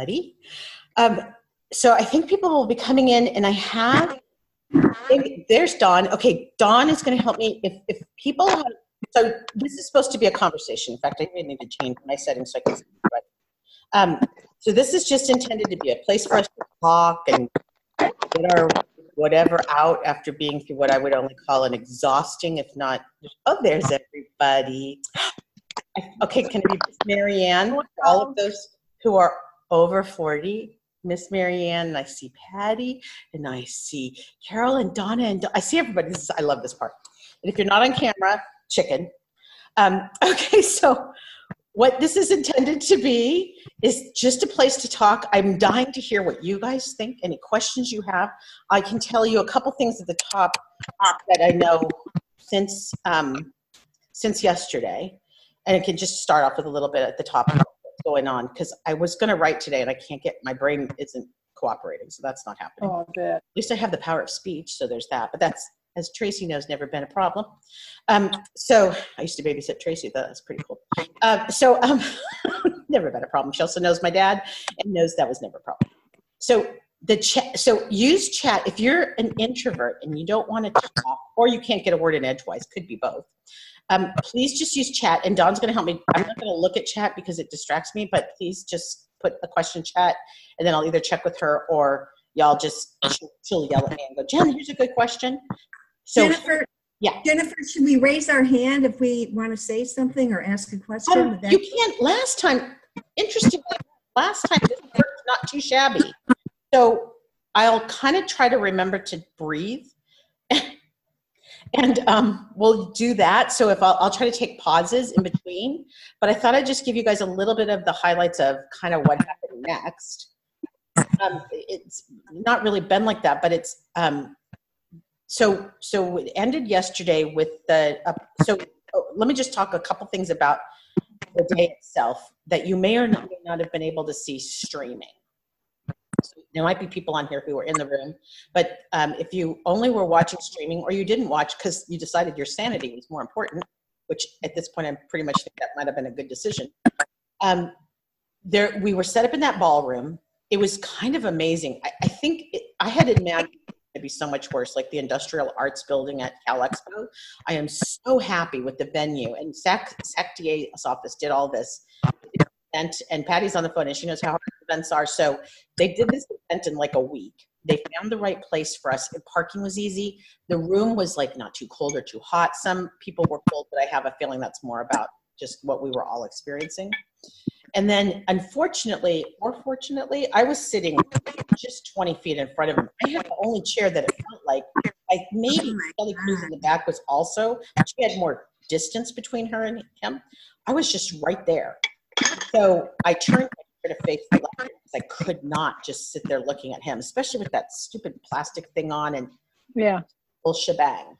everybody. Um, so I think people will be coming in, and I have. There's Dawn. Okay, Dawn is going to help me. If if people have, so this is supposed to be a conversation. In fact, I really need to change my settings so I can. Right. Um, so this is just intended to be a place for us to talk and get our whatever out after being through what I would only call an exhausting, if not. Oh, there's everybody. Okay, can it be Marianne all of those who are over 40? Miss Marianne, and I see Patty, and I see Carol and Donna, and I see everybody. This is, I love this part. And if you're not on camera, chicken. Um, okay, so what this is intended to be is just a place to talk. I'm dying to hear what you guys think, any questions you have. I can tell you a couple things at the top that I know since um, since yesterday, and I can just start off with a little bit at the top going on because I was going to write today and I can't get my brain isn't cooperating, so that's not happening. Oh. At least I have the power of speech, so there's that. But that's as Tracy knows, never been a problem. Um, so I used to babysit Tracy. That's pretty cool. Uh, so um, never been a problem. She also knows my dad and knows that was never a problem. So the chat. So use chat if you're an introvert and you don't want to talk, or you can't get a word in edgewise. Could be both. Um, please just use chat, and Dawn's going to help me. I'm not going to look at chat because it distracts me, but please just put a question chat, and then I'll either check with her or y'all just she'll, she'll yell at me and go, Jen, here's a good question. So Jennifer, yeah. Jennifer, should we raise our hand if we want to say something or ask a question? Um, you can't. Last time, interestingly, last time this worked not too shabby. So I'll kind of try to remember to breathe, and um, we'll do that. So if I'll, I'll try to take pauses in between, but I thought I'd just give you guys a little bit of the highlights of kind of what happened next. Um, it's not really been like that, but it's um, so so it ended yesterday with the uh, so oh, let me just talk a couple things about the day itself that you may or may not have been able to see streaming. There might be people on here who were in the room, but um, if you only were watching streaming or you didn't watch because you decided your sanity was more important, which at this point I pretty much think that might have been a good decision. Um, there, we were set up in that ballroom. It was kind of amazing. I, I think it, I had imagined it to be so much worse, like the Industrial Arts Building at Cal Expo. I am so happy with the venue, and DA's office did all this. And, and Patty's on the phone, and she knows how hard events are. So they did this event in like a week. They found the right place for us. The parking was easy. The room was like not too cold or too hot. Some people were cold, but I have a feeling that's more about just what we were all experiencing. And then, unfortunately, or fortunately, I was sitting just 20 feet in front of him. I had the only chair that it felt like, like maybe oh Kelly Cruz in the back was also, she had more distance between her and him. I was just right there. So I turned to face the left because I could not just sit there looking at him, especially with that stupid plastic thing on and Yeah. full shebang.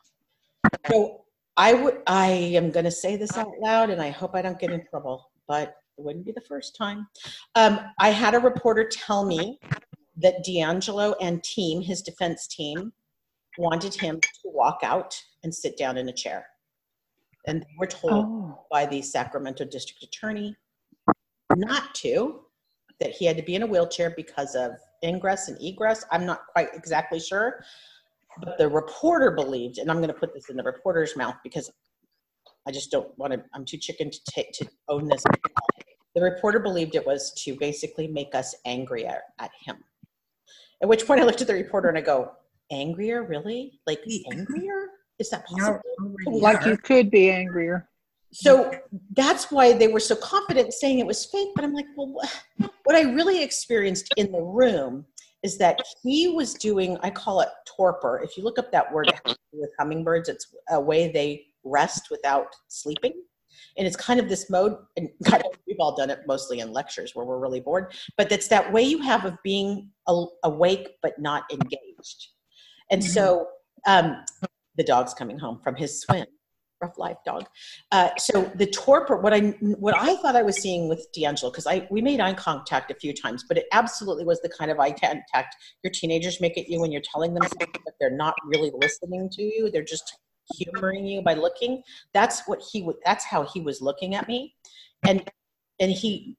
So I would, I am going to say this out loud, and I hope I don't get in trouble, but it wouldn't be the first time. Um, I had a reporter tell me that DeAngelo and team, his defense team, wanted him to walk out and sit down in a chair, and they were told Oh. by the Sacramento district attorney not to, that he had to be in a wheelchair because of ingress and egress. I'm not quite exactly sure. But the reporter believed, and I'm going to put this in the reporter's mouth because I just don't want to, I'm too chicken to take, to own this. The reporter believed it was to basically make us angrier at him. At which point I looked at the reporter and I go, angrier, really? Like angrier? Is that possible? Like you could be angrier. So that's why they were so confident saying it was fake. But I'm like, well, what I really experienced in the room is that he was doing, I call it torpor. If you look up that word with hummingbirds, it's a way they rest without sleeping. And it's kind of this mode, and God, we've all done it mostly in lectures where we're really bored, but it's that way you have of being a- awake but not engaged. And so um, the dog's coming home from his swim rough life dog. Uh, so the torpor, what I what I thought I was seeing with DeAngelo, because I we made eye contact a few times, but it absolutely was the kind of eye contact your teenagers make at you when you're telling them something, but they're not really listening to you. They're just humoring you by looking. That's what he would. That's how he was looking at me, and and he.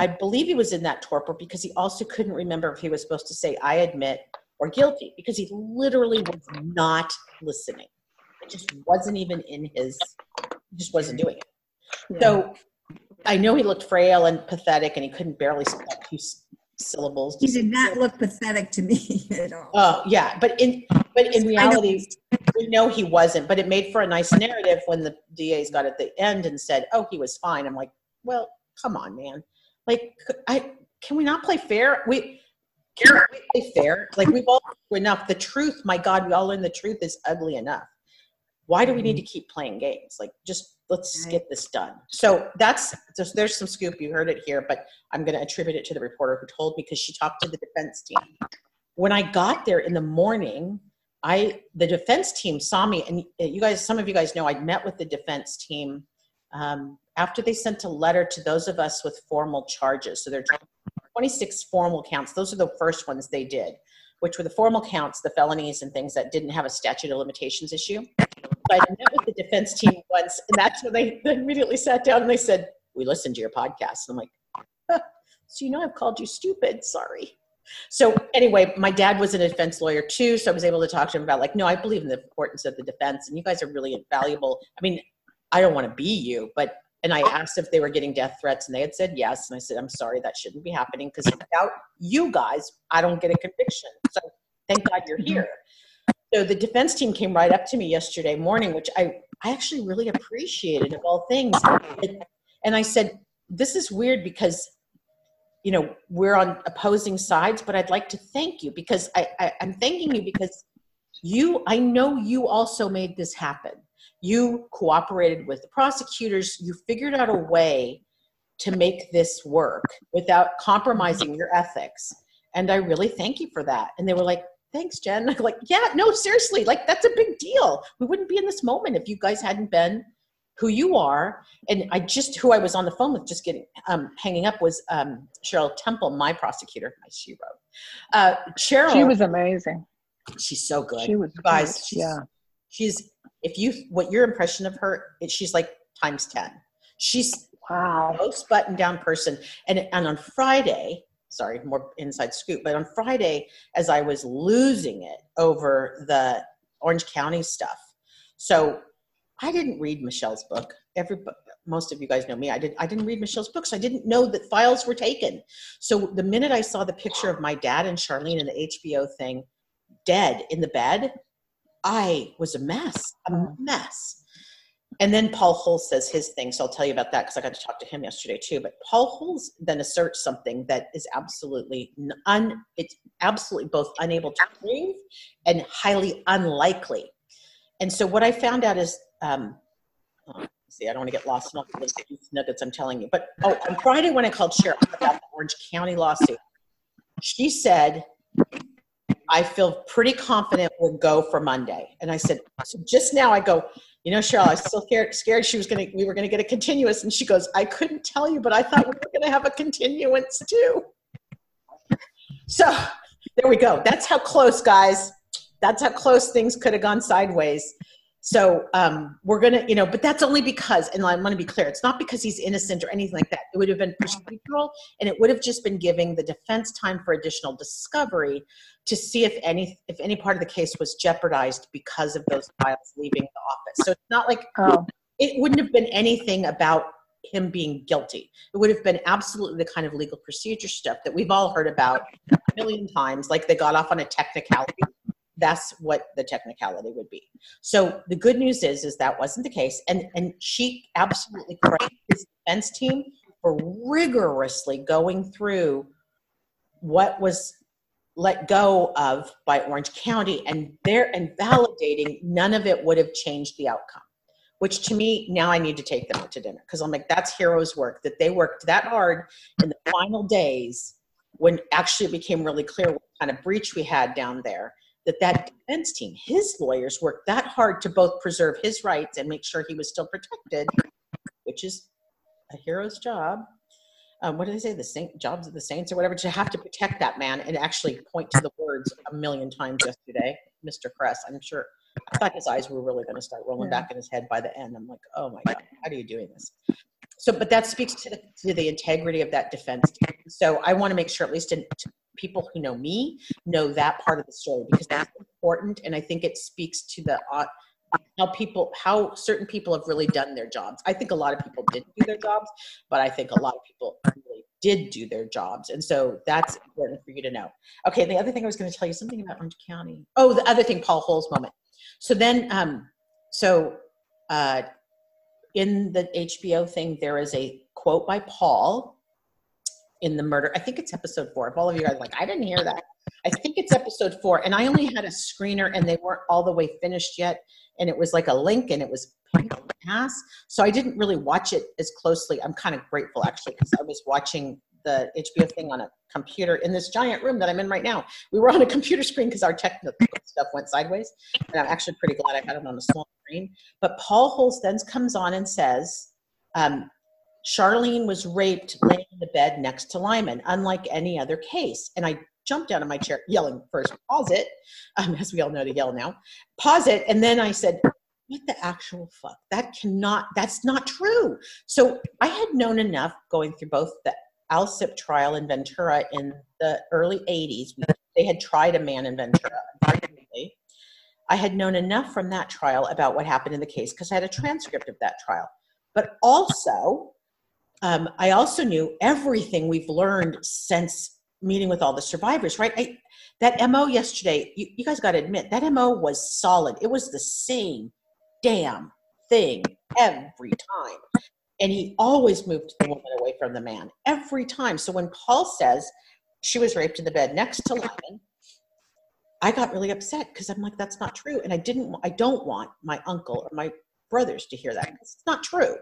I believe he was in that torpor because he also couldn't remember if he was supposed to say, I admit, or guilty, because he literally was not listening. It just wasn't even in his, just wasn't doing it. So I know he looked frail and pathetic and he couldn't barely speak two syllables. He did not look pathetic to me at all. Oh, yeah, but in, but in reality, we know he wasn't, but it made for a nice narrative when the DA's got at the end and said, oh, he was fine. I'm like, well, come on, man. Like, I, can we not play fair? We, can we play fair? Like, we've all enough. The truth, my God, we all learn the truth is ugly enough. Why do we need to keep playing games? Like, just let's Right. get this done. So that's, there's, there's some scoop. You heard it here, but I'm going to attribute it to the reporter who told me because she talked to the defense team. When I got there in the morning, I the defense team saw me, and you guys, some of you guys know, I met with the defense team um, after they sent a letter to those of us with formal charges. So there are 26 formal counts. Those are the first ones they did, which were the formal counts, the felonies and things that didn't have a statute of limitations issue. I met with the defense team once, and that's when they, they immediately sat down and they said, "We listened to your podcast." And I'm like, "Huh, "So you know, I've called you stupid. Sorry." So anyway, my dad was a defense lawyer too, so I was able to talk to him about like, no, I believe in the importance of the defense, and you guys are really invaluable. I mean, I don't want to be you, but and I asked if they were getting death threats, and they had said yes, and I said, I'm sorry, that shouldn't be happening because without you guys, I don't get a conviction. So thank God you're mm-hmm. here. So the defense team came right up to me yesterday morning, which I I actually really appreciated of all things, and I said, this is weird because you know we're on opposing sides but i'd like to thank you because I, I i'm thanking you because you i know you also made this happen. You cooperated with the prosecutors. You figured out a way to make this work without compromising your ethics. And i really thank you for that. And they were like thanks jen like yeah no seriously like that's a big deal we wouldn't be in this moment if you guys hadn't been who you are and I just who I was on the phone with, just getting um, hanging up was um, Cheryl Temple, my prosecutor. My she wrote. Uh, Cheryl, She was amazing. she's so good. She was You guys, she's, yeah. she's if you what your impression of her, it, she's like times ten. She's Wow. most buttoned down person, and and on Friday. Sorry, more inside scoop. But on Friday, as I was losing it over the Orange County stuff, so I didn't read Michelle's book. Every most of you guys know me. I did. I didn't read Michelle's book, so I didn't know that files were taken. So the minute I saw the picture of my dad and Charlene in the HBO thing, dead in the bed, I was a mess. A mess. And then Paul Holes says his thing. So I'll tell you about that because I got to talk to him yesterday too. But Paul Holes then asserts something that is absolutely un. It's absolutely both unable to prove and highly unlikely. And so what I found out is, um, oh, see, I don't want to get lost in all the nuggets I'm telling you. But oh, on Friday when I called Cheryl about the Orange County lawsuit, she said, "I feel pretty confident we'll go for Monday." And I said, "So just now, I go." You know, Cheryl, I was still scared, she was going to, we were going to get a continuous. And she goes, I couldn't tell you, but I thought we were going to have a continuance too. So there we go. That's how close, guys. That's how close things could have gone sideways. So um, we're gonna, you know, but that's only because, and I want to be clear, it's not because he's innocent or anything like that. It would have been procedural, and it would have just been giving the defense time for additional discovery to see if any, if any part of the case was jeopardized because of those files leaving the office. So it's not like Oh, it wouldn't have been anything about him being guilty. It would have been absolutely the kind of legal procedure stuff that we've all heard about a million times, like they got off on a technicality. That's what the technicality would be. So the good news is, is that wasn't the case, and and she absolutely praised his defense team for rigorously going through what was let go of by Orange County, and there and validating none of it would have changed the outcome which to me now I need to take them out to dinner. Because I'm like that's heroes work that they worked that hard in the final days when actually it became really clear what kind of breach we had down there that that defense team his lawyers worked that hard to both preserve his rights and make sure he was still protected which is a hero's job um, what do they say the saint jobs of the saints or whatever to have to protect that man and actually point to the words a million times yesterday mr kress i'm sure I thought his eyes were really going to start rolling Yeah. back in his head by the end. I'm like, oh my God, how are you doing this? so, but that speaks to the, to the integrity of that defense. team. So I want to make sure, at least in, people who know me, know that part of the story because that's important, and I think it speaks to the uh, how people, how certain people have really done their jobs. I think a lot of people didn't do their jobs, but I think a lot of people really did do their jobs, and so that's important for you to know. Okay, the other thing I was going to tell you something about Orange County. Oh, the other thing, Paul Holes' moment. So then, um, so uh, in the HBO thing, there is a quote by Paul in the murder. I think it's episode four. If all of you guys are like, I didn't hear that. I think it's episode four, and I only had a screener, and they weren't all the way finished yet. And it was like a link, and it was pass. So I didn't really watch it as closely. I'm kind of grateful actually because I was watching the HBO thing on a computer in this giant room that I'm in right now. We were on a computer screen because our technical stuff went sideways, and I'm actually pretty glad I had it on a small screen. But Paul Holes then comes on and says, um, Charlene was raped laying in the bed next to Lyman, unlike any other case. And I jumped out of my chair, yelling first, pause it, um, as we all know to yell now, pause it. And then I said, what the actual fuck? That cannot, that's not true. So I had known enough going through both the Alsip trial in Ventura in the early 80s. They had tried a man in Ventura. I had known enough from that trial about what happened in the case because I had a transcript of that trial. But also, um, I also knew everything we've learned since meeting with all the survivors, right? I, that MO yesterday, you, you guys got to admit, that MO was solid. It was the same damn thing every time. And he always moved the woman away from the man every time. So when Paul says she was raped in the bed next to Lyman, I got really upset because I'm like, that's not true. And I didn't, I don't want my uncle or my brothers to hear that. It's not true.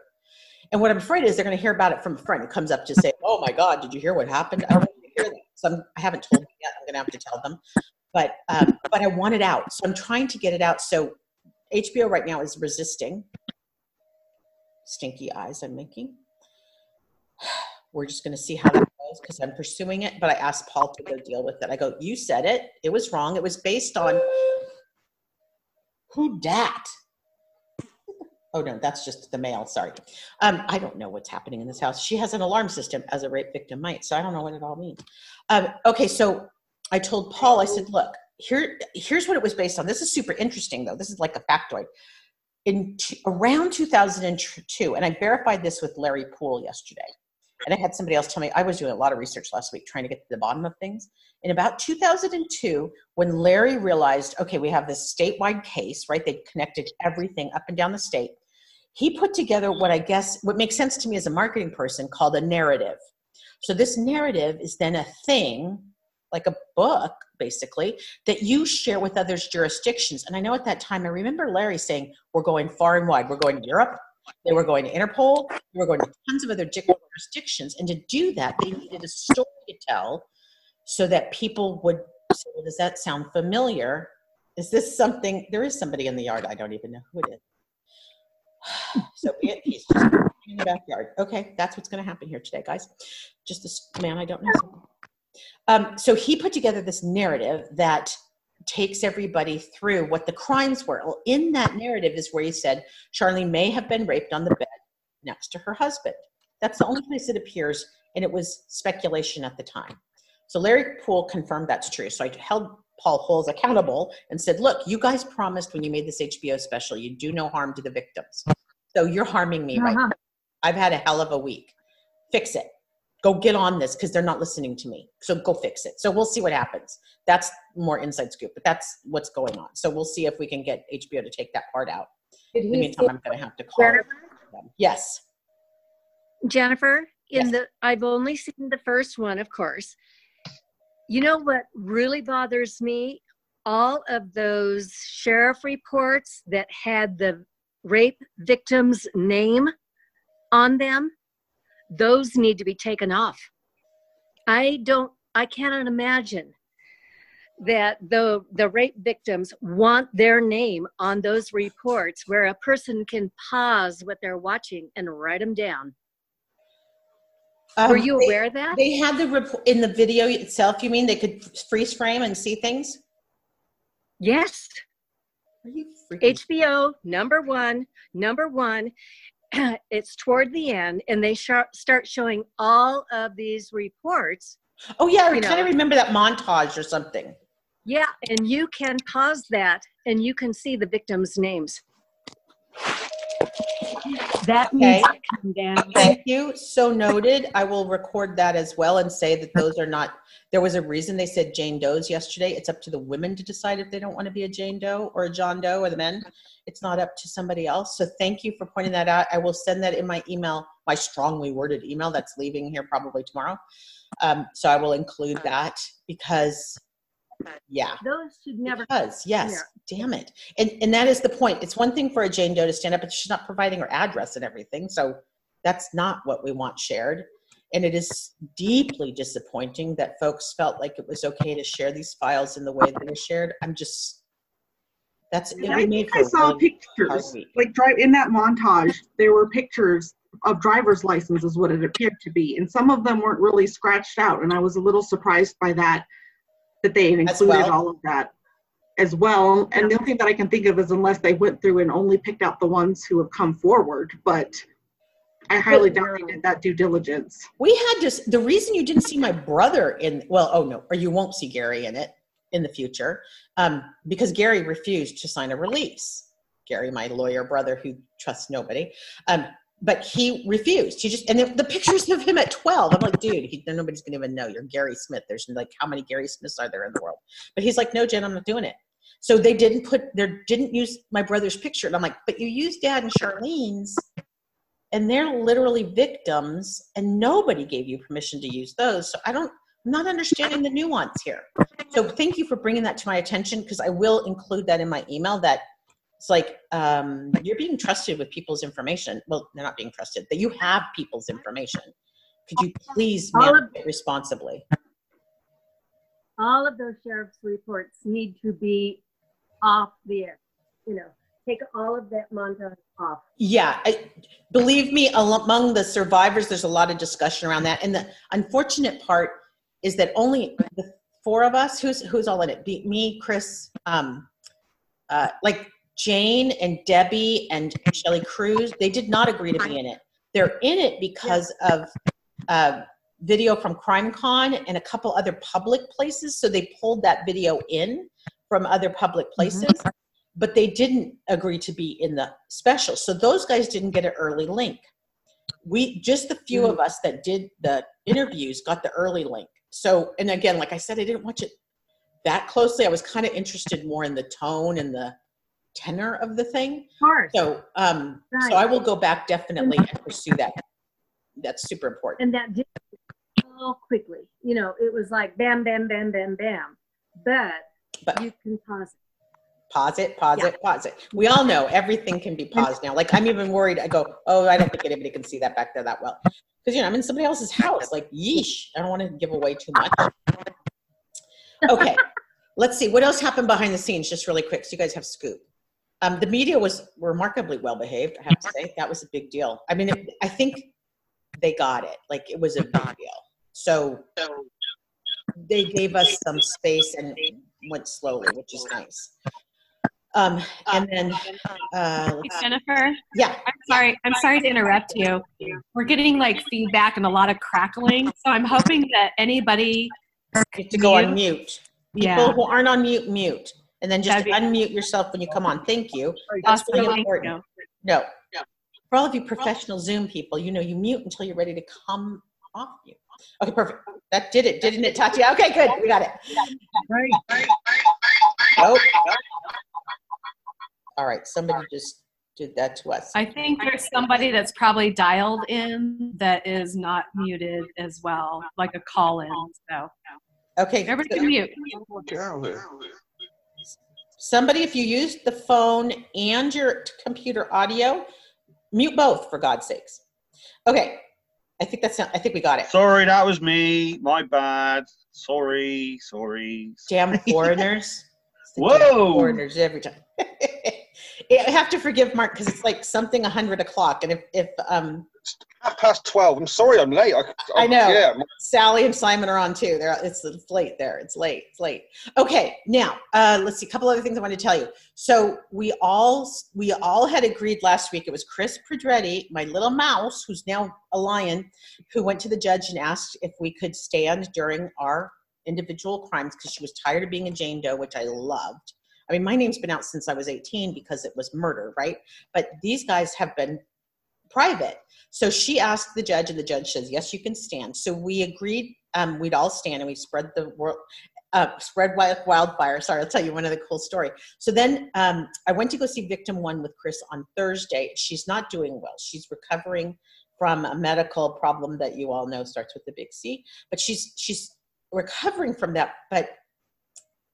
And what I'm afraid is they're going to hear about it from a friend who comes up to say, "Oh my God, did you hear what happened?" I don't hear that. So I'm, I haven't told them yet. I'm going to have to tell them, but um, but I want it out. So I'm trying to get it out. So HBO right now is resisting. Stinky eyes I'm making. We're just going to see how that goes because I'm pursuing it. But I asked Paul to go deal with it. I go, "You said it. It was wrong. It was based on who dat." Oh no, that's just the mail. Sorry. Um, I don't know what's happening in this house. She has an alarm system as a rape victim might, so I don't know what it all means. Um, okay, so I told Paul, I said, look, here, here's what it was based on. This is super interesting though. This is like a factoid. In t- around 2002, and I verified this with Larry Pool yesterday, and I had somebody else tell me I was doing a lot of research last week trying to get to the bottom of things. In about 2002, when Larry realized, okay, we have this statewide case, right? They connected everything up and down the state he put together what I guess what makes sense to me as a marketing person called a narrative. So this narrative is then a thing, like a book, basically, that you share with others jurisdictions. And I know at that time, I remember Larry saying, "We're going far and wide. We're going to Europe. They were going to Interpol. We were going to tons of other jurisdictions. And to do that, they needed a story to tell, so that people would say, well, "Does that sound familiar? Is this something?" There is somebody in the yard. I don't even know who it is so be it. He's just in the backyard. Okay, that's what's going to happen here today, guys. Just this man I don't know. Um, so he put together this narrative that takes everybody through what the crimes were. Well, in that narrative is where he said Charlene may have been raped on the bed next to her husband. That's the only place it appears, and it was speculation at the time. So Larry Pool confirmed that's true. So I held Paul Holes accountable and said, look, you guys promised when you made this HBO special, you do no harm to the victims. So you're harming me uh-huh. right now. I've had a hell of a week. Fix it. Go get on this because they're not listening to me. So go fix it. So we'll see what happens. That's more inside scoop, but that's what's going on. So we'll see if we can get HBO to take that part out. In the meantime, I'm going to have to call. Them. Yes. Jennifer, in yes. the I've only seen the first one, of course. You know what really bothers me? All of those sheriff reports that had the rape victim's name on them, those need to be taken off. I don't, I cannot imagine that the the rape victims want their name on those reports where a person can pause what they're watching and write them down um, Were you aware they, of that? They had the report in the video itself. You mean they could freeze frame and see things? Yes. HBO number one, number one, it's toward the end, and they sh- start showing all of these reports. Oh yeah, I kind of remember that montage or something. Yeah, and you can pause that, and you can see the victims' names. That needs to come down. Thank you. So noted. I will record that as well and say that those are not, there was a reason they said Jane Doe's yesterday. It's up to the women to decide if they don't want to be a Jane Doe or a John Doe or the men. It's not up to somebody else. So thank you for pointing that out. I will send that in my email, my strongly worded email that's leaving here probably tomorrow. Um, so I will include that because, yeah. Those should never. Because, yes, damn it. And, and that is the point. It's one thing for a Jane Doe to stand up, but she's not providing her address and everything. So that's not what we want shared. And it is deeply disappointing that folks felt like it was okay to share these files in the way they were shared. I'm just, that's, it And I made think for I a saw pictures, week. like drive in that montage, there were pictures of driver's licenses, what it appeared to be, and some of them weren't really scratched out, and I was a little surprised by that, that they included well. all of that as well. And the only thing that I can think of is unless they went through and only picked out the ones who have come forward, but I highly doubt they did that due diligence. We had just, the reason you didn't see my brother in, well, oh no, or you won't see Gary in it in the future, um, because Gary refused to sign a release. Gary, my lawyer brother who trusts nobody. Um, but he refused. He just, and the, the pictures of him at 12, I'm like, dude, he, nobody's gonna even know. You're Gary Smith. There's like, how many Gary Smiths are there in the world? But he's like, no, Jen, I'm not doing it. So they didn't put, they didn't use my brother's picture. And I'm like, but you used dad and Charlene's and they're literally victims and nobody gave you permission to use those so i don't i'm not understanding the nuance here so thank you for bringing that to my attention because i will include that in my email that it's like um, you're being trusted with people's information well they're not being trusted that you have people's information could you please manage it responsibly All of those sheriff's reports need to be off the air. You know, take all of that montage off. Yeah, I, believe me, among the survivors, there's a lot of discussion around that. And the unfortunate part is that only the four of us, who's who's all in it? Be, me, Chris, um, uh, like Jane and Debbie and Shelley Cruz, they did not agree to be in it. They're in it because of uh, video from CrimeCon and a couple other public places. So they pulled that video in from other public places but they didn't agree to be in the special. So those guys didn't get an early link. We just the few of us that did the interviews got the early link. So and again, like I said, I didn't watch it that closely. I was kind of interested more in the tone and the tenor of the thing. Of. So um Right. so I will go back definitely and pursue that. That's super important. and that did so quickly. You know, it was like bam, bam, bam, bam, bam. But, But- you can pause it. Pause it, pause it, pause it. We all know everything can be paused now. Like I'm even worried. I go, oh, I don't think anybody can see that back there that well, because you know I'm in somebody else's house. Like, yeesh, I don't want to give away too much. Okay, let's see what else happened behind the scenes, just really quick, so you guys have scoop. Um, the media was remarkably well behaved. I have to say that was a big deal. I mean, it, I think they got it. Like it was a big deal. So they gave us some space and went slowly, which is nice. Um, and then, uh, Jennifer, yeah, I'm sorry. I'm sorry to interrupt you. We're getting like feedback and a lot of crackling. So I'm hoping that anybody, to go on mute. People yeah, who aren't on mute, mute. And then just That'd be- unmute yourself when you come on. Thank you. That's awesome. really important. you. No. For all of you professional Zoom people, you know, you mute until you're ready to come off mute. Okay, perfect. That did it, didn't it, Tati? Okay, good. We got it. Right. Nope. All right, somebody just did that to us. I think there's somebody that's probably dialed in that is not muted as well, like a call in. So Okay, everybody can mute. Somebody, if you use the phone and your computer audio, mute both for God's sakes. Okay, I think that's, I think we got it. Sorry, that was me. My bad. Sorry, sorry. Damn foreigners. Whoa. damn Foreigners every time. I have to forgive Mark because it's like something 100 o'clock. And if, if um, half past twelve. I'm sorry, I'm late. I, I know. Yeah, Sally and Simon are on too. There, it's, it's late there. It's late. It's late. Okay, now uh, let's see. A couple other things I want to tell you. So we all we all had agreed last week. It was Kris Pedretti, my little mouse, who's now a lion, who went to the judge and asked if we could stand during our individual crimes because she was tired of being a Jane Doe, which I loved. I mean, my name's been out since I was 18 because it was murder, right? But these guys have been private. So she asked the judge, and the judge says, "Yes, you can stand." So we agreed um, we'd all stand, and we spread the world. Uh, spread wild, wildfire. Sorry, I'll tell you one other cool story. So then um, I went to go see victim one with Chris on Thursday. She's not doing well. She's recovering from a medical problem that you all know starts with the big C, but she's she's recovering from that. But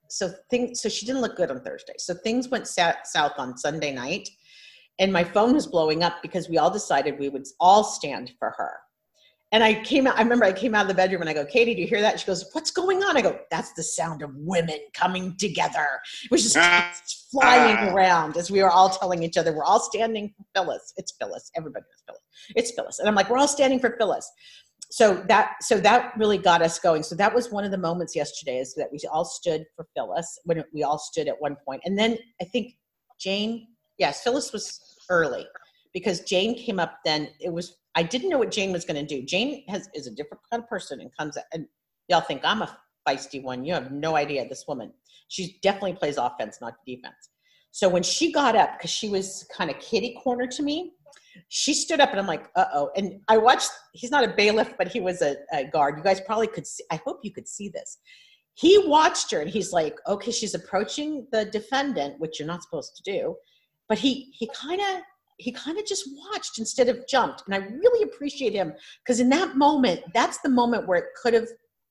so things so she didn't look good on Thursday. So things went sa- south on Sunday night and my phone was blowing up because we all decided we would all stand for her. And I came out, I remember I came out of the bedroom and I go, Katie, do you hear that? She goes, What's going on? I go, That's the sound of women coming together. It was just flying around as we were all telling each other, We're all standing for Phyllis. It's Phyllis. Everybody knows Phyllis. It's Phyllis. And I'm like, We're all standing for Phyllis. So that so that really got us going. So that was one of the moments yesterday is that we all stood for Phyllis when we all stood at one point. And then I think Jane, yes, Phyllis was early because Jane came up then. It was I didn't know what Jane was going to do. Jane has is a different kind of person and comes and y'all think I'm a feisty one. You have no idea this woman. She definitely plays offense, not defense. So when she got up, because she was kind of kitty corner to me, she stood up and I'm like, uh oh. And I watched, he's not a bailiff, but he was a, a, guard. You guys probably could see, I hope you could see this. He watched her and he's like, okay, she's approaching the defendant, which you're not supposed to do but he he kind of he kind of just watched instead of jumped. And i really appreciate him because in that moment that's the moment where it could have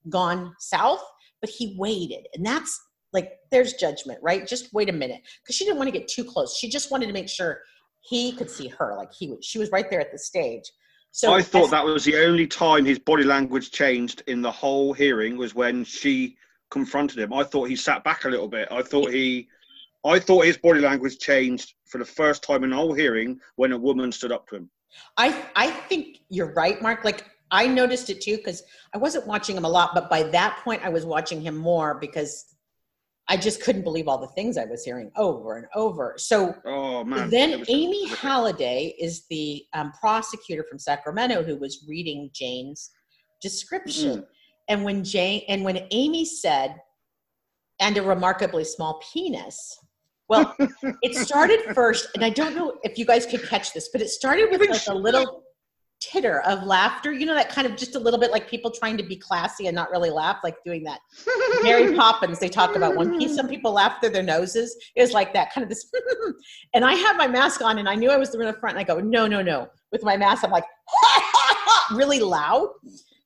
gone south but he waited. And that's like there's judgment right? Just wait a minute. Because she didn't want to get too close. She just wanted to make sure he could see her. Like he was she was right there at the stage. So I thought that was the only time his body language changed in the whole hearing was when she confronted him. I thought he sat back a little bit. I thought he I thought his body language changed for the first time in the whole hearing when a woman stood up to him. I I think you're right, Mark. Like I noticed it too because I wasn't watching him a lot, but by that point I was watching him more because I just couldn't believe all the things I was hearing over and over. So oh, then Amy Holliday is the um, prosecutor from Sacramento who was reading Jane's description. Mm-hmm. And when Jane and when Amy said, and a remarkably small penis, well, it started first, and I don't know if you guys could catch this, but it started with like a little titter of laughter. You know, that kind of just a little bit like people trying to be classy and not really laugh, like doing that. Mary Poppins, they talk about One Piece. Some people laugh through their noses. It was like that, kind of this. and I had my mask on, and I knew I was in the front, and I go, no, no, no. With my mask, I'm like, really loud,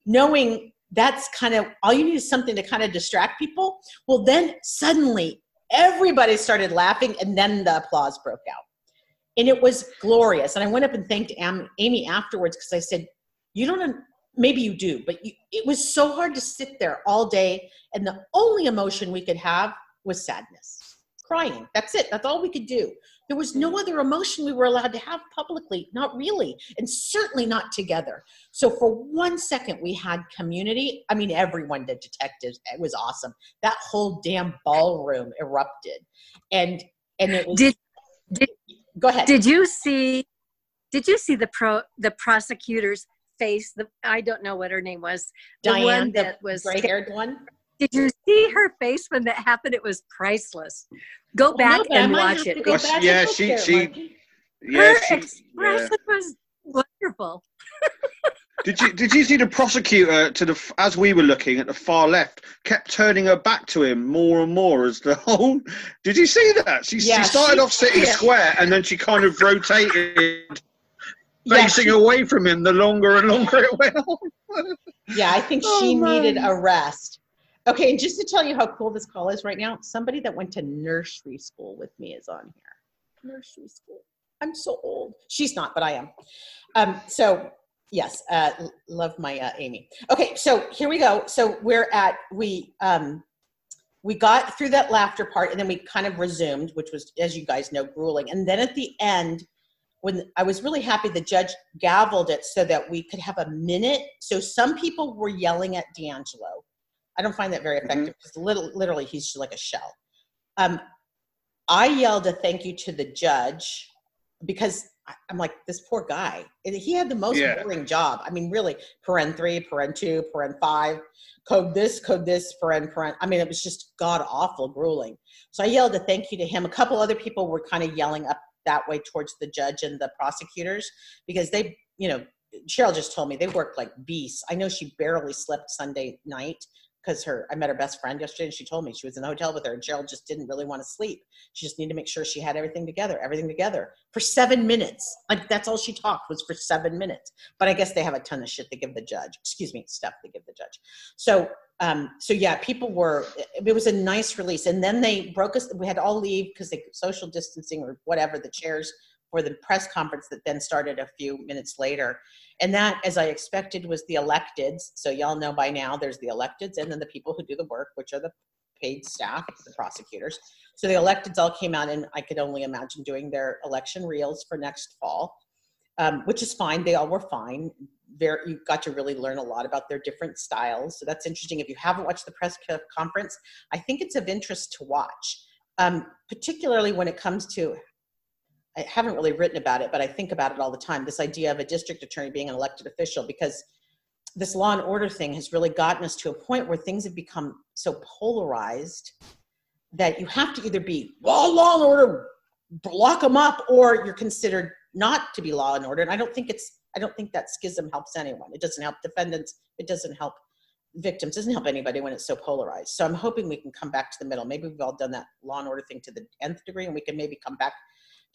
knowing that's kind of all you need is something to kind of distract people. Well, then suddenly everybody started laughing and then the applause broke out. And it was glorious. And i went up and thanked amy afterwards because i said you don't maybe you do but you, it was so hard to sit there all day and the only emotion we could have was sadness. Crying. That's it. That's all we could do there was no other emotion we were allowed to have publicly not really and certainly not together. So for one second we had community. I mean everyone the detectives. It was awesome. That whole damn ballroom erupted. And and it was did, did go ahead. did you see did you see the pro the prosecutor's face? The i don't know what her name was. The one that was gray-haired one did you see her face when that happened? It was priceless. Go well, back no, and watch it. Back yeah, she there, she. Yeah, her she, expression yeah. was wonderful. did you did you see the prosecutor to the as we were looking at the far left kept turning her back to him more and more as the whole did you see that she, yeah, she started she, off sitting yeah. square and then she kind of rotated facing away from him the longer and longer it went on yeah i think oh, she man. needed a rest Okay, and just to tell you how cool this call is right now, somebody that went to nursery school with me is on here. Nursery school. I'm so old. She's not, but I am. Um, so yes, uh, love my uh, Amy. Okay, so here we go. So we're at we um, we got through that laughter part, and then we kind of resumed, which was, as you guys know, grueling. And then at the end, when I was really happy the judge gavelled it so that we could have a minute. So some people were yelling at DeAngelo. I don't find that very Mhm. effective because little, literally he's just like a shell. Um, I yelled a thank you to the judge because I'm like, this poor guy. He had the most Yeah. boring job. I mean, really, paren three, paren two, paren five, code this, code this, paren, paren. I mean, it was just god awful, grueling. So I yelled a thank you to him. A couple other people were kind of yelling up that way towards the judge and the prosecutors because they, you know, Cheryl just told me they worked like beasts. I know she barely slept Sunday night because her I met her best friend yesterday and she told me she was in the hotel with her and Cheryl just didn't really want to sleep. She just needed to make sure she had everything together, everything together for seven minutes. Like that's all she talked was for seven minutes. But I guess they have a ton of shit to give the judge. Excuse me, stuff to give the judge. So um so yeah, people were it was a nice release. And then they broke us we had all leave because they social distancing or whatever the chairs for the press conference that then started a few minutes later. And that, as I expected, was the electeds. So y'all know by now there's the electeds and then the people who do the work, which are the paid staff, the prosecutors. So the electeds all came out and I could only imagine doing their election reels for next fall, um, which is fine. They all were fine. Very, you got to really learn a lot about their different styles. So that's interesting. If you haven't watched the press conference, I think it's of interest to watch, um, particularly when it comes to I haven't really written about it, but I think about it all the time. This idea of a district attorney being an elected official, because this law and order thing has really gotten us to a point where things have become so polarized that you have to either be law, law and order, block them up, or you're considered not to be law and order. And I don't think it's, I don't think that schism helps anyone. It doesn't help defendants. It doesn't help victims. It doesn't help anybody when it's so polarized. So I'm hoping we can come back to the middle. Maybe we've all done that law and order thing to the nth degree, and we can maybe come back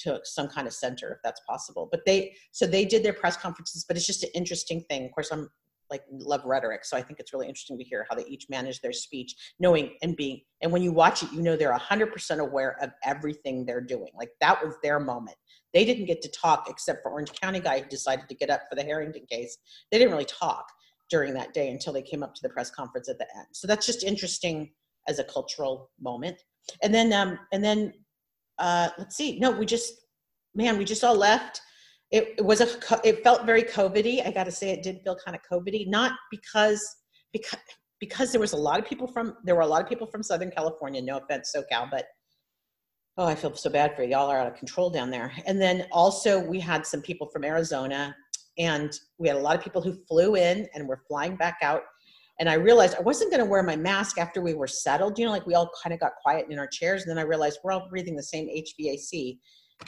to some kind of center if that's possible. But they, so they did their press conferences, but it's just an interesting thing. Of course, I'm like love rhetoric, so I think it's really interesting to hear how they each manage their speech, knowing and being. And when you watch it, you know they're hundred percent aware of everything they're doing. Like that was their moment. They didn't get to talk except for Orange County guy who decided to get up for the Harrington case. They didn't really talk during that day until they came up to the press conference at the end. So that's just interesting as a cultural moment. And then, um, and then uh, let's see. No, we just, man, we just all left. It, it was a, it felt very COVID-y. I got to say, it did feel kind of COVID-y. Not because, because, because there was a lot of people from, there were a lot of people from Southern California. No offense, SoCal, but oh, I feel so bad for you. Y'all are out of control down there. And then also we had some people from Arizona, and we had a lot of people who flew in and were flying back out. And I realized I wasn't going to wear my mask after we were settled. You know, like we all kind of got quiet in our chairs. And then I realized we're all breathing the same HVAC.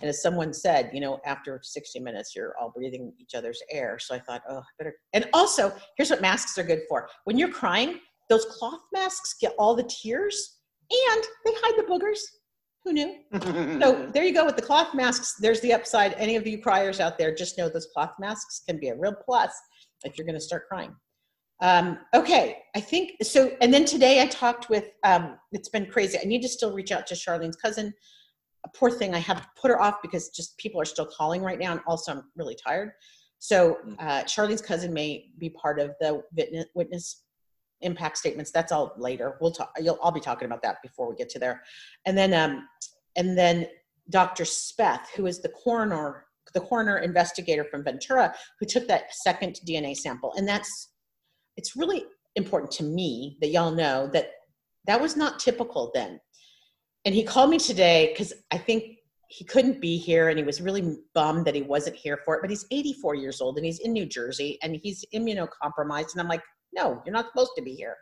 And as someone said, you know, after 60 minutes, you're all breathing each other's air. So I thought, oh, I better. And also, here's what masks are good for. When you're crying, those cloth masks get all the tears and they hide the boogers. Who knew? So there you go with the cloth masks. There's the upside. Any of you criers out there, just know those cloth masks can be a real plus if you're going to start crying. Um, okay, I think so. And then today I talked with, um, it's been crazy. I need to still reach out to Charlene's cousin. A poor thing, I have to put her off because just people are still calling right now. And also, I'm really tired. So, uh, Charlene's cousin may be part of the witness, witness impact statements. That's all later. We'll talk. You'll, I'll be talking about that before we get to there. And then, um, and then Dr. Speth, who is the coroner, the coroner investigator from Ventura, who took that second DNA sample. And that's, it's really important to me that y'all know that that was not typical then. And he called me today because I think he couldn't be here and he was really bummed that he wasn't here for it. But he's 84 years old and he's in New Jersey and he's immunocompromised. And I'm like, no, you're not supposed to be here.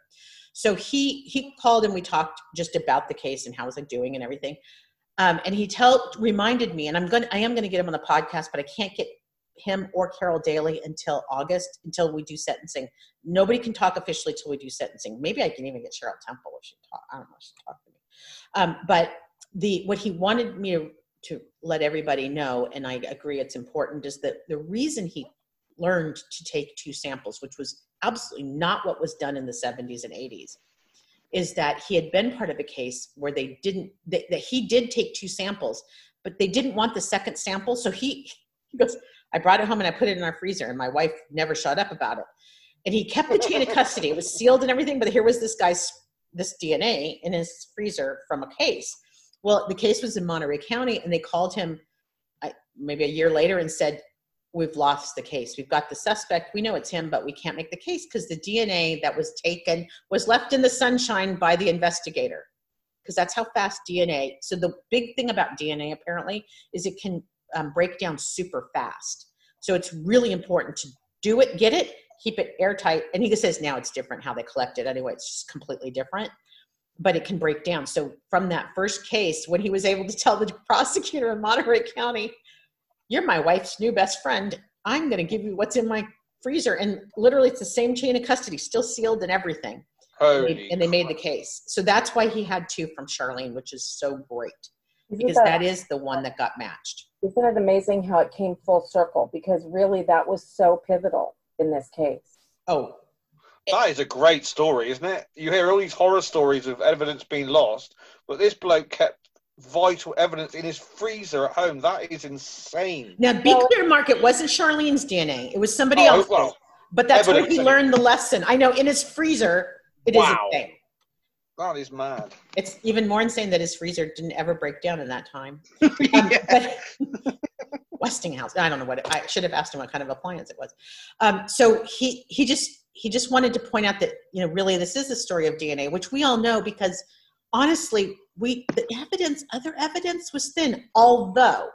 So he he called and we talked just about the case and how was I doing and everything. Um, and he tell reminded me, and I'm going to I am to get him on the podcast, but I can't get him or Carol Daly until August until we do sentencing. Nobody can talk officially till we do sentencing. Maybe I can even get Cheryl Temple if she talk. I don't know if she talk to me. Um, but the what he wanted me to, to let everybody know, and I agree it's important, is that the reason he learned to take two samples, which was absolutely not what was done in the 70s and 80s, is that he had been part of a case where they didn't that, that he did take two samples, but they didn't want the second sample. So he, he goes, I brought it home and I put it in our freezer, and my wife never shut up about it. And he kept the chain of custody. It was sealed and everything, but here was this guy's this DNA in his freezer from a case. Well, the case was in Monterey County, and they called him. I, maybe a year later and said, we've lost the case. We've got the suspect. We know it's him, but we can't make the case because the DNA that was taken was left in the sunshine by the investigator. Because that's how fast DNA. So the big thing about DNA apparently is it can um, break down super fast. So it's really important to do it, get it, keep it airtight. And he says now it's different how they collect it anyway. It's just completely different, but it can break down. So from that first case, when he was able to tell the prosecutor in Monterey County, "You're my wife's new best friend. I'm going to give you what's in my freezer," and literally it's the same chain of custody, still sealed and everything. Holy And they, and they made the case. So that's why he had two from Charlene, which is so great Isn't because that- that is the one that got matched. Isn't it amazing how it came full circle? Because really, that was so pivotal in this case. Oh, That is a great story, isn't it? You hear all these horror stories of evidence being lost, but this bloke kept vital evidence in his freezer at home. That is insane. Now, be Well- clear, Mark, it wasn't Charlene's DNA. It was somebody Oh, else's. well, but that's where he learned the lesson. I know in his freezer, it is Wow. a thing. That is mad. It's even more insane that his freezer didn't ever break down in that time. Um, but Westinghouse. I don't know what it, I should have asked him what kind of appliance it was. Um, so he he just he just wanted to point out that you know really this is a story of DNA, which we all know because honestly we the evidence other evidence was thin. Although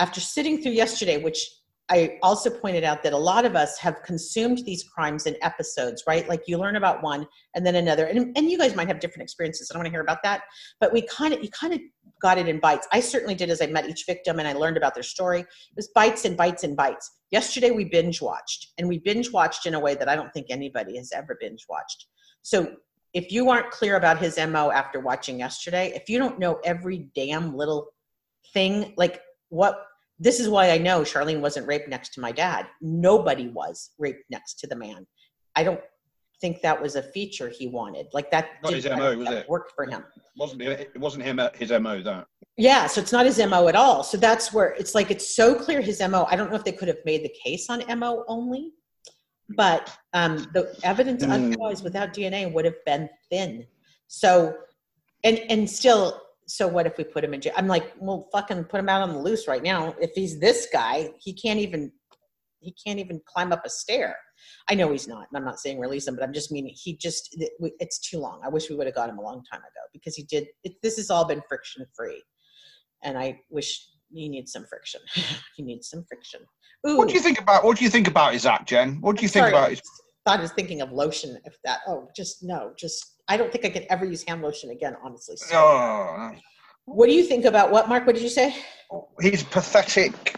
after sitting through yesterday, which I also pointed out that a lot of us have consumed these crimes in episodes, right? Like you learn about one and then another, and, and you guys might have different experiences. I don't want to hear about that, but we kind of you kind of got it in bites. I certainly did as I met each victim and I learned about their story. It was bites and bites and bites. Yesterday we binge watched, and we binge watched in a way that I don't think anybody has ever binge watched. So if you aren't clear about his mo after watching yesterday, if you don't know every damn little thing, like what this is why I know Charlene wasn't raped next to my dad. Nobody was raped next to the man. I don't think that was a feature he wanted. Like that Not his MO, was it? worked for him. wasn't it, it wasn't him uh, his mo that Yeah, so it's not his MO at all. So that's where it's like it's so clear his MO. I don't know if they could have made the case on MO only, but um, the evidence Hmm. otherwise without DNA would have been thin. So, and and still, so what if we put him in jail? I'm like, well, fucking put him out on the loose right now. If he's this guy, he can't even he can't even climb up a stair. I know he's not, and I'm not saying release him, but I'm just meaning he just it's too long. I wish we would have got him a long time ago because he did. It, this has all been friction free, and I wish he needs some friction. he needs some friction. Ooh, what do you think about what do you think about his act jen what do you think sorry, about his thought I was thinking of lotion. If that, oh, just no, just I don't think I could ever use hand lotion again. Honestly. So, oh What do you think about what, Mark? What did you say? he's pathetic.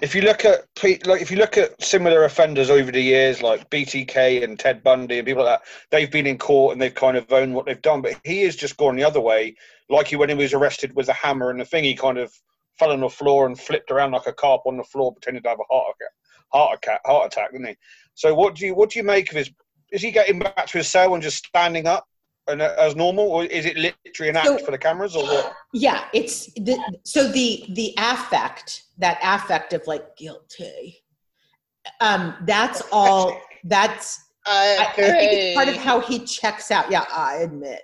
If you look at like if you look at similar offenders over the years, like BTK and Ted Bundy and people like that, they've been in court and they've kind of owned what they've done. But he has just gone the other way. Like he when he was arrested with a hammer and the thing, he kind of fell on the floor and flipped around like a carp on the floor, pretending to have a heart attack. Heart attack, heart attack, didn't he? So what do you what do you make of his? Is he getting back to his cell and just standing up and uh, as normal, or is it literally an act So- for the cameras, or what? Yeah, it's the, so the the affect that affect of like guilty. Um, that's all. That's I, I think it's part of how he checks out. Yeah, I admit.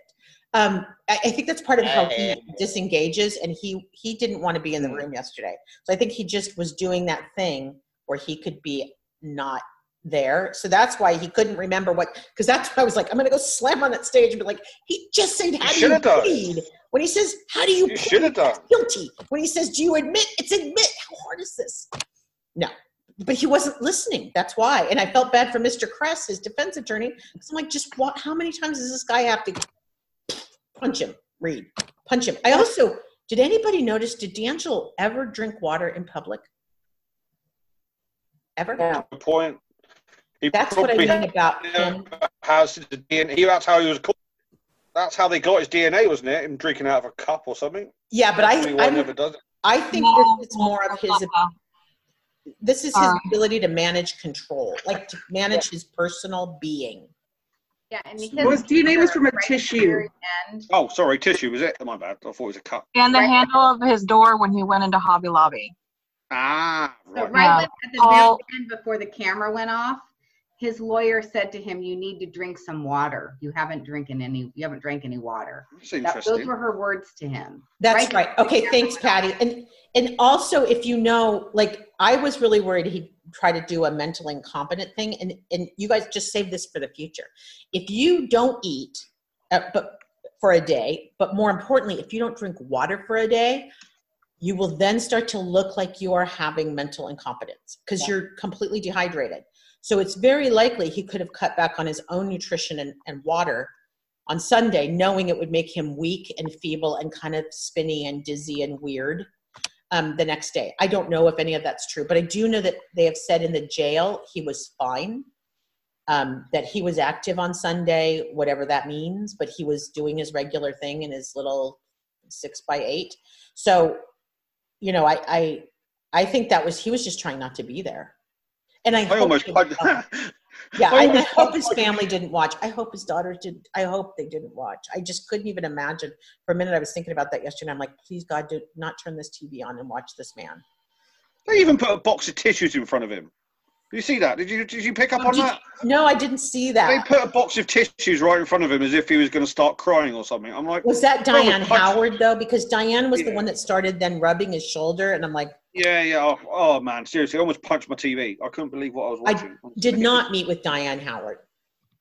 Um, I, I think that's part of how he disengages, and he he didn't want to be in the room yesterday. So I think he just was doing that thing where he could be not there. So that's why he couldn't remember what. Because that's why I was like, I'm gonna go slam on that stage and be like, he just said, "How do you done. plead?" When he says, "How do you?" You done. guilty. When he says, "Do you admit?" It's admit. How hard is this? No, but he wasn't listening. That's why. And I felt bad for Mr. Kress, his defense attorney, because I'm like, just what? How many times does this guy have to punch him? Read, punch him. I also did. Anybody notice? Did DeAngelo ever drink water in public? Ever? Yeah. Good point. He That's what I probably mean about him. has the DNA. That's how he was caught. That's how they got his DNA, wasn't it? Him drinking out of a cup or something. Yeah, but I, Anyone I'm, never does it. I think No, this is more of his. This is his Sorry. ability to manage control, like to manage his personal being. Yeah, and Well, his DNA was from a right tissue. Oh, sorry, tissue was it? My bad. I thought it was a cup. And the Right. handle of his door when he went into Hobby Lobby. Ah, So right. right Yeah. at the All- very end before the camera went off, his lawyer said to him, "You need to drink some water. You haven't drinking any. You haven't drank any water." That's That, those were her words to him. That's Right. right. Okay, thanks, Patty. And and also, if you know, like I was really worried he tried to do a mental incompetent thing, and and you guys just save this for the future. If you don't eat, uh, but for a day, but more importantly, if you don't drink water for a day, you will then start to look like you are having mental incompetence because Yeah. you're completely dehydrated. So it's very likely he could have cut back on his own nutrition and, and water on Sunday, knowing it would make him weak and feeble and kind of spinny and dizzy and weird um, the next day. I don't know if any of that's true, but I do know that they have said in the jail he was fine, um, that he was active on Sunday, whatever that means, but he was doing his regular thing in his little six by eight. So, you know, I, I, I think that was he was just trying not to be there. And I, oh, almost. he oh, I, fine. Yeah, I I, I hope his family didn't watch. I hope his daughters did. I hope they didn't watch. I just couldn't even imagine. For a minute, I was thinking about that yesterday. I'm like, please God, do not turn this TV on and watch this man. they even put a box of tissues in front of him. Did you see that? Did you did you pick up Oh, on that? No, I didn't see that. They put a box of tissues right in front of him as if he was going to start crying or something. I'm like, Was that Diane Howard though? Because Diane was the one that started then rubbing his shoulder, and I'm like, yeah, yeah. Oh, oh, man, seriously, I almost punched my TV. I couldn't believe what I was watching. I did not meet with Diane Howard.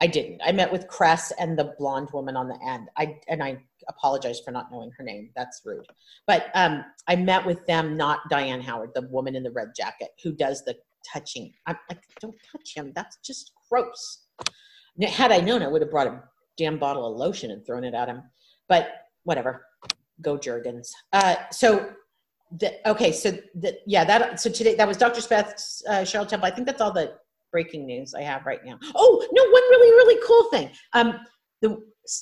I didn't. I met with Kress and the blonde woman on the end. I and I apologize for not knowing her name. That's rude. But um, I met with them, not Diane Howard, the woman in the red jacket who does the touching. I'm like, don't touch him. That's just gross. Now, had I known, I would have brought a damn bottle of lotion and thrown it at him. But whatever. Go Jergens. Uh, so the, okay, so the, yeah, that so today that was Dr. Speth's uh, Cheryl Temple. I think that's all the breaking news I have right now. Oh no, one really really cool thing. Um, the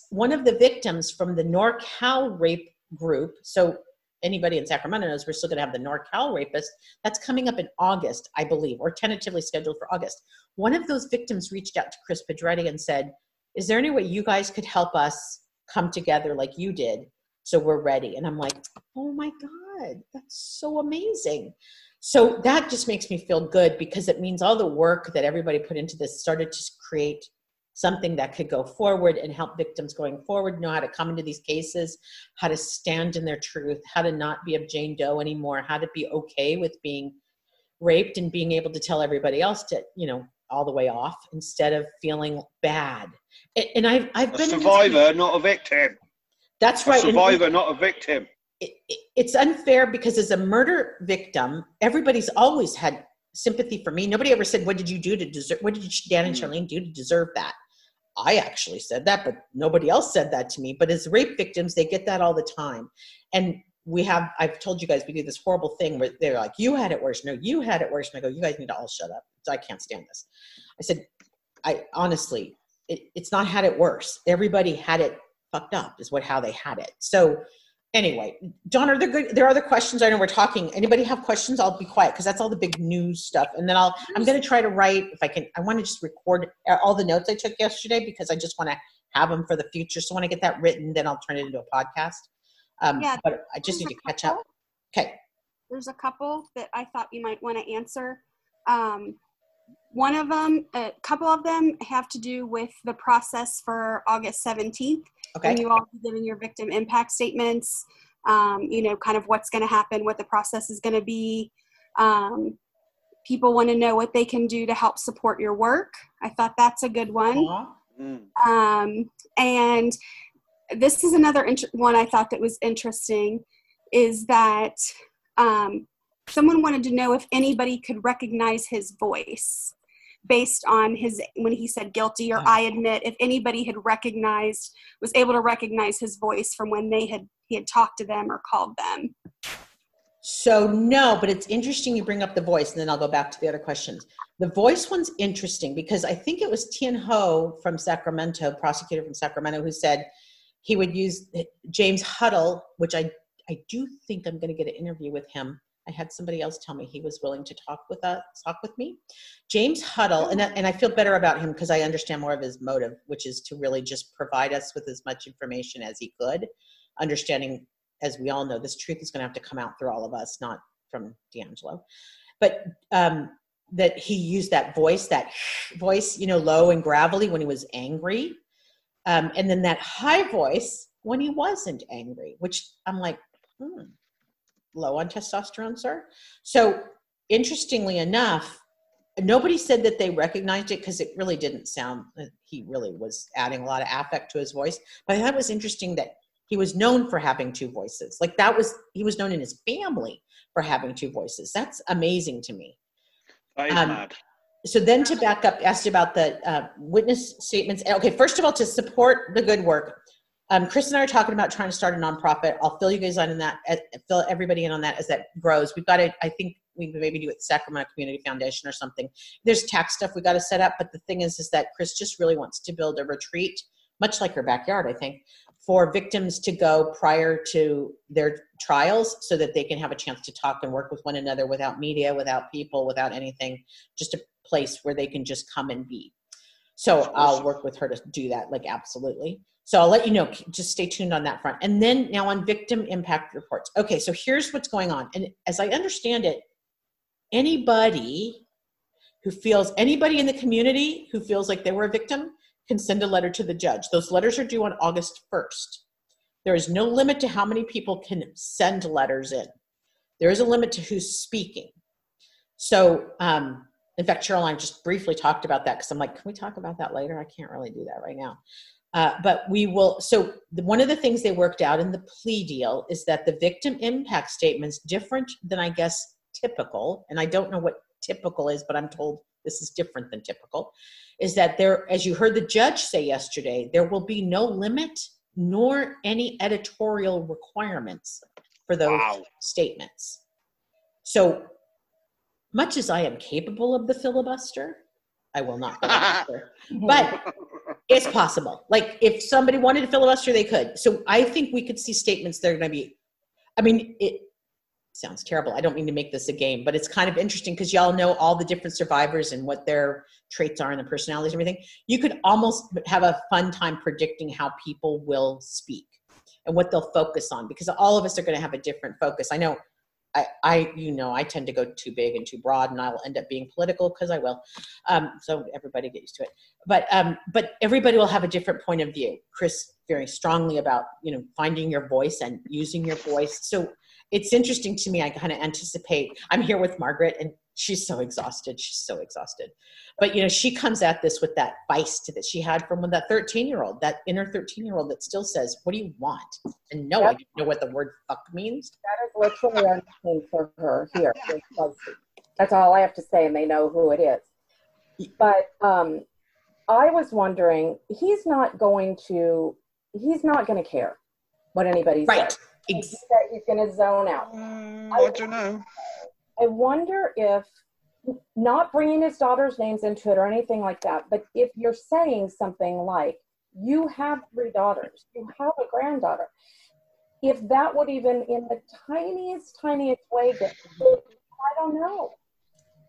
one of the victims from the NorCal rape group. So anybody in Sacramento knows we're still going to have the NorCal rapist. That's coming up in August, I believe, or tentatively scheduled for August. One of those victims reached out to Kris Pedretti and said, "Is there any way you guys could help us come together like you did?" So we're ready. And I'm like, oh my God, that's so amazing. So that just makes me feel good because it means all the work that everybody put into this started to create something that could go forward and help victims going forward know how to come into these cases, how to stand in their truth, how to not be a Jane Doe anymore, how to be okay with being raped and being able to tell everybody else to, you know, all the way off instead of feeling bad. And, I've, I've A been this- survivor, not a victim. That's A right. and- survivor, not a victim. it, it- it's unfair because as a murder victim, everybody's always had sympathy for me. Nobody ever said, "What did you do to deserve? What did Dan and hmm. Charlene do to deserve that?" I actually said that, but nobody else said that to me. But as rape victims, they get that all the time, and we have. I've told you guys we do this horrible thing where they're like, "You had it worse." No, you had it worse. And I go, "You guys need to all shut up." So I can't stand this. I said, "I honestly, it, it's not had it worse. Everybody had it fucked up. Is what how they had it." So anyway, John, are there good? There are other questions. I know we're talking. Anybody have questions? I'll be quiet because that's all the big news stuff. And then I'll. I'm going to try to write if I can. I want to just record all the notes I took yesterday because I just want to have them for the future. So when I get that written, then I'll turn it into a podcast. Um, Yeah, but I just need to catch up. Okay. There's a couple that I thought you might want to answer. Um, one of them, a couple of them have to do with the process for August 17th. Okay. When you all be giving your victim impact statements, um, you know, kind of what's going to happen, what the process is going to be. Um, people want to know what they can do to help support your work. I thought that's a good one. Mm. Um, and this is another int- one I thought that was interesting is that um, someone wanted to know if anybody could recognize his voice based on his when he said guilty or I admit if anybody had recognized was able to recognize his voice from when they had he had talked to them or called them. So no, but it's interesting you bring up the voice, and then I'll go back to the other questions. The voice one's interesting because I think it was Thien Ho from Sacramento, prosecutor from Sacramento, who said he would use James Huddle, which I I do think I'm going to get an interview with him. I had somebody else tell me he was willing to talk with us, talk with me. James Huddle, and and I feel better about him because I understand more of his motive, which is to really just provide us with as much information as he could, understanding as we all know, this truth is going to have to come out through all of us, not from DeAngelo. But um, that he used that voice, that voice, you know, low and gravelly when he was angry, um, and then that high voice when he wasn't angry. Which I'm like, hmm, low on testosterone, sir. So interestingly enough, nobody said that they recognized it because it really didn't sound he really was adding a lot of affect to his voice. But i thought it was interesting that he was known for having two voices. Like that was he was known in his family for having two voices. That's amazing to me. That Um, so then to back up asked about the uh, witness statements. Okay first of all to support the good work um, kris and i are talking about trying to start a nonprofit. I'll fill you guys in on that uh, fill everybody in on that as that grows. We've got to i think we can maybe do it sacramento community foundation or something. There's tax stuff we got to set up but the thing is is that kris just really wants to build a retreat much like her backyard i think for victims to go prior to their trials so that they can have a chance to talk and work with one another without media without people without anything just a place where they can just come and be. So i'll work with her to do that like absolutely so i'll let you know just stay tuned on that front. And then now on victim impact reports. Okay so here's what's going on. And as i understand it anybody who feels anybody in the community who feels like they were a victim can send a letter to the judge. Those letters are due on august 1st there is no limit to how many people can send letters in. There is a limit to who's speaking. So um, in fact i just briefly talked about that because i'm like can we talk about that later? I can't really do that right now uh, but we will so the, one of the things they worked out in the plea deal is that the victim impact statements different than i guess typical and i don't know what typical is but i'm told this is different than typical is that there as you heard the judge say yesterday there will be no limit nor any editorial requirements for those statements. So much as i am capable of the filibuster i will not filibuster but it's possible. Like if somebody wanted to filibuster they could. So i think we could see statements that are going to be i mean it sounds terrible. I don't mean to make this a game but it's kind of interesting because y'all know all the different survivors and what their traits are and the personalities and everything. You could almost have a fun time predicting how people will speak and what they'll focus on because all of us are going to have a different focus. I know I, I, you know, I tend to go too big and too broad, and I will end up being political because I will. Um, so everybody get used to it. But, um, but everybody will have a different point of view. Kris very strongly about you know finding your voice and using your voice. So it's interesting to me. I kind of anticipate. I'm here with Margaret, and she's so exhausted. She's so exhausted. But you know, she comes at this with that feist that she had from that 13 year old, that inner 13 year old that still says, "What do you want?" And no, I don't know what the word "fuck" means. That is literally unseen for her here. That's all I have to say, and they know who it is. But um, I was wondering, he's not going to, he's not going to care what anybody Right. says. He's, he's going to zone out. I don't know. I wonder if not bringing his daughter's names into it or anything like that, but if you're saying something like, you have three daughters, you have a granddaughter, if that would even in the tiniest, tiniest way get, I don't know.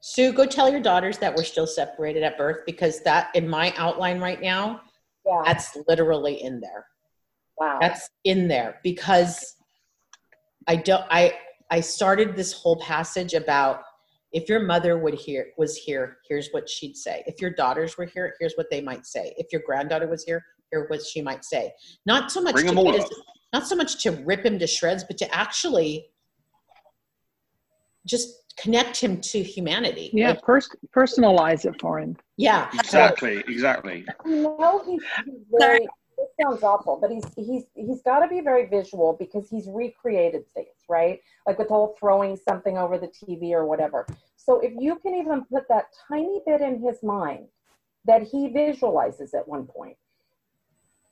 Sue, go tell your daughters that we're still separated at birth because that in my outline right now, yeah. that's literally in there. Wow. That's in there because I don't I I started this whole passage about if your mother would hear was here, here's what she'd say. If your daughters were here, here's what they might say. If your granddaughter was here, here what she might say. Not so much Bring to them all get up. his- not so much to rip him to shreds, but to actually just connect him to humanity. Yeah, Like, pers- personalize it for him. yeah. Exactly, exactly. You know he's, he's very. This sounds awful, but he's he's he's got to be very visual because he's recreated things, right? Like with the whole throwing something over the TV or whatever. So if you can even put that tiny bit in his mind that he visualizes at one point,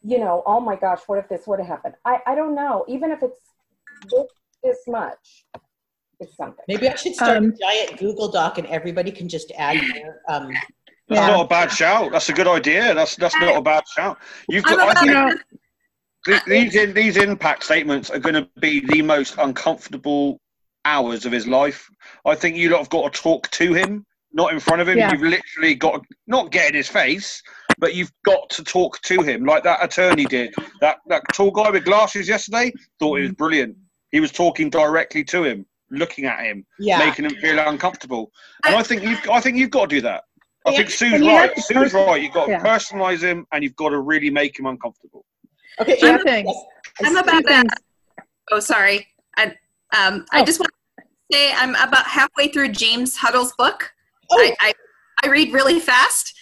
you know, oh my gosh, what if this would have happened? I I don't know. Even if it's this, this much, it's something. Maybe I should start Um, a giant Google Doc and everybody can just add their um That's Yeah. not a bad shout. That's a good idea. That's that's not a bad shout. You've got. I think You know, th- these in, these impact statements are going to be the most uncomfortable hours of his life. I think you lot have got to talk to him, not in front of him. Yeah. You've literally got to not get in his face, but you've got to talk to him like that attorney did. That that tall guy with glasses yesterday thought it was brilliant. He was talking directly to him. looking at him, Yeah. making him feel uncomfortable. And I think you've I think you've got to do that. I Yeah. think Sue's And have right. Sue's right. You've got to yeah. personalize him, and you've got to really make him uncomfortable. Okay, Two Anna, things. I'm about that. Oh, sorry. I, um, I Oh. just want to say I'm about halfway through James Huddle's book. Oh. I, I, I read really fast.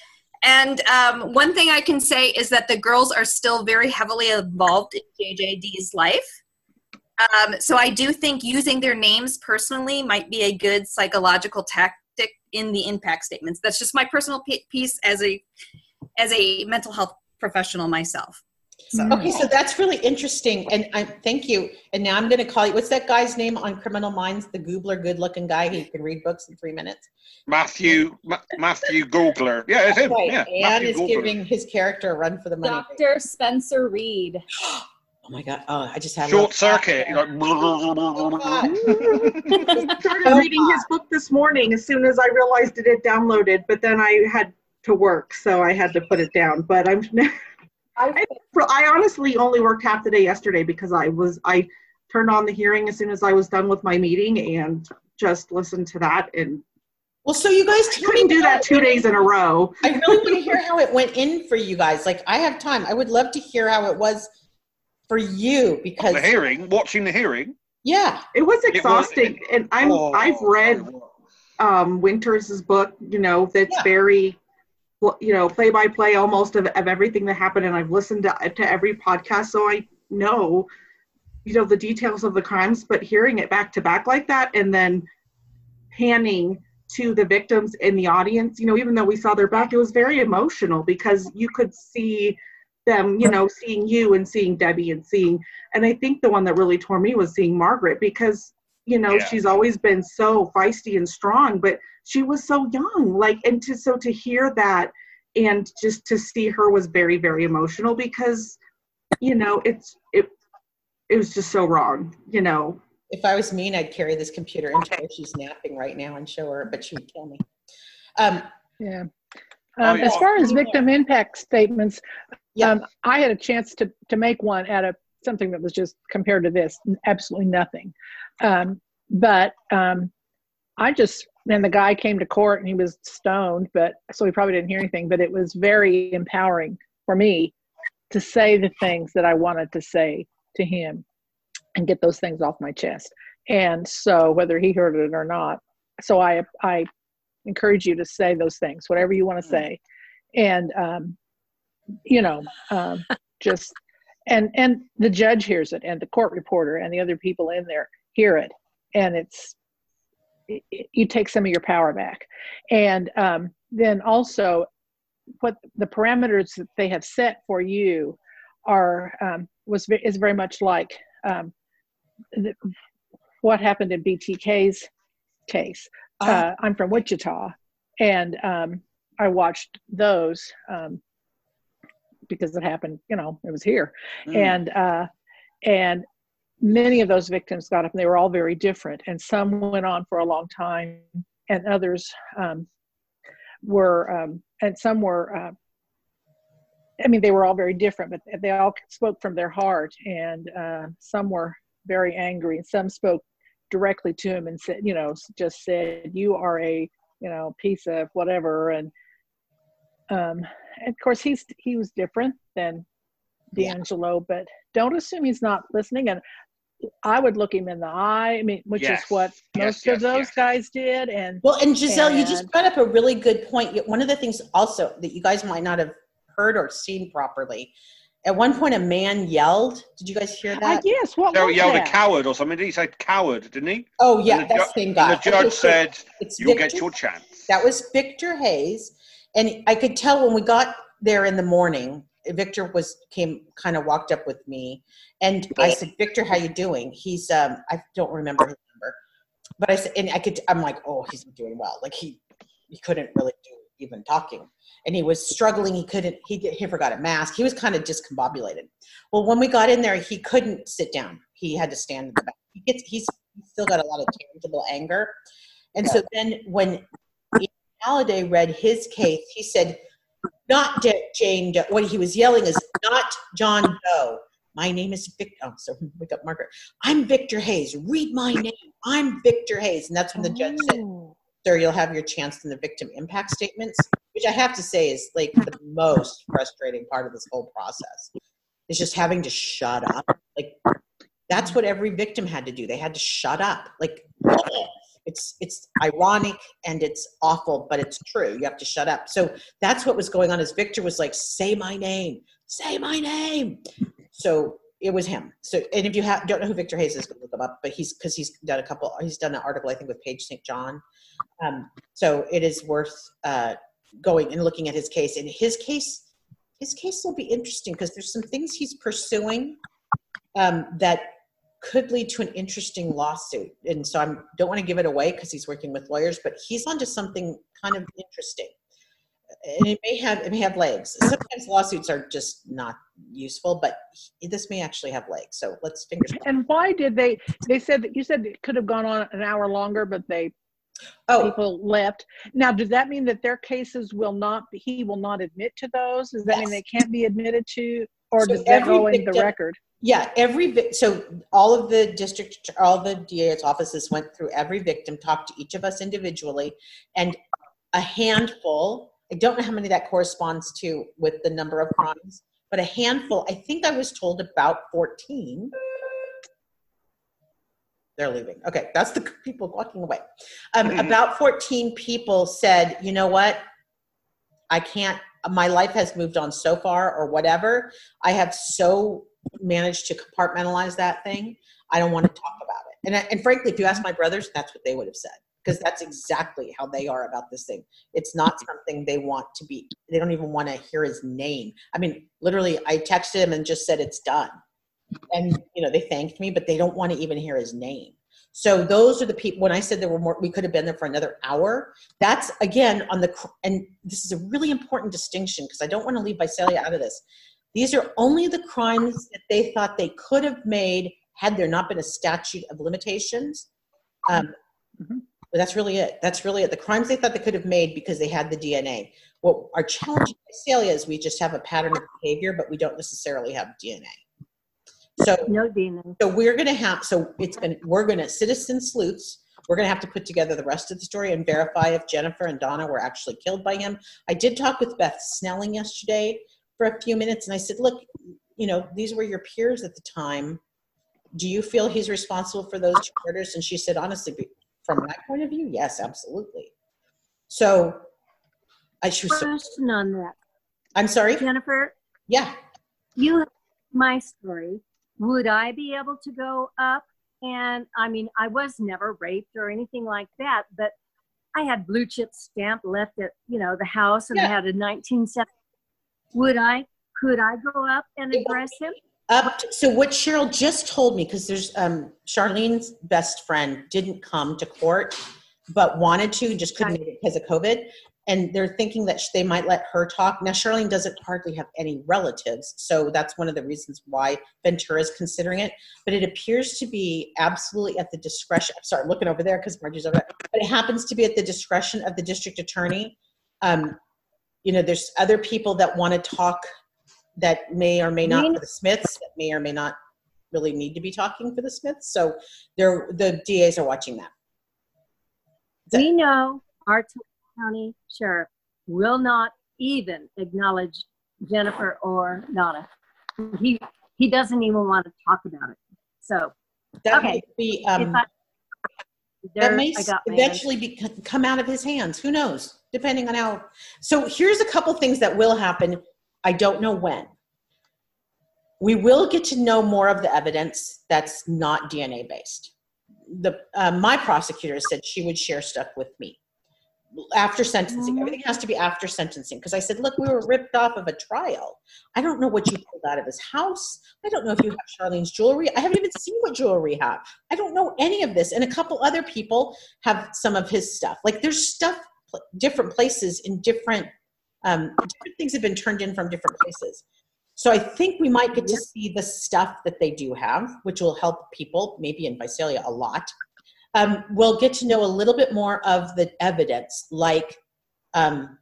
And um, one thing I can say is that the girls are still very heavily involved in JJD's life. Um, so I do think using their names personally might be a good psychological tactic in the impact statements. That's just my personal p- piece as a as a mental health professional myself. So. Mm-hmm. Okay, so that's really interesting, and I thank you. And now I'm going to call you. What's that guy's name on Criminal Minds? The Googler, good-looking guy who can read books in three minutes. Matthew Ma- Matthew Gubler. Yeah, it's him. Right. Yeah, Anne Matthew is Gubler. giving his character a run for the money. Dr. Spencer Reid. Oh my god! Oh, I just had a Short little- circuit. You're like, oh, started oh reading his book this morning as soon as I realized it had downloaded, but then I had to work, so I had to put it down. But I'm, I, I honestly only worked half the day yesterday because I was I turned on the hearing as soon as I was done with my meeting and just listened to that and. Well, so you guys I couldn't do that two days in a row. I really want to hear how it went in for you guys. Like, I have time. I would love to hear how it was for you because the hearing, watching the hearing. yeah, It was was- exhausting, and I'm Oh, I've read um, Winters's book. You know that's very, you know, play by play almost of, of everything that happened, and I've listened to to every podcast, so I know, you know, the details of the crimes. But hearing it back to back like that, and then panning to the victims in the audience, you know, even though we saw their back, it was very emotional because you could see them, you know, seeing you and seeing Debbie and seeing, and I think the one that really tore me was seeing Margaret because, you know, Yeah. she's always been so feisty and strong, but she was so young. Like, and to, so to hear that and just to see her was very, very emotional because, you know, it's, it, it was just so wrong, you know. if I was mean, I'd carry this computer into her. She's napping right now and show her, but she would kill me. Um, Yeah. Oh, Um, yeah. as far as victim impact statements, Yeah. um, I had a chance to, to make one out of something that was just compared to this, absolutely nothing. Um, but um, I just, and the guy came to court and he was stoned, but so he probably didn't hear anything, but it was very empowering for me to say the things that I wanted to say to him and get those things off my chest. And so whether he heard it or not, so I, I encourage you to say those things, whatever you want to say. And, um, you know, um, just, and, and the judge hears it and the court reporter and the other people in there hear it. And it's, it, you take some of your power back. And um, then also what the parameters that they have set for you are, um, was, is very much like, um, the, what happened in BTK's case. Uh, I'm from Wichita, and um, I watched those um, because it happened. You know, it was here, Mm. and uh, and many of those victims got up, and they were all very different. And some went on for a long time, and others um, were, um, and some were. Uh, I mean, they were all very different, but they all spoke from their heart, and uh, some were very angry, and some spoke directly to him and said, you know, just said, "You are a, you know, piece of whatever." And um, and of course, he's he was different than DeAngelo, but don't assume he's not listening. And I would look him in the eye. I mean, which Yes. is what most yes, of those guys did. And Well, and Giselle, you just brought up a really good point. One of the things also that you guys might not have heard or seen properly. At one point, a man yelled. Did you guys hear that? yes. What So was he yelled that? a coward or something. He said coward? Didn't he? Oh yeah, And the that's ju- same guy. And the judge Okay, said, "You'll get your chance." That was Victor Hayes, and I could tell when we got there in the morning. Victor was came kind of walked up with me, and I said, "Victor, how you doing?" He's um I don't remember his number, but I said, and I could I'm like, "Oh, he's doing well." Like he he couldn't really do even talking, and he was struggling. He couldn't. He he forgot a mask. He was kind of discombobulated. Well, when we got in there, he couldn't sit down. He had to stand in the back. He gets he's, he's still got a lot of tangible anger, and so then when Holliday read his case, he said, "Not De- Jane Doe." What he was yelling is, "Not John Doe." My name is Victor. Oh, so wake up, Margaret. I'm Victor Hayes. Read my name. I'm Victor Hayes. And that's when the judge said, Oh. Sir, you'll have your chance in the victim impact statements, which I have to say is like the most frustrating part of this whole process. Is just having to shut up. Like that's what every victim had to do. They had to shut up. Like it's it's ironic and it's awful, but it's true. You have to shut up. So that's what was going on. As Victor was like, "Say my name, say my name." So it was him. So and if you have, don't know who Victor Hayes is, look him up. But he's because he's done a couple. He's done an article I think with Paige St. John. Um, so it is worth uh, going and looking at his case. And his case, his case will be interesting because there's some things he's pursuing um, that could lead to an interesting lawsuit. And so I don't want to give it away because he's working with lawyers, but he's onto something kind of interesting. And it may have it may have legs. Sometimes lawsuits are just not useful, but he- this may actually have legs. So let's fingers crossed. And why did they? They said that you said it could have gone on an hour longer, but they oh people left. Now, does that mean that their cases will not? He will not admit to those. Does that mean they can't be admitted to, or So does that go in the record? Yeah, every so all of the district, all the DA's offices went through every victim, talked to each of us individually, and a handful. I don't know how many that corresponds to with the number of crimes, but a handful. I think I was told about fourteen. They're leaving. Okay, that's the people walking away. Um, about fourteen people said, "You know what? I can't. My life has moved on so far, or whatever. I have so managed to compartmentalize that thing. I don't want to talk about it. And, and frankly, if you ask my brothers, that's what they would have said because that's exactly how they are about this thing. It's not something they want to be. They don't even want to hear his name. I mean, literally, I texted him and just said it's done, and you know they thanked me, but they don't want to even hear his name. So those are the people. When I said there were more, we could have been there for another hour. That's again on the and this is a really important distinction because I don't want to leave Visalia out of this. These are only the crimes that they thought they could have made had there not been a statute of limitations. Um, but that's really it. That's really it. The crimes they thought they could have made because they had the DNA. What our challenge in Visalia is we just have a pattern of behavior, but we don't necessarily have DNA. So no DNA. So we're gonna have. So it's gonna. We're gonna citizen sleuths. We're gonna have to put together the rest of the story and verify if Jennifer and Donna were actually killed by him. I did talk with Beth Snelling yesterday for a few minutes, and I said, "Look, you know, these were your peers at the time. Do you feel he's responsible for those murders?" And she said, "Honestly, from my point of view, yes, absolutely." So I should Question on that. I'm sorry, Jennifer. Yeah. You my story. Would I be able to go up? And I mean, I was never raped or anything like that, but I had blue chip stamp left at you know the house, and I had a 1970. Would I? Could I go up and address him? Up to, so what Cheryl just told me because there's um Charlene's best friend didn't come to court but wanted to just couldn't make it because of COVID and they're thinking that they might let her talk. Now Charlene doesn't hardly have any relatives so that's one of the reasons why Ventura is considering it but it appears to be absolutely at the discretion I'm sorry looking over there because Margie's over there but it happens to be at the discretion of the district attorney um you know there's other people that want to talk that may or may not for the Smiths, that may or may not really need to be talking for the Smiths. So they're the DAs are watching that. We know our county sheriff will not even acknowledge Jennifer or Donna. He he doesn't even want to talk about it. So That okay, be um, I- that may eventually be, come out of his hands. Who knows? Depending on how. So here's a couple things that will happen. I don't know when. We will get to know more of the evidence that's not DNA based. The uh, my prosecutor said she would share stuff with me after sentencing. Everything has to be after sentencing because I said, look, we were ripped off of a trial. I don't know what you pulled out of his house. I don't know if you have Charlene's jewelry. I haven't even seen what jewelry have. I don't know any of this. And a couple other people have some of his stuff. Like there's stuff different places in different um, different things have been turned in from different places. So I think we might get to see the stuff that they do have, which will help people, maybe in Visalia a lot. Um, we'll get to know a little bit more of the evidence, like um,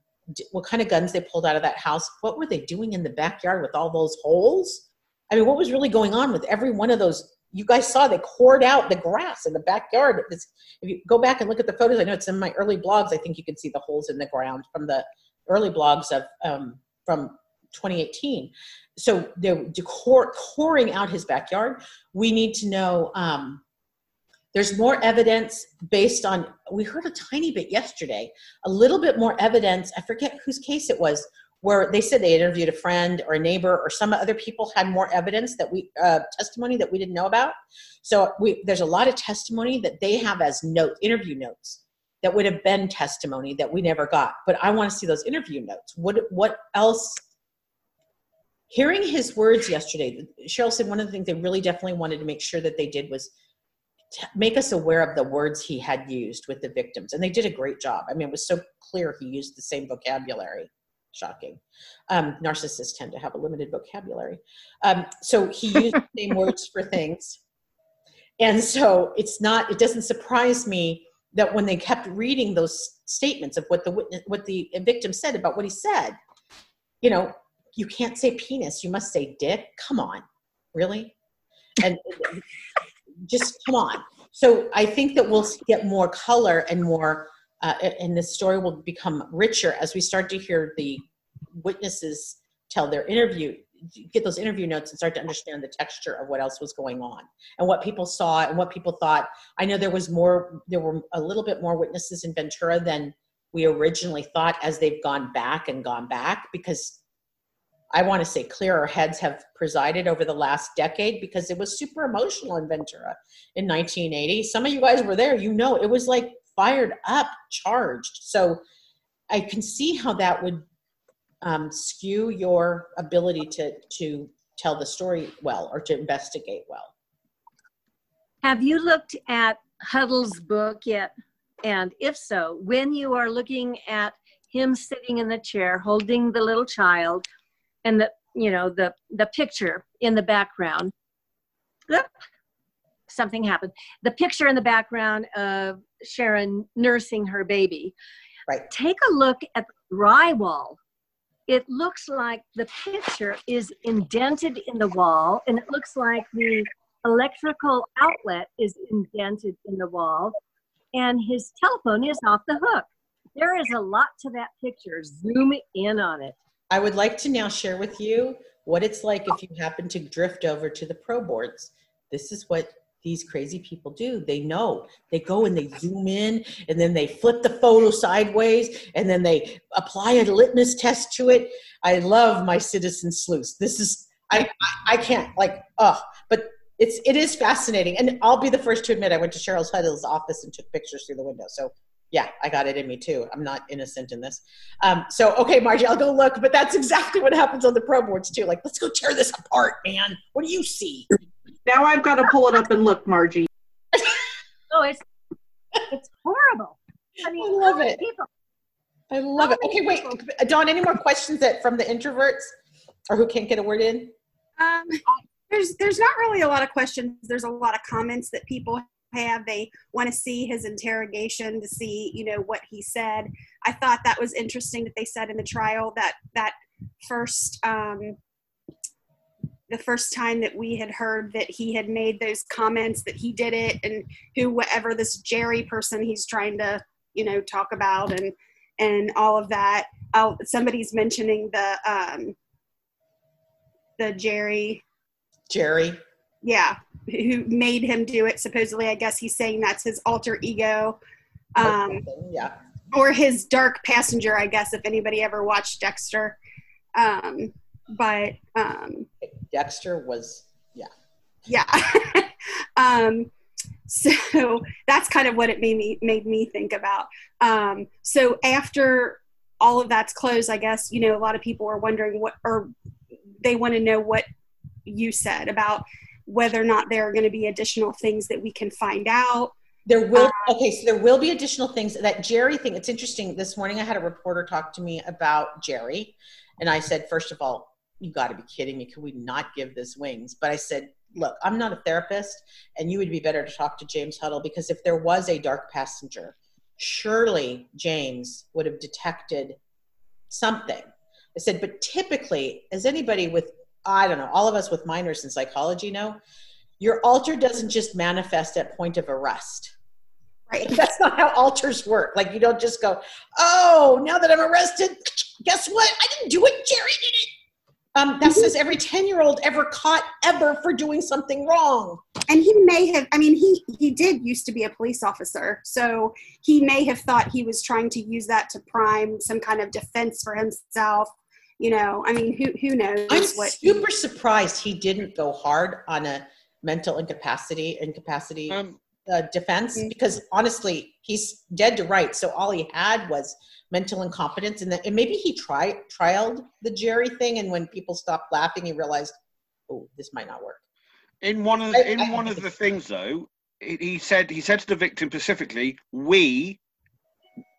what kind of guns they pulled out of that house. What were they doing in the backyard with all those holes? I mean, what was really going on with every one of those? You guys saw they cored out the grass in the backyard. It's, if you go back and look at the photos, I know it's in my early blogs. I think you can see the holes in the ground from the early blogs of um, from 2018. So they're decor- coring out his backyard. We need to know. Um, there's more evidence based on. We heard a tiny bit yesterday. A little bit more evidence. I forget whose case it was where they said they interviewed a friend or a neighbor or some other people had more evidence that we uh, testimony that we didn't know about so we, there's a lot of testimony that they have as note interview notes that would have been testimony that we never got but i want to see those interview notes what what else hearing his words yesterday cheryl said one of the things they really definitely wanted to make sure that they did was make us aware of the words he had used with the victims and they did a great job i mean it was so clear he used the same vocabulary shocking. Um, narcissists tend to have a limited vocabulary. Um, so he used the same words for things. And so it's not, it doesn't surprise me that when they kept reading those statements of what the witness, what the victim said about what he said, you know, you can't say penis, you must say dick. Come on, really? And just come on. So I think that we'll get more color and more uh, and the story will become richer as we start to hear the witnesses tell their interview get those interview notes and start to understand the texture of what else was going on and what people saw and what people thought i know there was more there were a little bit more witnesses in ventura than we originally thought as they've gone back and gone back because i want to say clearer heads have presided over the last decade because it was super emotional in ventura in 1980 some of you guys were there you know it was like fired up, charged. So I can see how that would um, skew your ability to to tell the story well or to investigate well. Have you looked at Huddle's book yet? And if so, when you are looking at him sitting in the chair holding the little child and the you know the the picture in the background something happened. The picture in the background of Sharon nursing her baby. Right. Take a look at the drywall. It looks like the picture is indented in the wall, and it looks like the electrical outlet is indented in the wall, and his telephone is off the hook. There is a lot to that picture. Zoom in on it. I would like to now share with you what it's like if you happen to drift over to the pro boards. This is what these crazy people do. They know. They go and they zoom in and then they flip the photo sideways and then they apply a litmus test to it. I love my citizen sleuths. This is I I, can't like oh, but it's it is fascinating. And I'll be the first to admit I went to Cheryl's Huddle's office and took pictures through the window. So yeah, I got it in me too. I'm not innocent in this. Um, so okay, Margie, I'll go look. But that's exactly what happens on the pro boards too. Like, let's go tear this apart, man. What do you see? Now I've got to pull it up and look, Margie. oh, it's it's horrible. I mean, I love it. People? I love it. Okay, wait, Dawn. Any more questions that from the introverts or who can't get a word in? Um, there's there's not really a lot of questions. There's a lot of comments that people have. They want to see his interrogation to see, you know, what he said. I thought that was interesting that they said in the trial that that first um, the first time that we had heard that he had made those comments that he did it and who whatever this jerry person he's trying to you know talk about and and all of that I'll, somebody's mentioning the um the jerry jerry yeah who made him do it supposedly i guess he's saying that's his alter ego um yeah or his dark passenger i guess if anybody ever watched dexter um but um, Dexter was yeah yeah. um, so that's kind of what it made me made me think about. Um, so after all of that's closed, I guess you know a lot of people are wondering what or they want to know what you said about whether or not there are going to be additional things that we can find out. There will um, okay, so there will be additional things. That Jerry thing, it's interesting. This morning I had a reporter talk to me about Jerry, and I said, first of all, you got to be kidding me. Can we not give this wings? But I said, look, I'm not a therapist, and you would be better to talk to James Huddle because if there was a dark passenger, surely James would have detected something. I said, but typically, as anybody with I don't know, all of us with minors in psychology know, your alter doesn't just manifest at point of arrest. Right. That's not how alters work. Like you don't just go, oh, now that I'm arrested, guess what? I didn't do it. Jerry did it. Um, that says every 10 year old ever caught ever for doing something wrong. And he may have, I mean, he, he did used to be a police officer. So he may have thought he was trying to use that to prime some kind of defense for himself. You know, I mean, who, who knows I'm what. super surprised he didn't go hard on a mental incapacity, incapacity Um, uh, defense because honestly, he's dead to rights. So all he had was mental incompetence, and, that, and maybe he tried trialed the Jerry thing, and when people stopped laughing, he realized, oh, this might not work. In one of the, in one of the things though, he he said he said to the victim specifically, "We,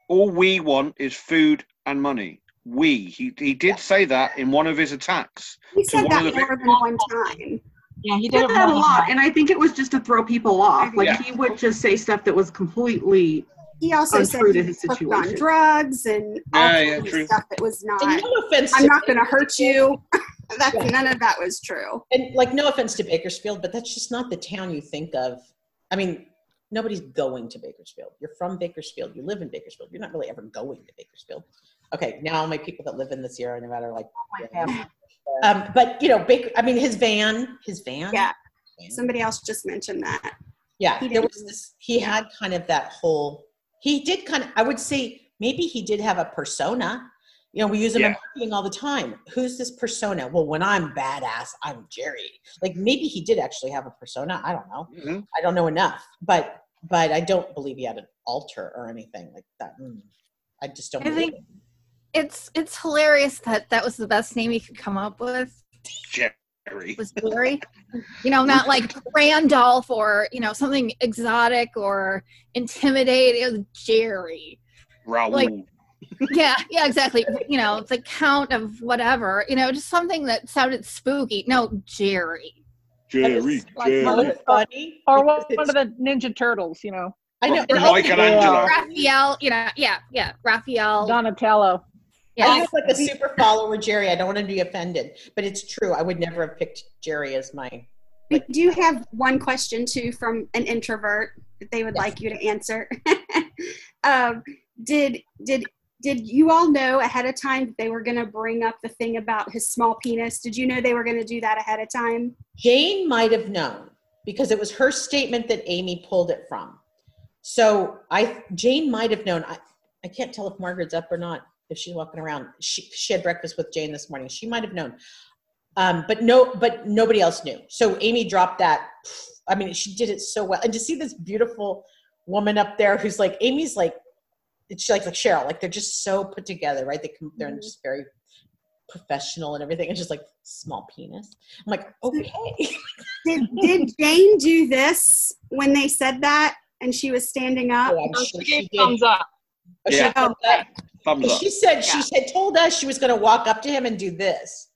all we want is food and money." We. He he did say that in one of his attacks. He said that more vic- than one time. Yeah, he He did that a lot, and I think it was just to throw people off. Like Yeah. he would just say stuff that was completely He also said untrue to he his was hooked on drugs and all Yeah, yeah, true. stuff that was not. And no offense I'm to not going to hurt you. That's none of that was true. And like, no offense to Bakersfield, but that's just not the town you think of. I mean, nobody's going to Bakersfield. You're from Bakersfield. You live in Bakersfield. You're not really ever going to Bakersfield. Okay, now my people that live in the Sierra Nevada are like, um, but you know, Baker. I mean, his van, his van. Yeah. Somebody else just mentioned that. Yeah, He there was this. He had kind of that whole. He did kind of. I would say maybe he did have a persona. You know, we use them in marketing all the time. Who's this persona? Well, when I'm badass, I'm Jerry. Like maybe he did actually have a persona. I don't know. Mhm. I don't know enough, but but I don't believe he had an altar or anything like that. Mm. I just don't. I believe think it. It's it's hilarious that that was the best name he could come up with. Jerry. Was Jerry? you know, not like Randolph or you know something exotic or intimidating. It was Jerry. Raoul. Like- Yeah, yeah, exactly. You know, the count of whatever. You know, just something that sounded spooky. No, Jerry. Jerry. like Jerry. Funny. Or one, one of the Ninja Turtles, you know. I know. Michelangelo. Raphael. You know, yeah, yeah. Raphael. Donatello. I Yeah. have like a super follower Jerry. I don't want to be offended, but it's true. I would never have picked Jerry as my. We do have one question too from an introvert that they would like you to answer. um, did did did you all know ahead of time that they were going to bring up the thing about his small penis? Did you know they were going to do that ahead of time? Jane might have known because it was her statement that Amy pulled it from. So I Jane might have known. I, I can't tell if Margaret's up or not. If she's walking around, she she had breakfast with Jane this morning. She might have known, um, but no, but nobody else knew. So Amy dropped that. I mean, she did it so well, and to see this beautiful woman up there who's like Amy's like it's like like Cheryl, like they're just so put together, right? They come, they're just very professional and everything, and just like small penis. I'm like, okay. Did did Jane do this when they said that and she was standing up? Oh, I'm sure She she gave did. thumbs up. Oh, Yeah. had thumbs up. Thumbs up. She said she had told us she was going to walk up to him and do this.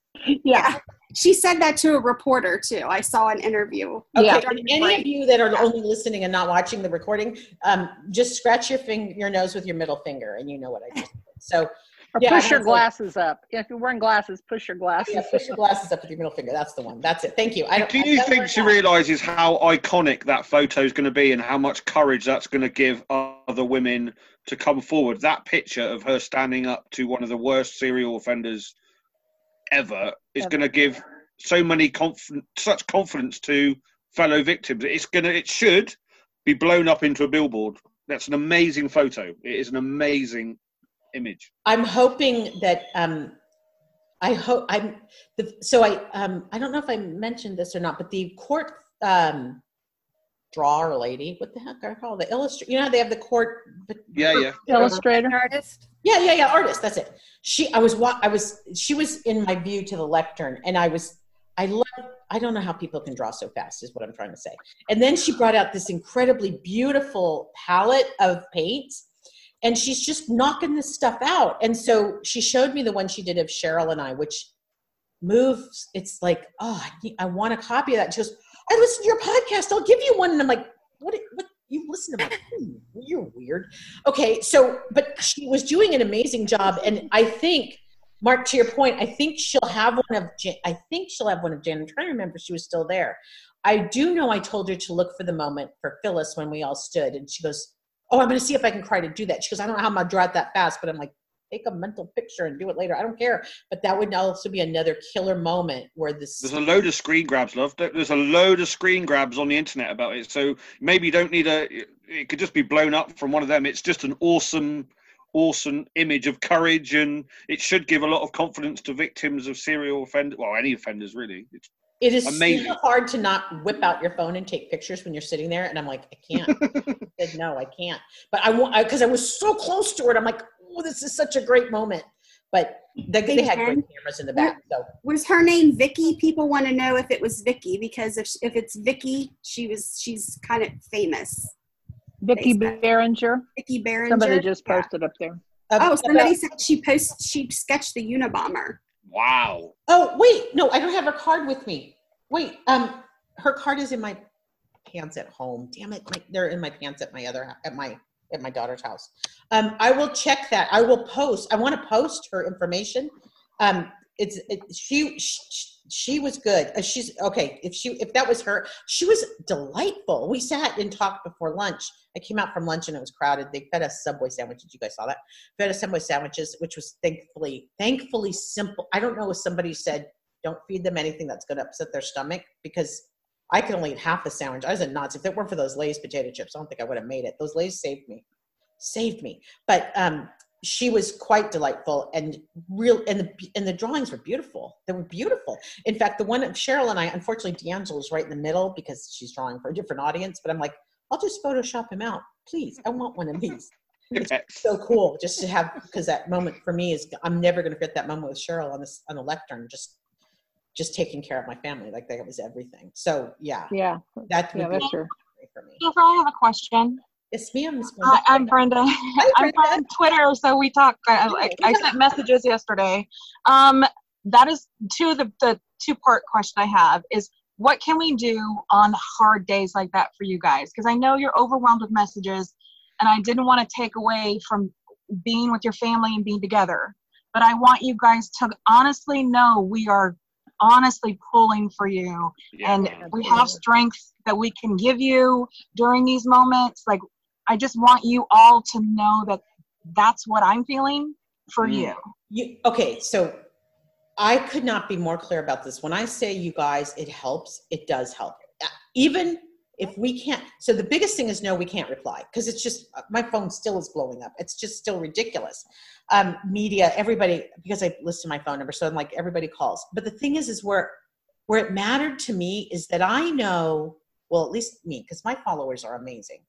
Yeah. She said that to a reporter too. I saw an interview. Okay, During and the any of you that are only listening and not watching the recording, um, just scratch your finger, your nose with your middle finger, and you know what I just did. So, Or yeah, push your was like- glasses up. Yeah, if you're wearing glasses, push your glasses. yeah, push your glasses up with your middle finger. That's the one. That's it. Thank you. I don't, I you don't think she realizes how iconic that photo is going to be and how much courage that's going to give other women to come forward? That picture of her standing up to one of the worst serial offenders ever is going to give so many conf- such confidence to fellow victims. It's going to, it should be blown up into a billboard. That's an amazing photo. It is an amazing image. I'm hoping that um, I hope I'm the, so I um, I don't know if I mentioned this or not, but the court um, drawer lady, what the heck are they called? The illustrator. You know they have the court. Yeah, yeah. Illustrator. Artist. Yeah, yeah, yeah. Artist. That's it. She. I was. wa- I was. She was in my view to the lectern, and I was. I love. I don't know how people can draw so fast. Is what I'm trying to say. And then she brought out this incredibly beautiful palette of paints, and she's just knocking this stuff out. And so she showed me the one she did of Cheryl and I, which moves. It's like, oh, I, I want a copy of that. She goes, I listened to your podcast. I'll give you one. And I'm like, what? What? You listen to my? Hmm, You're weird. Okay, so but she was doing an amazing job, and I think Mark, to your point, I think she'll have one of. Jan- I think she'll have one of Jan. I'm trying to remember. She was still there. I do know. I told her to look for the moment for Phyllis when we all stood, and she goes, "Oh, I'm going to see if I can try to do that." She goes, "I don't know how I'm going to draw it that fast," but I'm like, "Take a mental picture and do it later. I don't care." But that would also be another killer moment where this. There's a load of screen grabs, love. There's a load of screen grabs on the internet about it. So maybe you don't need a. It could just be blown up from one of them. It's just an awesome, awesome image of courage, and it should give a lot of confidence to victims of serial offenders. Well, any offenders really. It's It is amazing. hard to not whip out your phone and take pictures when you're sitting there, and I'm like, I can't. I said, no, I can't. But I want because I, was so close to it. I'm like, oh, this is such a great moment. But they, they had great cameras in the back, so Was her name Vicki? People want to know if it was Vicki because if if it's Vicki, she was she's kind of famous. Vicki Facebook. Behringer. Vicki Behringer. Somebody just Yeah. posted up there. Oh, somebody about- said she posts she sketched the Unabomber. wow. Oh wait, no, I don't have her card with me. Wait, um, her card is in my pants at home. Damn it, my, they're in my pants at my other at my at my daughter's house. Um, I will check that. I will post. I want to post her information. Um, it's it, she, she she was good. Uh, she's okay. If she if that was her, she was delightful. We sat and talked before lunch. I came out from lunch and it was crowded. They fed us Subway sandwiches. You guys saw that? Fed us Subway sandwiches, which was thankfully thankfully simple. I don't know if somebody said don't feed them anything that's going to upset their stomach because I could only eat half a sandwich. I was a Nazi. If it weren't for those Lay's potato chips, I don't think I would have made it. Those Lay's saved me, saved me. But um, she was quite delightful and real, and the and the drawings were beautiful. They were beautiful. In fact, the one of Cheryl and I, unfortunately, DeAngelo's right in the middle because she's drawing for a different audience. But I'm like, I'll just Photoshop him out, please. I want one of these. It's so cool just to have because that moment for me is I'm never going to forget that moment with Cheryl on this on the lectern, just just taking care of my family like that was everything. So yeah, Yeah. that would Yeah, be that's true. great for me. Jennifer, I have a question. Yes, ma'am. Miss Hi, I'm Brenda. I'm on Twitter, so we talk. I, I, I sent messages yesterday. Um, that is two of the, the two part question I have is what can we do on hard days like that for you guys? Because I know you're overwhelmed with messages, and I didn't want to take away from being with your family and being together. But I want you guys to honestly know we are honestly pulling for you and we have strength that we can give you during these moments like i just want you all to know that that's what i'm feeling for you You okay? So I could not be more clear about this. When I say you guys, it helps. It does help. Uh, Even if we can't. So the biggest thing is no, we can't reply because it's just uh, my phone still is blowing up. It's just still ridiculous. Um, media, everybody, because I listed my phone number, so I'm like everybody calls. But the thing is, is where where it mattered to me is that I know. Well, at least me, because my followers are amazing.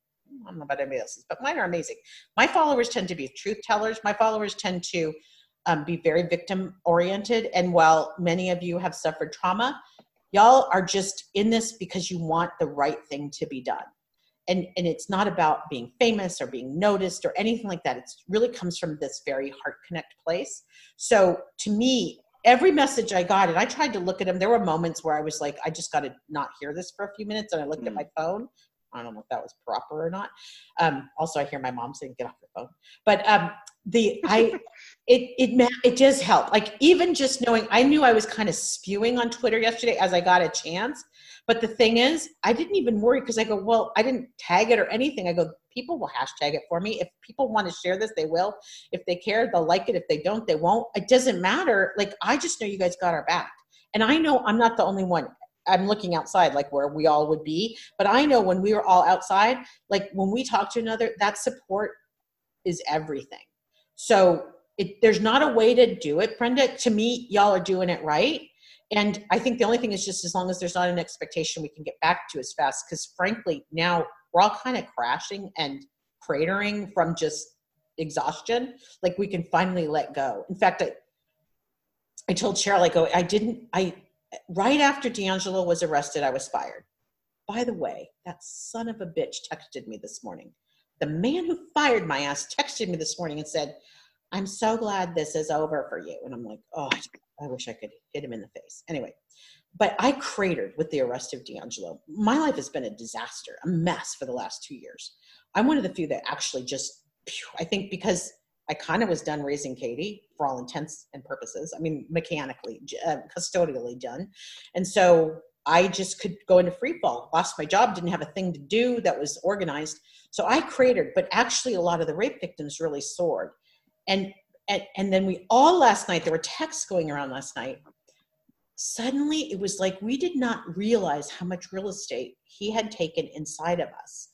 I don't know about anybody else's, but mine are amazing. My followers tend to be truth tellers. My followers tend to um, be very victim oriented. And while many of you have suffered trauma, y'all are just in this because you want the right thing to be done. And, and it's not about being famous or being noticed or anything like that. It really comes from this very heart connect place. So to me, every message I got, and I tried to look at them, there were moments where I was like, I just got to not hear this for a few minutes. And I looked at mm. my phone. I don't know if that was proper or not. Um, also, I hear my mom saying, "Get off your phone." But um, the I, it it ma- it does help. Like even just knowing, I knew I was kind of spewing on Twitter yesterday as I got a chance. But the thing is, I didn't even worry because I go, well, I didn't tag it or anything. I go, people will hashtag it for me. If people want to share this, they will. If they care, they'll like it. If they don't, they won't. It doesn't matter. Like I just know you guys got our back, and I know I'm not the only one. I'm looking outside, like where we all would be. But I know when we were all outside, like when we talk to another, that support is everything. So it, there's not a way to do it, Brenda. To me, y'all are doing it right. And I think the only thing is just as long as there's not an expectation we can get back to as fast. Because frankly, now we're all kind of crashing and cratering from just exhaustion. Like we can finally let go. In fact, I, I told Cheryl, I go, I didn't, I, right after DeAngelo was arrested, I was fired. By the way, that son of a bitch texted me this morning. The man who fired my ass texted me this morning and said, I'm so glad this is over for you. And I'm like, oh, I wish I could hit him in the face. Anyway, but I cratered with the arrest of DeAngelo. My life has been a disaster, a mess for the last two years. I'm one of the few that actually just, I think because I kind of was done raising Katie for all intents and purposes. I mean, mechanically, uh, custodially done. And so I just could go into free fall. Lost my job, didn't have a thing to do that was organized. So I cratered, but actually, a lot of the rape victims really soared. And and, and then we all last night, there were texts going around last night. Suddenly, it was like we did not realize how much real estate he had taken inside of us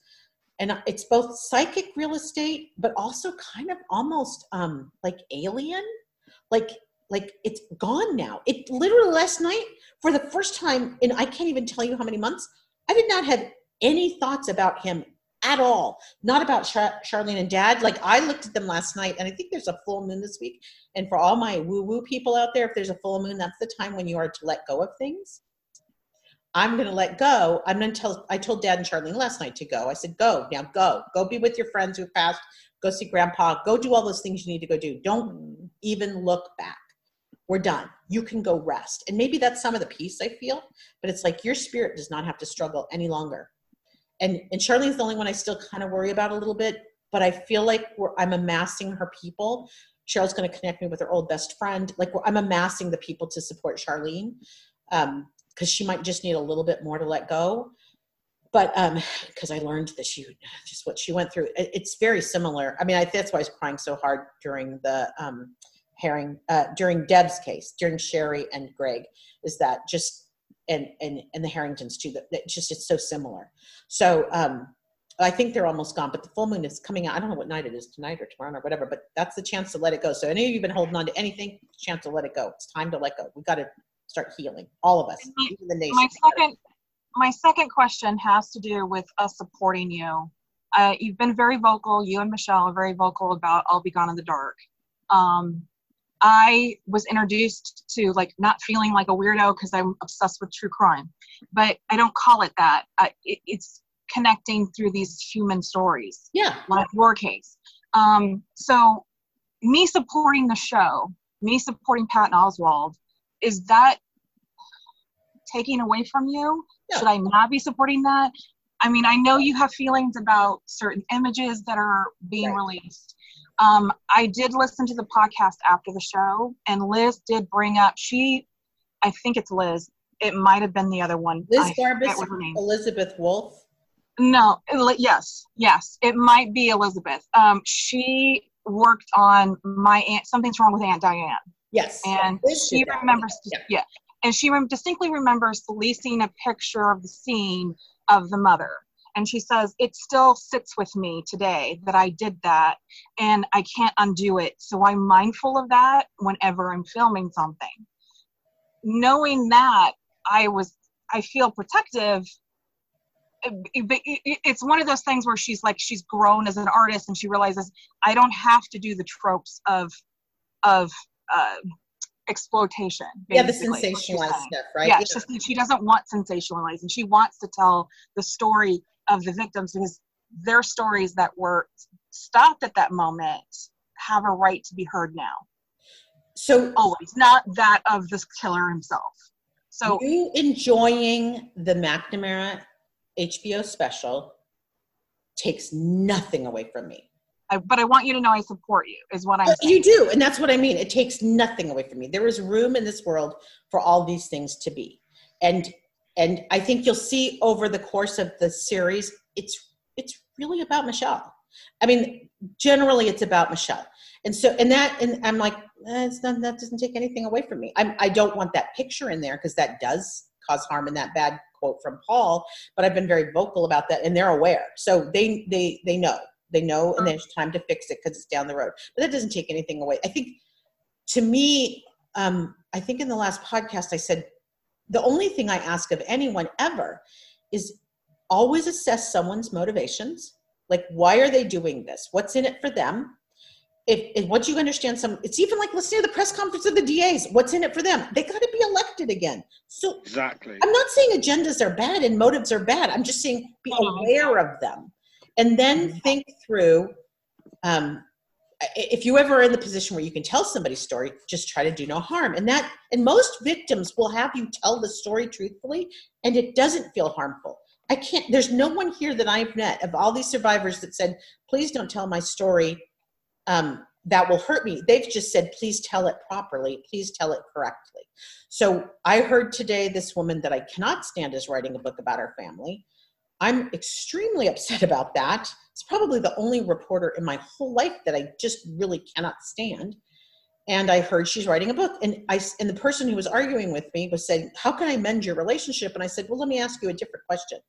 and it's both psychic real estate but also kind of almost um like alien. Like like it's gone now. It literally last night for the first time and i can't even tell you how many months i did not have any thoughts about him at all. Not about Char- charlene and dad. Like i looked at them last night and i think there's a full moon this week. And for all my woo woo people out there if there's a full moon that's the time when you are to let go of things I'm going to let go. I'm going to tell, I told dad and Charlene last night to go. I said, go now, go, go be with your friends who passed, go see grandpa, go do all those things you need to go do. Don't even look back. We're done. You can go rest. And maybe that's some of the peace I feel, but it's like your spirit does not have to struggle any longer. And, and Charlene's the only one I still kind of worry about a little bit, but I feel like I'm amassing her people. Cheryl's going to connect me with her old best friend. Like I'm amassing the people to support Charlene. Um, because she might just need a little bit more to let go but um because i learned that she just what she went through it, it's very similar i mean I, that's why i was crying so hard during the um herring uh during deb's case during sherry and greg is that just and and and the harringtons too that, that just it's so similar so um I think they're almost gone, but the full moon is coming out. I don't know what night it is tonight or tomorrow or whatever, but that's the chance to let it go. So any of you been holding on to anything, chance to let it go. It's time to let go. We got to start healing, all of us, my, even the nation. My second, my second question has to do with us supporting you. Uh, you've been very vocal. You and Michelle are very vocal about "I'll Be Gone in the Dark." Um, I was introduced to like not feeling like a weirdo because I'm obsessed with true crime, but I don't call it that. I, it, it's connecting through these human stories. Yeah, like your case. Um, so, me supporting the show, me supporting Patton Oswalt, is that taking away from you? No. Should I not be supporting that? I mean, I know you have feelings about certain images that are being right. released. Um, I did listen to the podcast after the show, and Liz did bring up she, I think it's Liz. It might have been the other one. Liz Garbus, Elizabeth Wolff. No, yes, yes, it might be Elizabeth. Um, she worked on my aunt. Something's wrong with Aunt Diane. Yes. And she remembers, yeah. yeah. And she distinctly remembers leasing a picture of the scene of the mother. And she says, It still sits with me today that I did that and I can't undo it. So I'm mindful of that whenever I'm filming something. Knowing that, I was, I feel protective it's one of those things where she's like she's grown as an artist and she realizes i don't have to do the tropes of of uh, exploitation. Yeah, the sensationalized stuff, right? Yeah, yeah. she doesn't want sensationalized, and she wants to tell the story of the victims because their stories that were stopped at that moment have a right to be heard now. So always, not that of the killer himself. So you enjoying the McNamara HBO special takes nothing away from me. I, but I want you to know I support you, is what I'm saying. You do, and that's what I mean. It takes nothing away from me. There is room in this world for all these things to be, and and I think you'll see over the course of the series, it's it's really about Michelle. I mean, generally, it's about Michelle, and so and that and I'm like, eh, not, that doesn't take anything away from me. I'm, I don't want that picture in there because that does cause harm in that bad quote from Paul. But I've been very vocal about that, and they're aware, so they they they know they know, and there's time to fix it because it's down the road. But that doesn't take anything away. I think, to me, um, I think in the last podcast I said the only thing I ask of anyone ever is always assess someone's motivations. Like, why are they doing this? What's in it for them? If, if once you understand some, it's even like listening to the press conference of the DAs. What's in it for them? They got to be elected again. So exactly. I'm not saying agendas are bad and motives are bad. I'm just saying be aware of them and then think through um, if you ever are in the position where you can tell somebody's story just try to do no harm and that and most victims will have you tell the story truthfully and it doesn't feel harmful i can't there's no one here that i've met of all these survivors that said please don't tell my story um, that will hurt me. They've just said, please tell it properly, please tell it correctly. So I heard today this woman that I cannot stand is writing a book about her family. I'm extremely upset about that. It's probably the only reporter in my whole life that I just really cannot stand. And I heard she's writing a book, and I and the person who was arguing with me was saying, "How can I mend your relationship?" And I said, "Well, let me ask you a different question.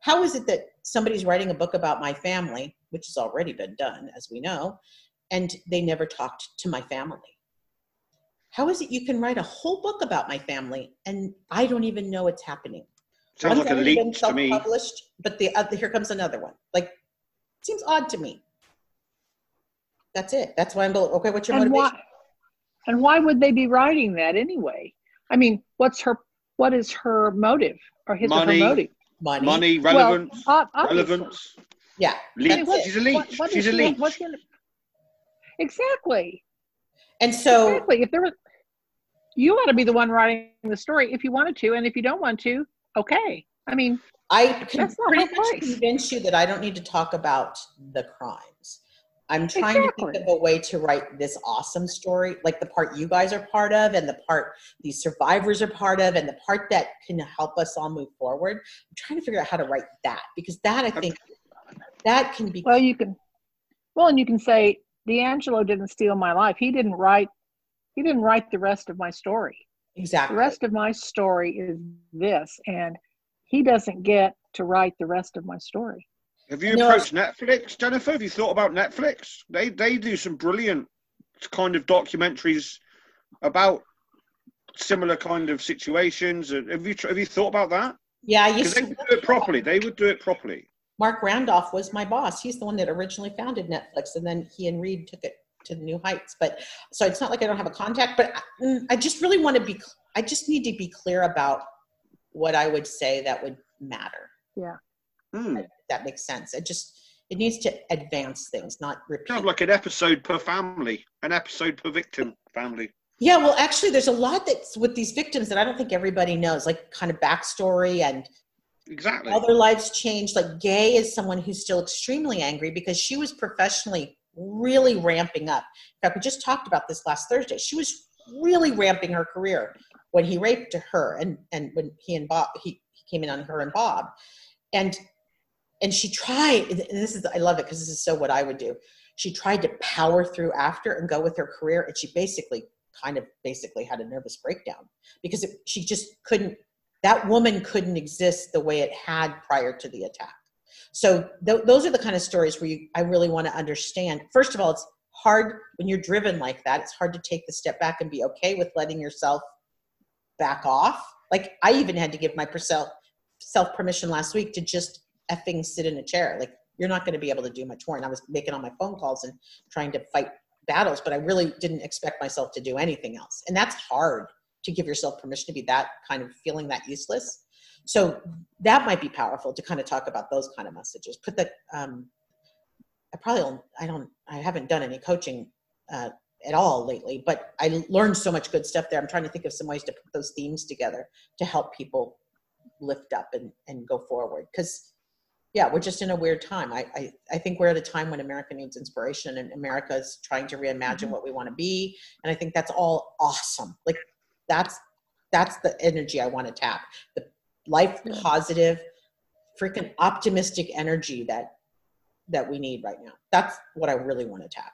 How is it that somebody's writing a book about my family, which has already been done, as we know, and they never talked to my family? How is it you can write a whole book about my family and I don't even know it's happening? Sounds One's like a leak to me. self-published, But the other, here comes another one. Like, seems odd to me. That's it. That's why I'm okay. What's your and motivation? why, and why would they be writing that anyway? I mean, what's her what is her motive or his Money, or her motive? Money, Money, relevance, Well, ob- relevance. Yeah, Leech. What- She's a leech. what- what She's is a she- leech. what's in- exactly. And so, exactly, if there was, you ought to be the one writing the story if you wanted to, and if you don't want to, okay. I mean, I can pretty much convince you that I don't need to talk about the crimes. I'm trying to think of a way to write this awesome story, like the part you guys are part of, and the part these survivors are part of, and the part that can help us all move forward. I'm trying to figure out how to write that because that I think that can be well, you can, well, and you can say DeAngelo didn't steal my life. He didn't write, he didn't write the rest of my story. Exactly The rest of my story is this, and he doesn't get to write the rest of my story. Have you No, approached Netflix, Jennifer? Have you thought about Netflix? They they do some brilliant kind of documentaries about similar kind of situations. Uh, have you have you thought about that? Yeah, I Because used they would do it properly. They would do it properly. Marc Randolph was my boss. He's the one that originally founded Netflix, and then he and Reed took it to new heights. But so it's not like I don't have a contact, but I, mm, I just really want to be. I just need to be clear about what I would say that would matter. Yeah. If that makes sense. It just it needs to advance things, not repeat. Kind of like an episode per family, an episode per victim family. Yeah, well, actually, there's a lot that's with these victims that I don't think everybody knows, like kind of backstory and Exactly. all their lives changed. Like Gay is someone who's still extremely angry because she was professionally really ramping up. In fact, we just talked about this last Thursday. She was really ramping her career when he raped her and and when he and Bob he, he came in on her and Bob. And and she tried and this is I love it because this is so what I would do. She tried to power through after and go with her career and she basically kind of basically had a nervous breakdown because it, she just couldn't that woman couldn't exist the way it had prior to the attack so th- those are the kind of stories where you, i really want to understand. First of all it's hard when you're driven like that it's hard to take the step back and be okay with letting yourself back off. Like i even had to give my self self permission last week to just effing sit in a chair. Like you're not going to be able to do much more. And i was making all my phone calls and trying to fight battles but i really didn't expect myself to do anything else. And that's hard to give yourself permission to be that kind of feeling that useless so that might be powerful to kind of talk about those kind of messages. Put that um, i probably don't i don't i haven't done any coaching uh, at all lately but i learned so much good stuff there. I'm trying to think of some ways to put those themes together to help people lift up and, and go forward. Because yeah we're just in a weird time. I, I i think we're at a time when america needs inspiration and america is trying to reimagine what we want to be. And i think that's all awesome. Like that's that's the energy i want to tap. The life positive freaking optimistic energy that that we need right now that's what i really want to tap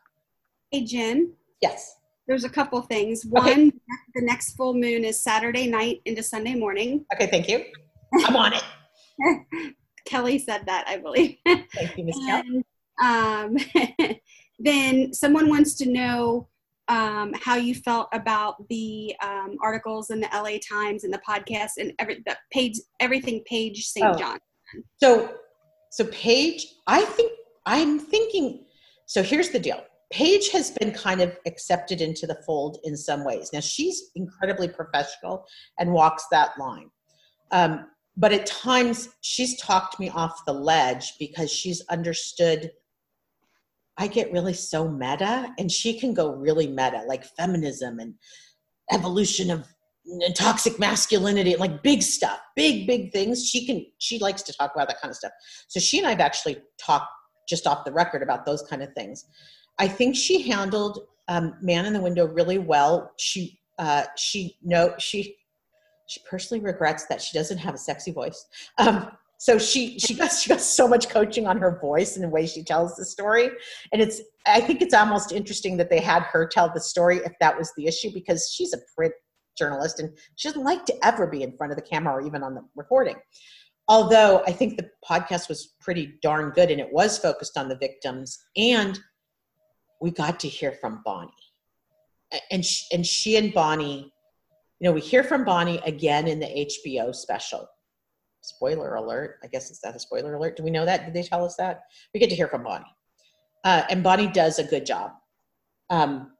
Hey, Jen. Yes. There's a couple things. One, the next full moon is Saturday night into Sunday morning. Okay, thank you. I'm on it. Kelly said that, I believe. Thank you, Miss Kelly. Um, then someone wants to know um, how you felt about the um, articles in the LA Times and the podcast and every the page, everything Paige St. Oh. John. So, so Paige, I think I'm thinking. So here's the deal. Paige has been kind of accepted into the fold in some ways. Now she's incredibly professional and walks that line, um, but at times she's talked me off the ledge because she's understood. I get really so meta, and she can go really meta, like feminism and evolution of toxic masculinity like big stuff big big things she can she likes to talk about that kind of stuff so she and i've actually talked just off the record about those kind of things I think she handled um, Man in the Window really well. She uh, she no she she personally regrets that she doesn't have a sexy voice. Um, so she she got she got so much coaching on her voice and the way she tells the story, and it's I think it's almost interesting that they had her tell the story if that was the issue because she's a print journalist and she doesn't like to ever be in front of the camera or even on the recording. Although I think the podcast was pretty darn good and it was focused on the victims and we got to hear from Bonnie. And she, and she and Bonnie, you know, we hear from Bonnie again in the HBO special. Spoiler alert. I guess is that a spoiler alert? Do we know that? Did they tell us that? We get to hear from Bonnie. Uh, and Bonnie does a good job. Um,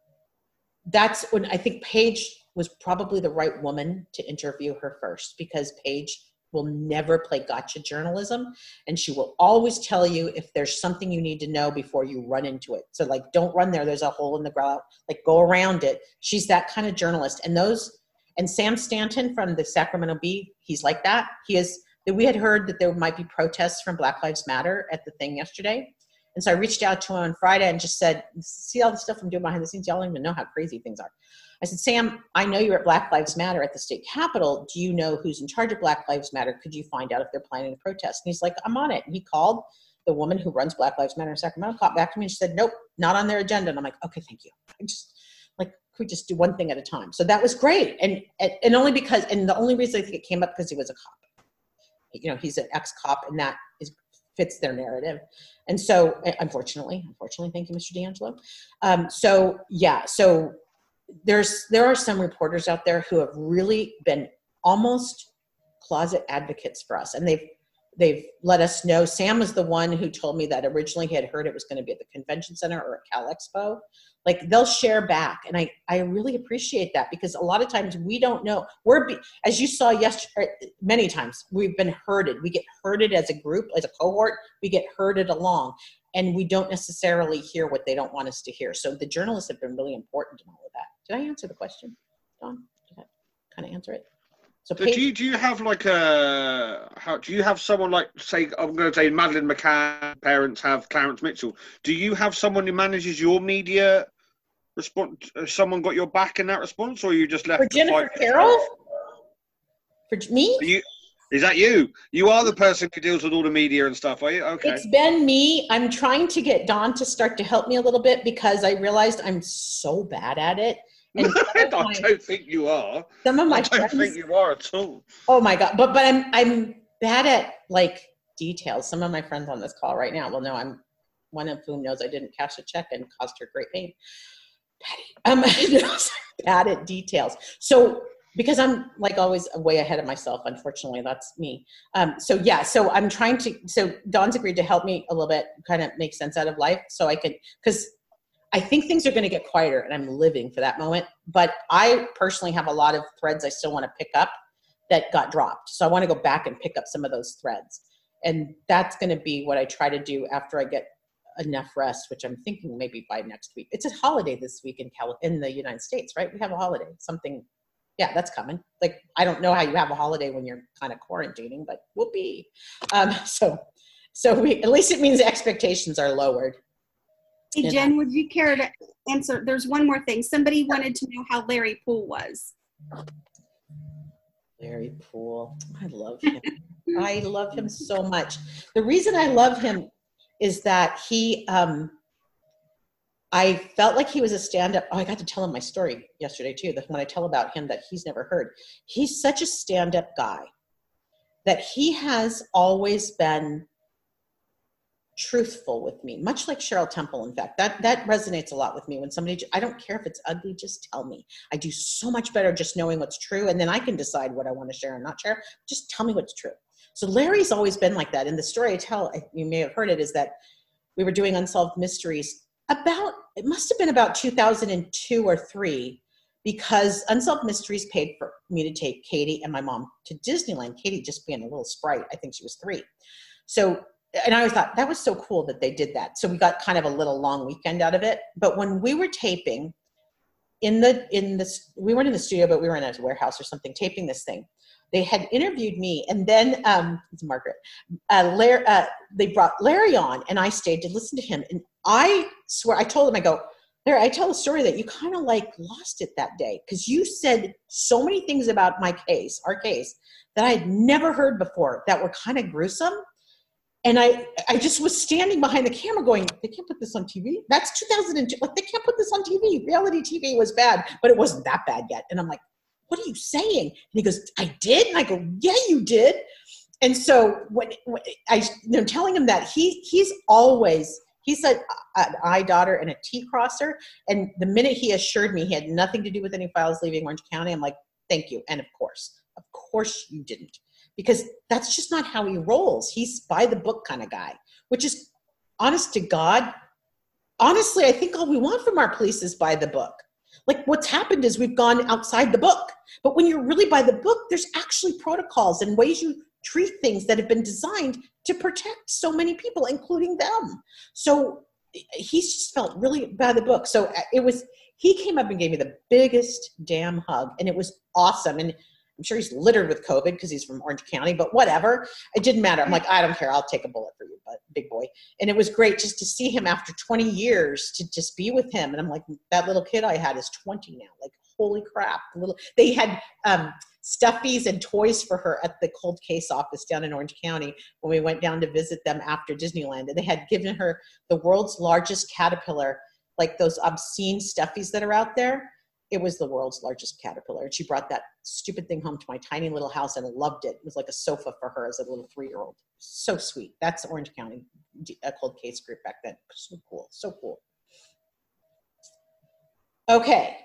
that's when I think Paige was probably the right woman to interview her first because Paige will never play gotcha journalism and she will always tell you if there's something you need to know before you run into it so like don't run there there's a hole in the ground like go around it she's that kind of journalist and those and sam stanton from the sacramento bee he's like that he is we had heard that there might be protests from black lives matter at the thing yesterday and so i reached out to him on friday and just said see all the stuff i'm doing behind the scenes y'all don't even know how crazy things are I said, Sam, I know you're at Black Lives Matter at the state capitol. Do you know who's in charge of Black Lives Matter? Could you find out if they're planning a protest? And he's like, I'm on it. And he called the woman who runs Black Lives Matter in Sacramento, called back to me and she said, Nope, not on their agenda. And I'm like, Okay, thank you. I just like could we just do one thing at a time? So that was great. And and only because and the only reason I think it came up because he was a cop. You know, he's an ex-cop and that is fits their narrative. And so unfortunately, unfortunately, thank you, Mr. DeAngelo. Um, so yeah, so there's there are some reporters out there who have really been almost closet advocates for us and they've they've let us know. Sam was the one who told me that originally he had heard it was going to be at the convention center or at cal expo. Like they'll share back and i i really appreciate that because a lot of times we don't know. We're as you saw yesterday er, many times we've been herded. We get herded as a group as a cohort we get herded along and we don't necessarily hear what they don't want us to hear. So the journalists have been really important in all of that. Did I answer the question, Don? Did I kind of answer it? So, do you do you have like a how do you have someone like say I'm going to say Madeleine McCann parents have Clarence Mitchell? Do you have someone who manages your media response? Uh, someone got your back in that response, or you just left? For Jennifer Carole. For me? you, is that you? You are the person who deals with all the media and stuff, are you? Okay. It's been me. I'm trying to get Don to start to help me a little bit because I realized I'm so bad at it. And I don't think you are. Some of my I don't friends, think you are at all. Oh my god! But but I'm I'm bad at like details. Some of my friends on this call right now will know I'm one of whom knows I didn't cash a check and caused her great pain. Patty, um, bad at details. So because I'm like always way ahead of myself, unfortunately, that's me. Um, so yeah, so I'm trying to. So Don's agreed to help me a little bit, kind of make sense out of life, so I could because I think things are going to get quieter and I'm living for that moment. But I personally have a lot of threads I still want to pick up that got dropped. So I want to go back and pick up some of those threads. And that's going to be what I try to do after I get enough rest, which I'm thinking maybe by next week. It's a holiday this week in Cal- in the United States, right? We have a holiday, something. Yeah, that's coming. Like I don't know how you have a holiday when you're kind of quarantining, but whoopee. Um, so, so we at least it means expectations are lowered Hey, Jen, would you care to answer? There's one more thing. Somebody wanted to know how Larry Pool was. Larry Pool. I love him. I love him so much. The reason I love him is that he, um, I felt like he was a stand up. Oh, I got to tell him my story yesterday too. That when I tell about him that he's never heard, he's such a stand up guy that he has always been truthful with me much like cheryl temple in fact. That that resonates a lot with me when somebody i don't care if it's ugly just tell me. I do so much better just knowing what's true and then i can decide what i want to share and not share. Just tell me what's true. So larry's always been like that and the story i tell you may have heard it is that we were doing unsolved mysteries about it must have been about 2002 or 3 because unsolved mysteries paid for me to take katie and my mom to disneyland. Katie just being a little sprite i think she was three. So and I always thought that was so cool that they did that. So we got kind of a little long weekend out of it. But when we were taping in the in this, we weren't in the studio, but we were in a warehouse or something taping this thing. They had interviewed me, and then um, it's Margaret. Uh, Larry, uh, they brought Larry on, and I stayed to listen to him. And I swear, I told him, I go, there, I tell a story that you kind of like lost it that day because you said so many things about my case, our case, that I had never heard before that were kind of gruesome. And I, I just was standing behind the camera going, they can't put this on TV. That's 2002. Like, they can't put this on TV. Reality TV was bad, but it wasn't that bad yet. And I'm like, what are you saying? And he goes, I did. And I go, yeah, you did. And so when, when I, you know, telling him that he, he's always, he's a, an I dotter and a T crosser. And the minute he assured me he had nothing to do with any files leaving Orange County, I'm like, thank you. And of course, of course you didn't. Because that's just not how he rolls. He's by the book kind of guy, which is honest to God. Honestly, I think all we want from our police is by the book. Like what's happened is we've gone outside the book. But when you're really by the book, there's actually protocols and ways you treat things that have been designed to protect so many people, including them. So he's just felt really by the book. So uh, it was, he came up and gave me the biggest damn hug, and it was awesome. And I'm sure he's littered with COVID because he's from Orange County, but whatever. It didn't matter. I'm like, I don't care. I'll take a bullet for you, but big boy. And it was great just to see him after 20 years to just be with him. And I'm like, that little kid I had is 20 now. Like, holy crap. Little, they had um, stuffies and toys for her at the cold case office down in Orange County when we went down to visit them after Disneyland. And they had given her the world's largest caterpillar, like those obscene stuffies that are out there. It was the world's largest caterpillar. And she brought that stupid thing home to my tiny little house and I loved it. It was like a sofa for her as a little three year old. So sweet. That's Orange County, a cold case group back then. So cool. So cool. Okay,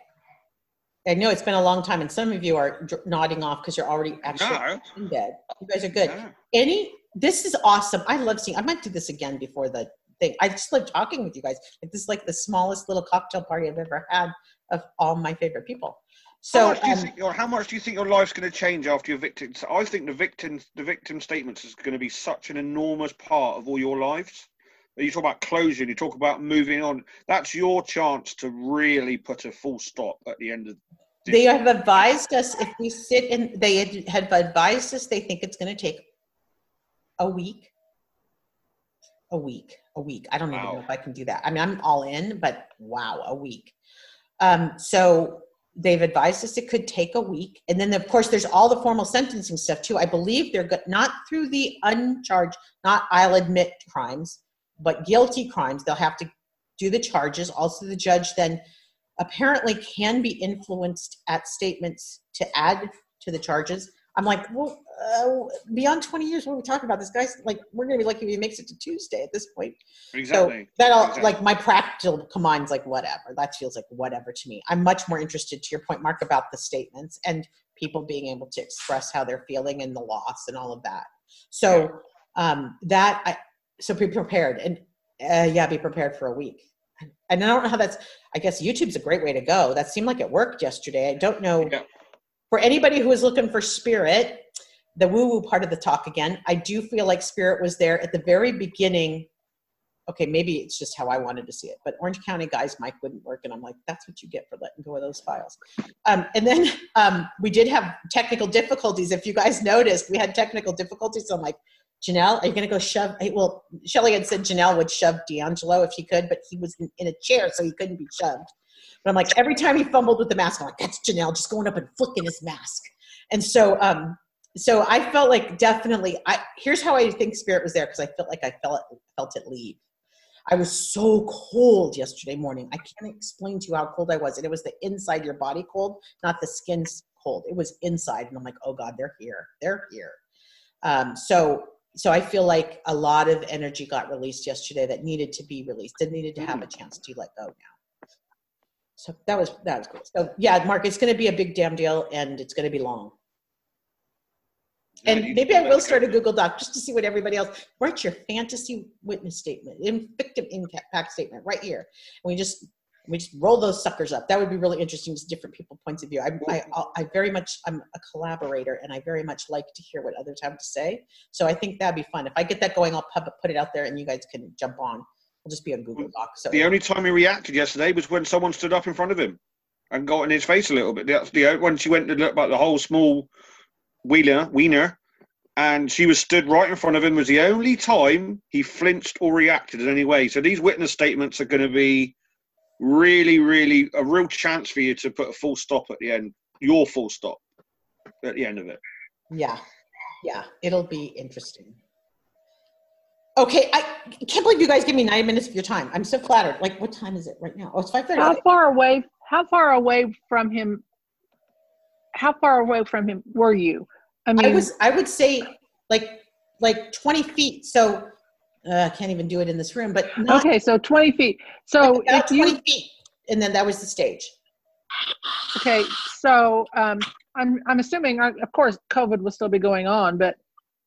I know it's been a long time, and some of you are nodding off because you're already actually no. in bed. You guys are good. No. Any? This is awesome. I love seeing. I might do this again before the thing. I just love talking with you guys. This is like the smallest little cocktail party I've ever had of all my favorite people. So, how much, do you um, think your, how much do you think your life's going to change after your victim? I think the victim, the victim statements is going to be such an enormous part of all your lives. You talk about closing, you talk about moving on. That's your chance to really put a full stop at the end of. This. They have advised us if we sit and they have advised us they think it's going to take a week. A week, a week. I don't wow. even know if I can do that. I mean, I'm all in, but wow, a week. Um, so they've advised us it could take a week and then of course there's all the formal sentencing stuff too i believe they're not through the uncharged not i'll admit crimes but guilty crimes, they'll have to do the charges. Also, the judge then apparently can be influenced at statements to add to the charges. I'm like, well, uh, beyond 20 years, what are we talking about? This guy's like, we're gonna be lucky if he makes it to Tuesday at this point. Exactly. So that'll exactly. like my practical mind's like whatever. That feels like whatever to me. I'm much more interested to your point, Mark, about the statements and people being able to express how they're feeling and the loss and all of that. So um, that I, so be prepared and uh, yeah be prepared for a week and i don't know how that's i guess youtube's a great way to go that seemed like it worked yesterday i don't know yeah. For anybody who is looking for spirit the woo woo part of the talk again i do feel like spirit was there at the very beginning okay maybe it's just how i wanted to see it but orange county guys mic wouldn't work and i'm like that's what you get for letting go of those files um, and then um, we did have technical difficulties if you guys noticed we had technical difficulties so i'm like Janelle, are you going to go shove? Well, Shelly had said Janelle would shove DeAngelo if he could, but he was in a chair, so he couldn't be shoved. But I'm like, every time he fumbled with the mask, I'm like, that's Janelle just going up and flicking his mask. And so, um, so I felt like definitely. I here's how I think Spirit was there because I felt like I felt it, felt it leave. I was so cold yesterday morning. I can't explain to you how cold I was, and it was the inside your body cold, not the skin cold. It was inside, and I'm like, oh God, they're here. They're here. Um, so so I feel like a lot of energy got released yesterday that needed to be released and needed to have a chance to let go now. So that was that was cool. So yeah, Mark, it's going to be a big damn deal, and it's going to be long. And maybe I will start a Google Doc just to see what everybody else write your fantasy witness statement, victim impact statement right here. And we just we just roll those suckers up. That would be really interesting, just different people points of view. I, I, I very much, I'm a collaborator and I very much like to hear what others have to say. So I think that'd be fun. If I get that going, I'll put it out there and you guys can jump on. It'll just be a Google Doc. So the only time he reacted yesterday was when someone stood up in front of him and got in his face a little bit. That's the uh, when she went to look about the whole small wheeler, wiener, and she was stood right in front of him. Was the only time he flinched or reacted in any way. So these witness statements are going to be really, really a real chance for you to put a full stop at the end. Your full stop at the end of it. Yeah, yeah, it'll be interesting. Okay, I can't believe you guys give me nine minutes of your time. I'm so flattered. Like, what time is it right now? Oh, it's five thirty. How far away? How far away from him? How far away from him were you? I mean, I was. I would say like like twenty feet. So uh, I can't even do it in this room. But not, okay, so twenty feet. So if you, twenty feet, and then that was the stage. Okay, so um, I'm I'm assuming, uh, of course, COVID will still be going on, but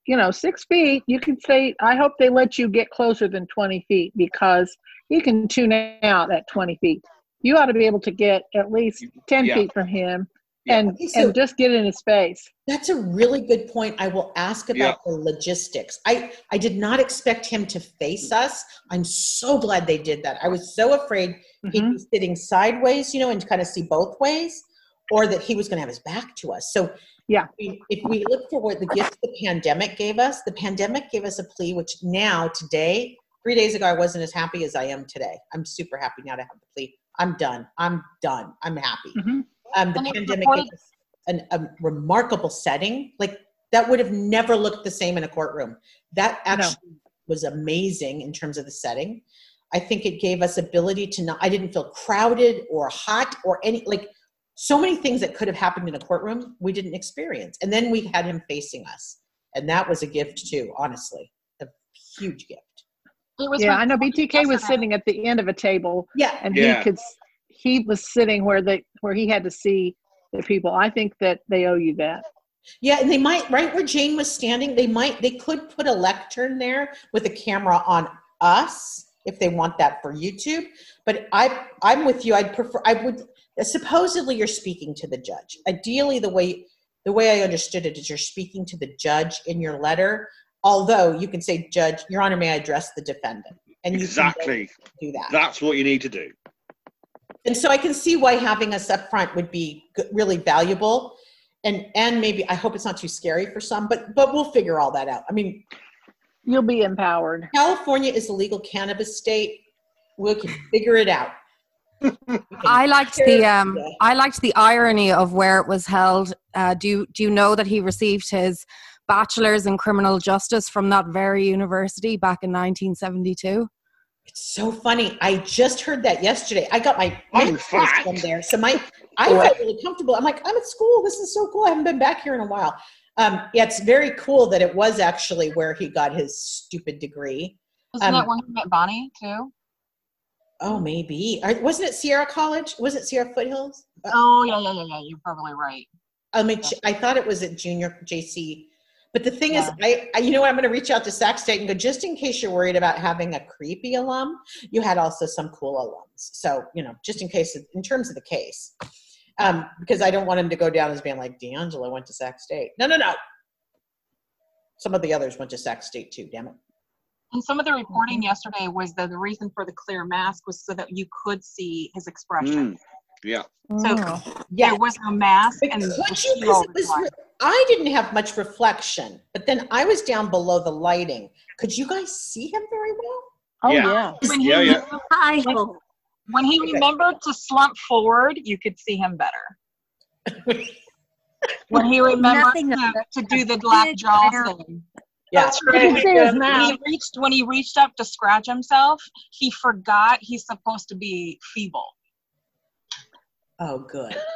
you know, six feet. You can say, I hope they let you get closer than twenty feet because you can tune out at twenty feet. You ought to be able to get at least ten Yeah. feet from him, and Okay, so- and just get in his face. That's a really good point. I will ask about the logistics. I, I did not expect him to face us. I'm so glad they did that. I was so afraid he'd Mm-hmm. be sitting sideways, you know, and kind of see both ways, or that he was going to have his back to us. So, yeah, if, we look for what the gift the pandemic gave us, the pandemic gave us a plea, which now, today, three days ago, I wasn't as happy as I am today. I'm super happy now to have the plea. I'm done. I'm done. I'm happy. Mm-hmm. Um, the And pandemic gave us an, a remarkable setting. Like that would have never looked the same in a courtroom. That actually was amazing in terms of the setting. I think it gave us ability to not. I didn't feel crowded or hot or any like so many things that could have happened in a courtroom we didn't experience. And then we had him facing us, and that was a gift too. Honestly, a huge gift. It was yeah, I know BTK was sitting at the end of a table. Yeah, and Yeah. he could. He was sitting where they where he had to see the people. I think that they owe you that. Yeah, and they might right where Jane was standing. They might they could put a lectern there with a camera on us if they want that for YouTube. But I I'm with you. I'd prefer I would supposedly you're speaking to the judge. Ideally, the way the way I understood it is you're speaking to the judge in your letter. Although you can say, Judge, Your Honor, may I address the defendant? And you can Exactly. do that. That's what you need to do. And so I can see why having us up front would be really valuable. And and maybe I hope it's not too scary for some, but but we'll figure all that out. I mean, You'll be empowered. California is a legal cannabis state. We can figure it out. I liked the um, I liked the irony of where it was held. Uh, do you, do you know that he received his bachelor's in criminal justice from that very university back in 1972? It's so funny. I just heard that yesterday. I got my Fun master's from there, so my I felt really comfortable. I'm like, I'm at school. This is so cool. I haven't been back here in a while. Um, yeah, it's very cool that it was actually where he got his stupid degree. Isn't Um, that where he met Bonnie too? Oh, maybe. Wasn't it Sierra College? Was it Sierra Foothills? Oh yeah, yeah, yeah, yeah. You're probably right. I mean, I thought it was at junior JC. But the thing is, I, I, you know what, I'm going to reach out to Sac State and go, just in case you're worried about having a creepy alum, you had also some cool alums. So, you know, just in case, in terms of the case, um, because I don't want him to go down as being like, DeAngelo went to Sac State. No, no, no. Some of the others went to Sac State too, damn it. And some of the reporting Mm-hmm. yesterday was that the reason for the clear mask was so that you could see his expression. Mm, yeah. So Yeah. there was no mask, and Could the you? 'Cause it was was re- I didn't have much reflection, but then I was down below the lighting. Could you guys see him very well? Oh Yeah. When he, Yeah, yeah. When, when he remembered to slump forward, you could see him better. when he remembered to, to do the black big jaw thing. Yeah. That's right. When he reached when he reached up to scratch himself, he forgot he's supposed to be feeble. Oh, good.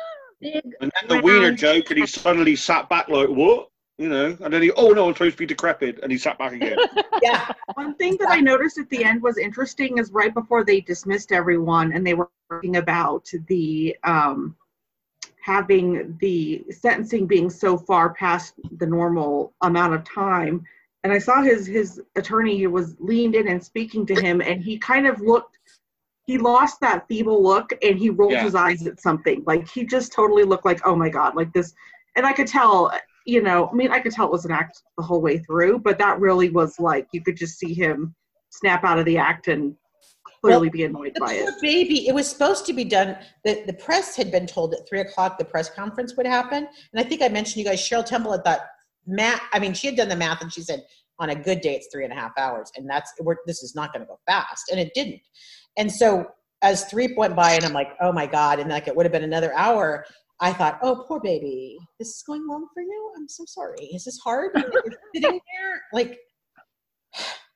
And then the wiener joke, and he suddenly sat back like, what? You know, and then he, oh no, I'm supposed to be decrepit, and he sat back again. Yeah. One thing that I noticed at the end was interesting is right before they dismissed everyone and they were talking about the um, having the sentencing being so far past the normal amount of time. And I saw his his attorney who was leaned in and speaking to him, and he kind of looked. He lost that feeble look, and he rolled Yeah. his eyes at something. Like he just totally looked like, oh my god, like this. And I could tell, you know, I mean, I could tell it was an act the whole way through, but that really was like you could just see him snap out of the act and clearly Well, be annoyed The by it. poor baby. It was supposed to be done. The the press had been told at three o'clock the press conference would happen, and I think I mentioned you guys. Cheryl Temple had thought math. I mean, she had done the math, and she said on a good day it's three and a half hours, and that's we're, this is not going to go fast, and it didn't. And so as three went by, and I'm like, oh my god, and like it would have been another hour. I thought, oh, poor baby, this is going long for you. I'm so sorry. Is this hard? Sitting there, like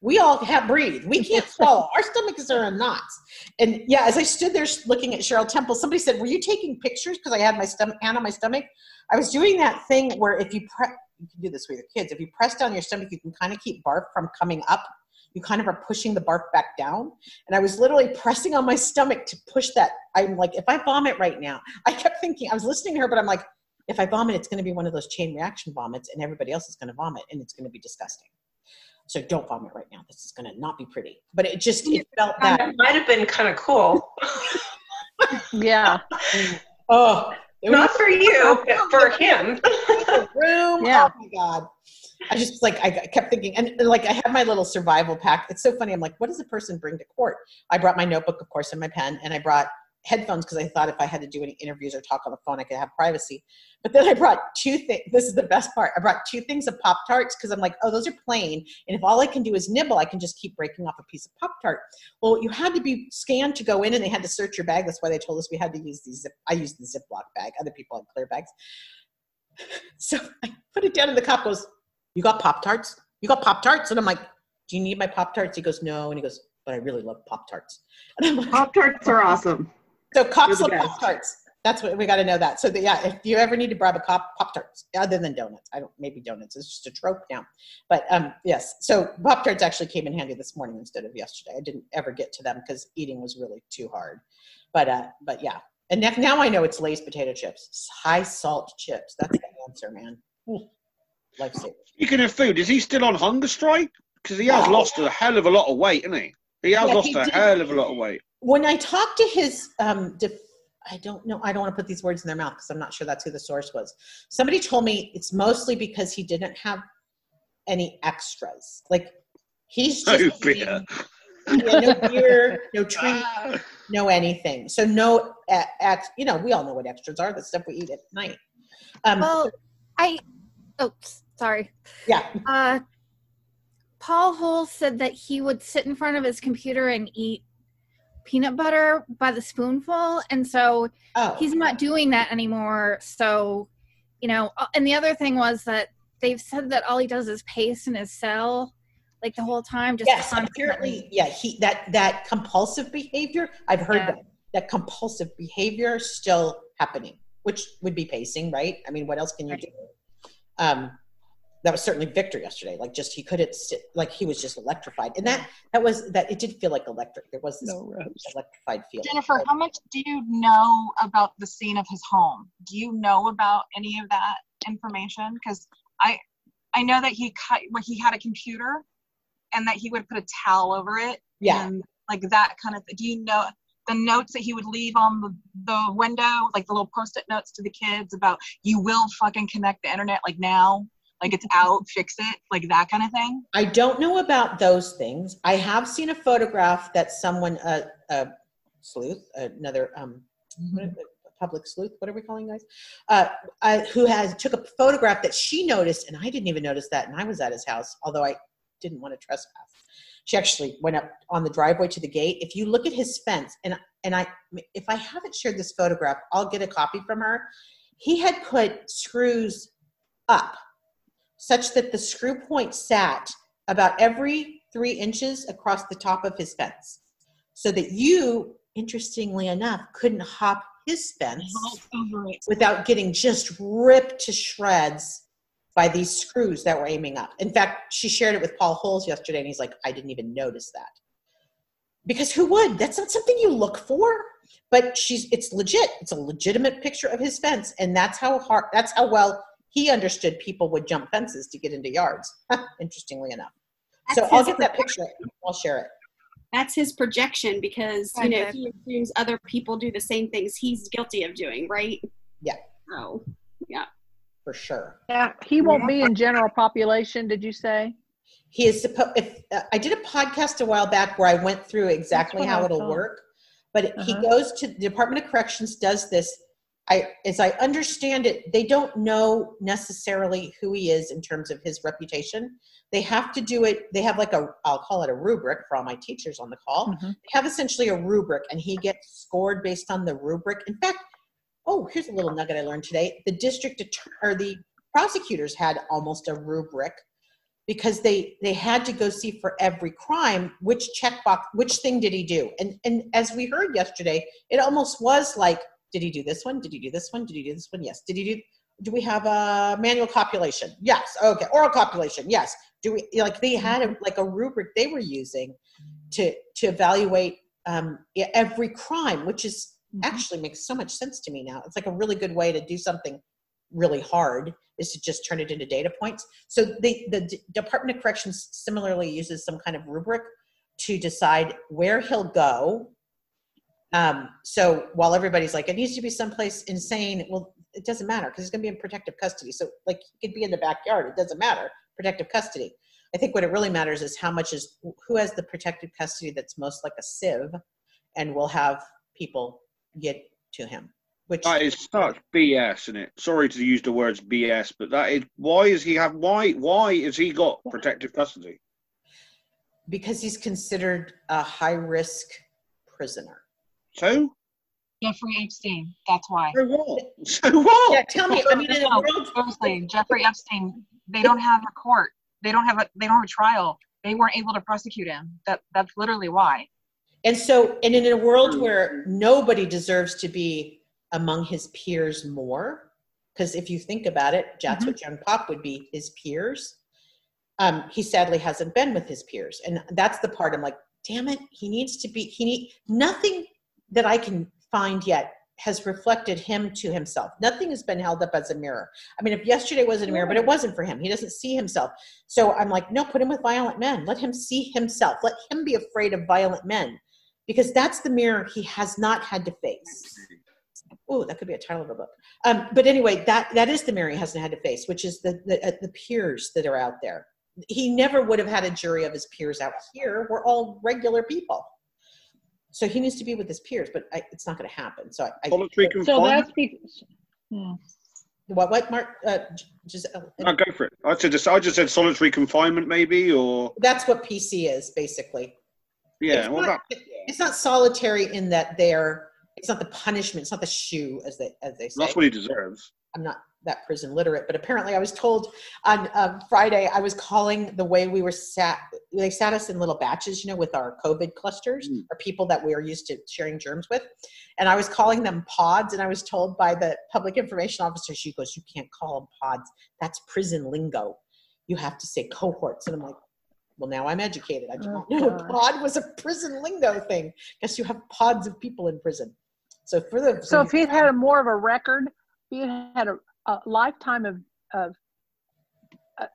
we all have breathe. We can't swallow. Our stomachs are in knots. And yeah, as I stood there looking at Cheryl Temple, somebody said, "Were you taking pictures?" Because I had my stomach hand on my stomach. I was doing that thing where if you press, you can do this with your kids. If you press down your stomach, you can kind of keep barf from coming up. You kind of are pushing the barf back down. And I was literally pressing on my stomach to push that. I'm like, if I vomit right now, I kept thinking, I was listening to her, but I'm like, if I vomit, it's going to be one of those chain reaction vomits, and everybody else is going to vomit, and it's going to be disgusting. So don't vomit right now. This is going to not be pretty. But it just it felt that That might have been kind of cool. yeah. oh, it Not was- for you, but for him. room. Yeah. Oh my god. I just like I kept thinking, and and, like I had my little survival pack. It's so funny. I'm like, what does a person bring to court? I brought my notebook, of course, and my pen, and I brought headphones because I thought if I had to do any interviews or talk on the phone, I could have privacy. But then I brought two things. This is the best part. I brought two things of Pop Tarts because I'm like, oh, those are plain, and if all I can do is nibble, I can just keep breaking off a piece of Pop Tart. Well, you had to be scanned to go in, and they had to search your bag. That's why they told us we had to use these. Zip, I used the Ziploc bag. Other people had clear bags. So I put it down, and the cop goes, "You got Pop Tarts? You got Pop Tarts?" And I'm like, "Do you need my Pop Tarts?" He goes, "No," and he goes, "But I really love Pop Tarts." And I'm like, Pop Tarts are awesome. So cops love Pop Tarts. That's what we got to know that. So yeah, if you ever need to grab a cop Pop Tarts, other than donuts, I don't maybe donuts. It's just a trope now. But um, yes, so Pop Tarts actually came in handy this morning instead of yesterday. I didn't ever get to them because eating was really too hard. But uh, but yeah, and now, now I know it's Lay's potato chips, high salt chips. That's the answer, man. Ooh, Lifesaver. Speaking of food, is he still on hunger strike? Because he has No. lost a hell of a lot of weight, hasn't he? He has Yeah, lost he a did. hell of a lot of weight. when I talked to his, um, def- I don't know, I don't want to put these words in their mouth because I'm not sure that's who the source was. Somebody told me it's mostly because he didn't have any extras. Like he's No just beer. Yeah, no beer, no treat, no anything. So no, at, ex, you know, we all know what extras are. The stuff we eat at night. Um, Well, I oh sorry. Yeah. Uh, Paul Holes said that he would sit in front of his computer and eat peanut butter by the spoonful, and so Oh. he's not doing that anymore. So, you know, and the other thing was that they've said that all he does is pace in his cell, like the whole time. Just yes, apparently, yeah. He that that compulsive behavior. I've heard Yeah. that that compulsive behavior still happening, which would be pacing, right? I mean, what else can you do? Um, that was certainly Victor yesterday. Like, just he couldn't sit. Like he was just electrified, and that that was that. It did feel like electric. There was this electrified feeling. Jennifer, how much do you know about the scene of his home? Do you know about any of that information? Because I, I know that he cut, well, he had a computer, and that he would put a towel over it. Yeah. And like that kind of. Do you know the notes that he would leave on the the window, like the little post-it notes to the kids about you will fucking connect the internet like now, like it's out, fix it, like that kind of thing. I don't know about those things. I have seen a photograph that someone, uh, uh, sleuth, another um, what- public sleuth, what are we calling guys? Uh, uh, who has took a photograph that she noticed, and I didn't even notice that, and I was at his house, although I didn't want to trespass. She actually went up on the driveway to the gate. If you look at his fence, and and I, if I haven't shared this photograph, I'll get a copy from her. He had put screws up such that the screw point sat about every three inches across the top of his fence so that you interestingly enough couldn't hop his fence without getting just ripped to shreds by these screws that were aiming up. In fact she shared it with paul holes yesterday and he's like i didn't even notice that. Because who would? That's not something you look for. But she's it's legit. It's a legitimate picture of his fence and that's how hard that's how well he understood people would jump fences to get into yards interestingly enough. So i'll his get that picture. I'll share it. That's his projection because you know he assumes other people do the same things he's guilty of doing, right? yeah. Oh, yeah. For sure Yeah, he won't be in general population. Did you say? he is supposed if uh, i did a podcast a while back where i went through exactly how it'll work but he Uh-huh. goes to the department of corrections does this I, as I understand it, they don't know necessarily who he is in terms of his reputation. They have to do it. They have like a, I'll call it a rubric for all my teachers on the call. Mm-hmm. They have essentially a rubric, and he gets scored based on the rubric. In fact, oh, here's a little nugget I learned today. The district or the prosecutors had almost a rubric because they they had to go see for every crime which checkbox, which thing did he do, and and as we heard yesterday, it almost was like did he do this one? Did he do this one? Did he do this one? Yes. Did he do? Do we have a manual copulation? Yes. Okay. Oral copulation? Yes. Do we like they had a, like a rubric they were using to to evaluate um, every crime, which is actually makes so much sense to me now. It's like a really good way to do something really hard is to just turn it into data points. So the the D- Department of Corrections similarly uses some kind of rubric to decide where he'll go um, so while everybody's like, it needs to be someplace insane, well, it doesn't matter because he's going to be in protective custody. So like, he could be in the backyard. It doesn't matter. Protective custody. I think what it really matters is how much is who has the protective custody that's most like a sieve, and will have people get to him. Which That is such BS, isn't it? Sorry to use the words BS, but that is why is he have why why is he got protective custody? because he's considered a high risk prisoner. So Jeffrey Epstein. That's why. So what? So what? Yeah, tell me. I mean, in the No, world, seriously, Jeffrey Epstein. They don't have a court. They don't have a. They don't have a trial. They weren't able to prosecute him. That that's literally why. And so, and in a world where nobody deserves to be among his peers more, because if you think about it, that's what gen pop would be his peers. Um, he sadly hasn't been with his peers, and that's the part I'm like, damn it, he needs to be. He need nothing that I can find yet has reflected him to himself. Nothing has been held up as a mirror. I mean, if yesterday wasn't a mirror, but it wasn't for him. He doesn't see himself. So I'm like, no, put him with violent men. Let him see himself. Let him be afraid of violent men because that's the mirror he has not had to face. Oh, that could be a title of a book. Um, but anyway, that that is the mirror he hasn't had to face, which is the the, uh, the peers that are out there. He never would have had a jury of his peers out here. We're all regular people. So he needs to be with his peers, but I, it's not going to happen. So I, I Solitary So that's confinement? because. Hmm. what what Mark uh, J- Giselle, No, go for it. I said just I just said solitary confinement maybe or that's what PC is basically. Yeah. It's Well, not, that, it's not solitary in that they're. It's not the punishment. It's not the shoe, as they as they say. that's what he deserves. I'm not that prison literate, but apparently I was told on um, Friday I was calling the way we were sat. They sat us in little batches, you know, with our COVID clusters or people that we are used to sharing germs with, and I was calling them pods. And I was told by the public information officer, she goes, "You can't call them pods. That's prison lingo. You have to say cohorts." And I'm like, "Well, now I'm educated. I didn't Oh, know gosh. pod was a prison lingo thing. Guess you have pods of people in prison." So for the So if he'd had a more of a record, he had a, a lifetime of of a,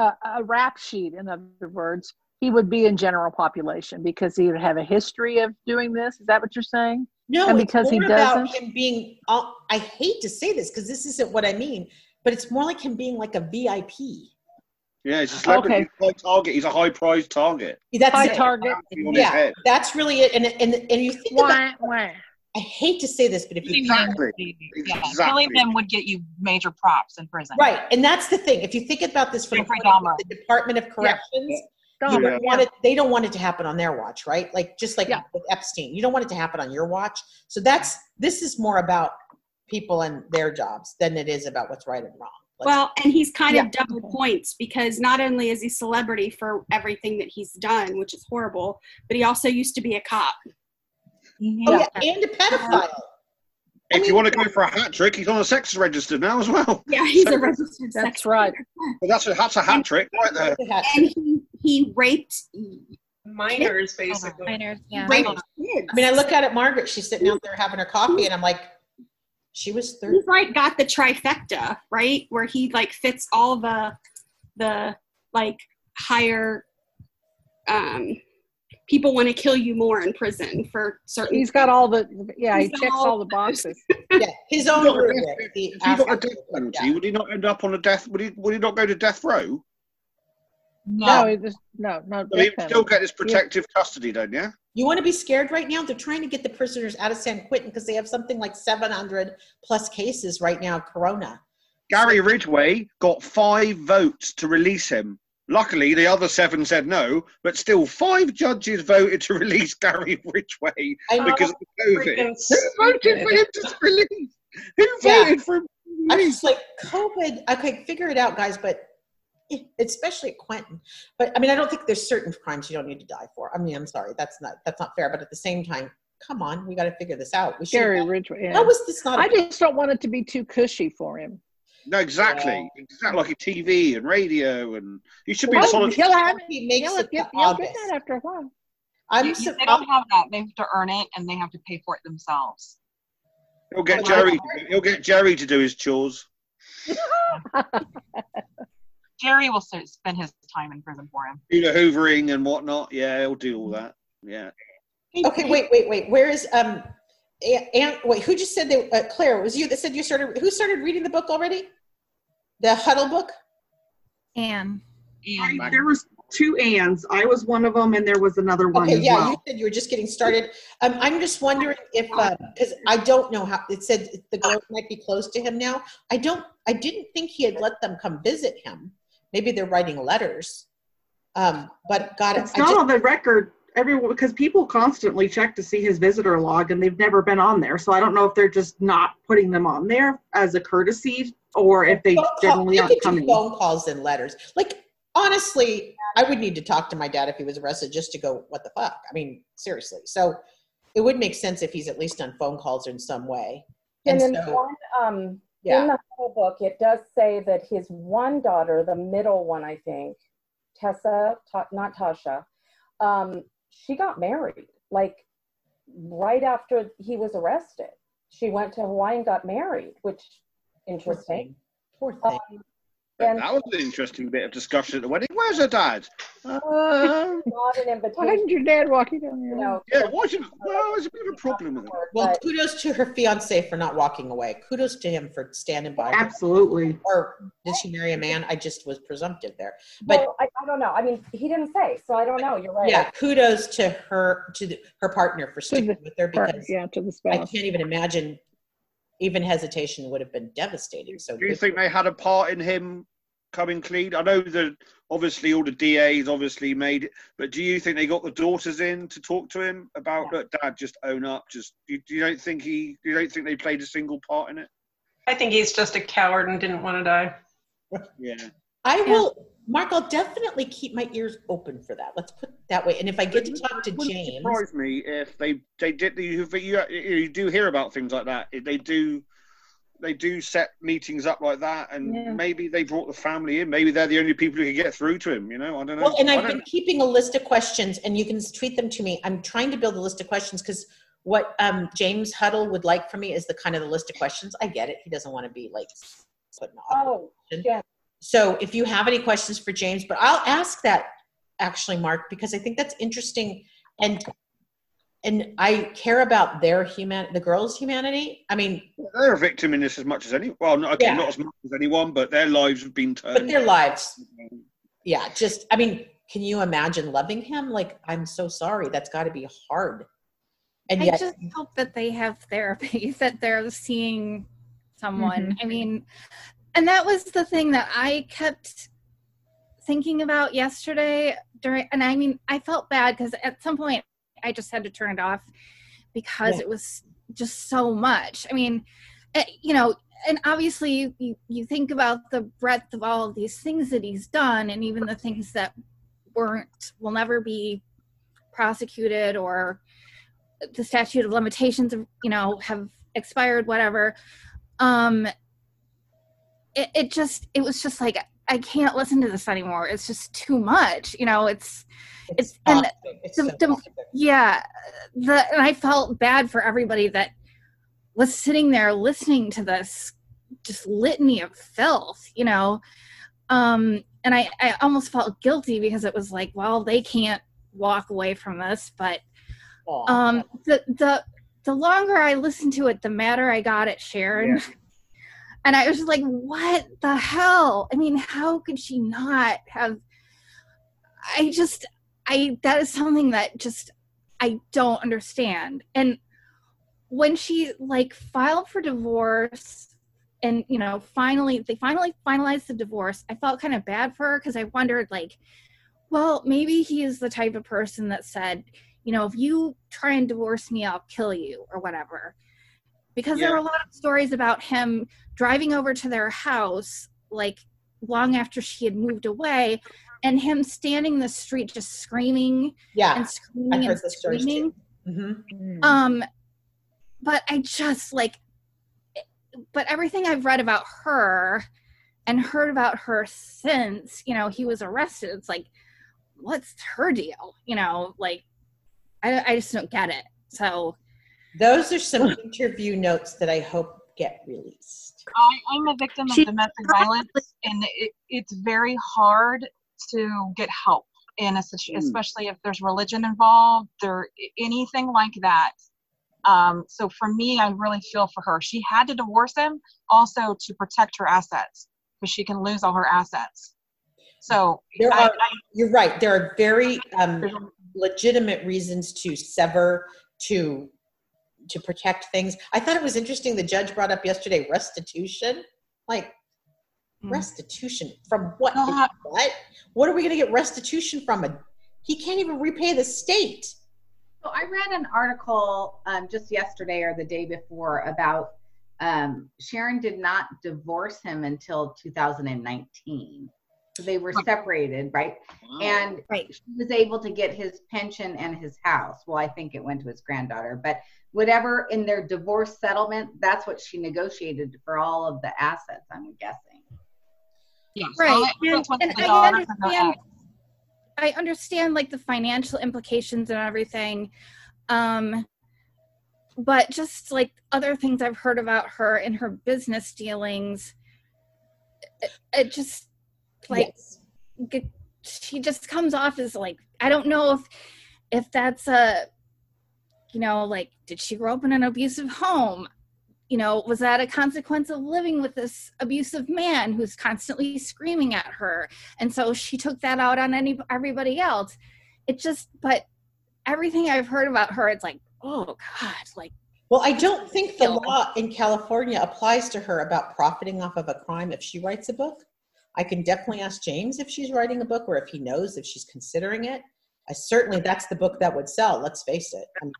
a, a rap sheet. In other words, he would be in general population because he would have a history of doing this. Is that what you're saying? No, and because he doesn't. him being. uh, I hate to say this because this isn't what I mean, but it's more like him being like a VIP. Yeah, he's a oh, celebrity. Okay. He's a high target. He's a high prize target. That's High it. target. Yeah, head. that's really it. And and and you think about. Wah, wah. I hate to say this, but if you Exactly. Yeah, Exactly. killing them would get you major props in prison. right, and that's the thing. If you think about this from the of Dahmer. view of the Department of Corrections, you Dahmer, don't want it. They don't want it to happen on their watch, right? Like just like Yeah. with Epstein, you don't want it to happen on your watch. So that's this is more about people and their jobs than it is about what's right and wrong. Let's- Well, and he's kind Yeah. of double points because not only is he celebrity for everything that he's done, which is horrible, but he also used to be a cop. Mm-hmm. oh yeah, and a pedophile. Uh-huh. If you want to go for a hat trick, he's on a sex register now as well. Yeah, he's So- a registered sex That's right. But that's a that's a hat trick right there. And he, he raped Minors, basically. Minors, yeah. Right. kids. I mean, I look at it, Margaret. She's sitting out there having her coffee, and I'm like, she was thirty. he's like got the trifecta, right? Where he like fits all the the like higher um people want to kill you more in prison for certain He's got all the yeah. He He's checks all all the boxes. Yeah, his own If he got a death- he got a death rubric, penalty, would he not end up on a death? Would he would he not go to death row? No, it just no, no. So he death still get his protective custody, don't you? You want to be scared right now? They're trying to get the prisoners out of San Quentin because they have something like 700 plus cases right now, of Corona. Gary Ridgway got five votes to release him. Luckily, the other seven said no, but still, five judges voted to release Gary Ridgway because of COVID. Who voted for him to release? Who Yeah. voted for him? I'm just like COVID. Okay, figure it out, guys. But especially at Quentin. But I mean, I don't think there's certain crimes you don't need to die for. I mean, I'm sorry, that's not that's not fair. But at the same time, come on, we got to figure this out. We should. Gary Ridgway. Yeah. How was this not? I a- just don't want it to be too cushy for him. No, exactly. Exactly like a TV and radio, and you should be Well, solid. he'll have it. He makes He'll it get, to you'll get that after a while. I'm You- so, they don't have that. They have to earn it, and they have to pay for it themselves. He'll get Jerry. He'll get Jerry to do his chores. Jerry will spend his time in prison for him. You know, hoovering and whatnot. Yeah, he'll do all that. Yeah. Okay, wait, wait, wait. Where is um, and wait? Who just said they? Uh, Claire, was you that said you started? Who started reading the book already? The Huddle book. And I- there was two Anns. I was one of them, and there was another one Okay, as yeah, well. you said you were just getting started. Um, I'm just wondering if, because I don't know how, it said the girls might be close to him now. I don't, I didn't think he had let them come visit him. Maybe they're writing letters. Um, but God, It's I not just, on the record. Everyone, because people constantly check to see his visitor log, and they've never been on there. So I don't know if they're just not putting them on there as a courtesy, or if they phone call- generally they aren't could coming. phone calls and letters. Like, honestly, I would need to talk to my dad if he was arrested just to go, what the fuck? I mean, seriously. So it would make sense if he's at least on phone calls in some way. And And in so, one, um, Yeah. in the whole book, it does say that his one daughter, the middle one, I think, Tessa, Ta- not Tasha, um, she got married like right after he was arrested. She went to Hawaii and got married, which interesting. Poor thing. Um, and That was an interesting bit of discussion at the wedding. Where's her dad? Uh, not an invitation. Why didn't your dad walk you down there? You know, yeah, why should, well, there's a bit of a problem with it. well, kudos to her fiance for not walking away. Kudos to him for standing by. her. Absolutely. Or did she marry a man? I just was presumptive there. But well, I, I don't know. I mean, he didn't say, so I don't know. You're right. yeah, kudos to her to the, her partner for sticking with her Part- because yeah, to the I can't even imagine even hesitation would have been devastating. So Do you think they had a part in him coming clean? I know that obviously all the DAs obviously made it, but do you think they got the daughters in to talk to him about look, Dad, just own up? Just you, you don't think he? You don't think they played a single part in it? I think he's just a coward and didn't want to die. Yeah. I will, Mark. I'll definitely keep my ears open for that. Let's put it that way. And if I get to talk to James, surprise me if they they did. You, you you do hear about things like that. They do. They do set meetings up like that, and Yeah. maybe they brought the family in. Maybe they're the only people who can get through to him. You know, I don't know. Well, and I I've been know. keeping a list of questions, and you can tweet them to me. I'm trying to build a list of questions because what um, James Huddle would like from me is the kind of the list of questions. I get it; he doesn't want to be like putting off. Oh, yeah. So if you have any questions for James, but I'll ask that actually, Mark, because I think that's interesting, and and I care about their human, the girls' humanity. I mean, They're a victim in this as much as any. Well, not, okay, Yeah. not as much as anyone, but their lives have been turned. but their lives, yeah. Just, I mean, can you imagine loving him? Like, I'm so sorry. That's got to be hard. And I yet, just hope that they have therapy, that they're seeing someone. Mhm. I mean, and that was the thing that I kept thinking about yesterday during, and I mean, I felt bad because at some point I just had to turn it off because Yeah. it was just so much. I mean, eh, you know, and obviously you, you, you think about the breadth of all of these things that he's done and even the things that weren't, will never be prosecuted or the statute of limitations you know have expired whatever um it, it just it was just like i can't listen to this anymore. It's just too much you know it's it's, and the- the- yeah the and i felt bad for everybody that was sitting there listening to this just litany of filth you know? Um and i i almost felt guilty because it was like well they can't walk away from this but um the the the longer i listened to it the madder i got at sharon and i was just like what the hell i mean how could she not have I just I that is something that just I don't understand. And when she like filed for divorce and you know finally they finally finalized the divorce, I felt kind of bad for her because I wondered like well, maybe he is the type of person that said, you know, if you try and divorce me, I'll kill you or whatever. Because there Yeah. were a lot of stories about him driving over to their house, like long after she had moved away, and him standing in the street just screaming Yeah, and I've screaming heard and those stories screaming. Mhm. Um, but I just like, but everything I've read about her and heard about her since, you know, he was arrested, it's like, what's her deal? You know, like, I, I just don't get it. So, Those are some interview notes that I hope get released. I, I'm a victim of domestic violence, and it, it's very hard to get help in a situation, Mm. especially if there's religion involved or anything like that. Um, so for me, I really feel for her. She had to divorce him also to protect her assets because she can lose all her assets. So There I- are, you're right. There are very um, legitimate reasons to sever, to to protect things. I thought it was interesting. The judge brought up yesterday restitution. Like restitution from what? What? What are we going to get restitution from? A, he can't even repay the state. So I read an article um, just yesterday or the day before about um, Sharon did not divorce him until 2019. So they were separated, right? And she was able to get his pension and his house. Well, I think it went to his granddaughter, but whatever in their divorce settlement, that's what she negotiated for all of the assets, I'm guessing. Yes. right. And, and I daughters and the understand. I understand like the financial implications and everything. Um, but just like other things I've heard about her and her business dealings, it, it just like g- she just comes off as like I don't know if if that's a you know like did she grow up in an abusive home? You know was that a consequence of living with this abusive man who's constantly screaming at her? And so she took that out on any everybody else. It just but everything i've heard about her it's like oh god like Well, I don't think the law in California applies to her about profiting off of a crime if she writes a book. I can definitely ask James if she's writing a book or if he knows if she's considering it. I certainly that's the book that would sell. Let's face it. I mean,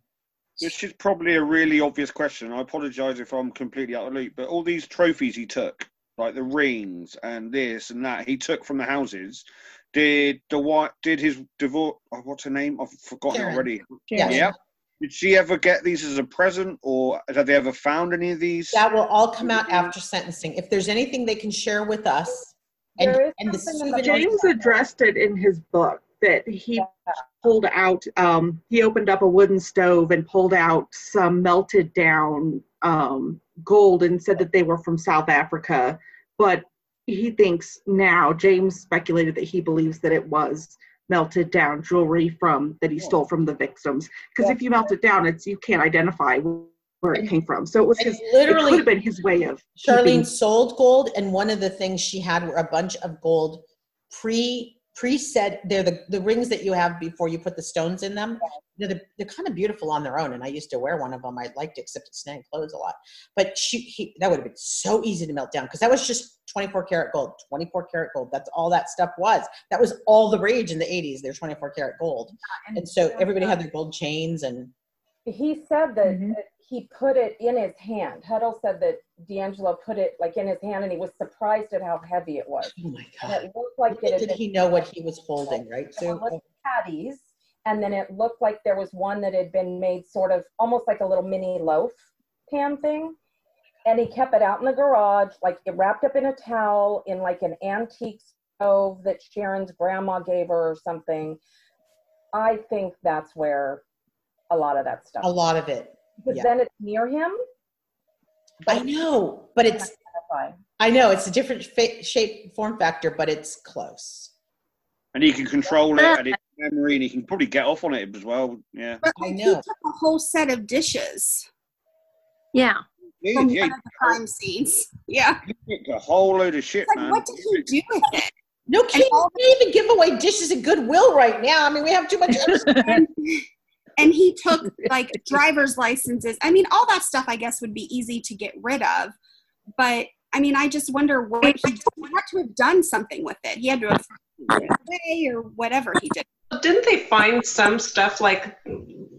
This is probably a really obvious question. I apologise if I'm completely out of the loop, but all these trophies he took, like the rings and this and that, he took from the houses. Did the what? Did his divorce? Oh, what's her name? I've forgotten Sharon. already. Sharon. Yeah. Did she ever get these as a present, or have they ever found any of these? that will all come out after sentencing. If there's anything they can share with us, and, and the something in the souvenirs. James addressed it in his book that he pulled out. Um, he opened up a wooden stove and pulled out some melted down um, gold and said that they were from South Africa. But he thinks now James speculated that he believes that it was melted down jewelry from that he stole from the victims. Because if you melt it down, it's you can't identify where it came from. So it was his. literally- it could have been his way of. Charlene keeping- sold gold, and one of the things she had were a bunch of gold pre preset. They're the the rings that you have before you put the stones in them. They're, the, they're kind of beautiful on their own, and I used to wear one of them. I liked it, except it snagged clothes a lot. But she, he, that would have been so easy to melt down because that was just 24 karat gold. 24 karat gold. That's all that stuff was. That was all the rage in the 80s. They're 24 karat gold, and so everybody had their gold chains and. He said that, that he put it in his hand. Huddle said that DeAngelo put it like in his hand, and he was surprised at how heavy it was. Oh my God! It looked like it Did he know what he was holding, right? So were uh, patties, and then it looked like there was one that had been made sort of almost like a little mini loaf pan thing. And he kept it out in the garage, like it wrapped up in a towel in like an antique stove that Sharon's grandma gave her or something. I think that's where a lot of that stuff. a lot of it. Because yeah. then it's near him. I know, but it's. I know it's a different fa- shape, form factor, but it's close. And he can control it, and it's memory, and he can probably get off on it as well. Yeah. But like, he took a whole set of dishes Yeah. Yeah, from yeah, one of the crime scenes. Yeah. he took a whole load of shit, Like, man. what did he do with it? No kidding. We can't even give away dishes at Goodwill right now. I mean, we have too much. and, and he took like driver's licenses. I mean, all that stuff I guess would be easy to get rid of. But I mean, I just wonder what he, he had to have done something with it. He had to have it away or whatever he did. Didn't they find some stuff like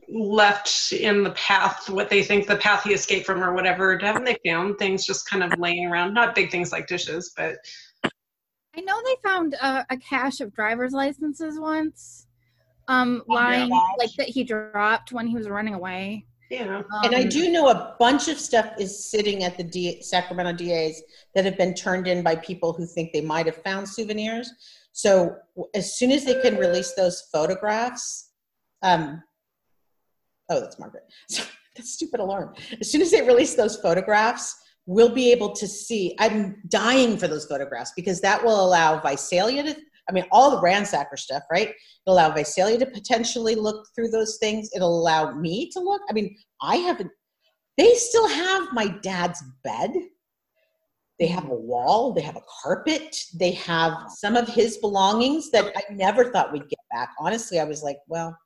left in the path, what they think the path he escaped from or whatever? Haven't they found things just kind of laying around? Not big things like dishes, but I know they found uh, a cache of driver's licenses once, um, Oh, lying like that he dropped when he was running away. Yeah. and I Um, do know a bunch of stuff is sitting at the D- Sacramento DAs that have been turned in by people who think they might have found souvenirs. So as soon as they can release those photographs, um, oh, that's Margaret. Sorry, that stupid alarm. As soon as they release those photographs, we'll be able to see. I'm dying for those photographs because that will allow Visalia to. I mean, all the ransacker stuff, right? It'll allow Visalia to potentially look through those things. It'll allow me to look. I mean, I haven't. They still have my dad's bed. They have a wall. They have a carpet. They have some of his belongings that I never thought we'd get back. Honestly, I was like, well,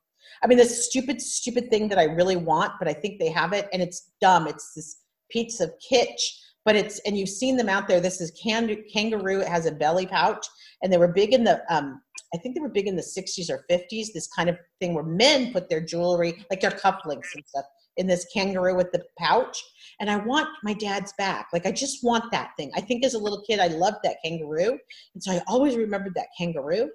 I mean, this stupid, stupid thing that I really want, but I think they have it, and it's dumb. It's this piece of kitsch, but it's and you've seen them out there. This is can- kangaroo. It has a belly pouch, and they were big in the. Um, I think they were big in the 60s or 50s. This kind of thing where men put their jewelry, like their cufflinks and stuff, in this kangaroo with the pouch. And I want my dad's back. Like I just want that thing. I think as a little kid, I loved that kangaroo, and so I always remembered that kangaroo.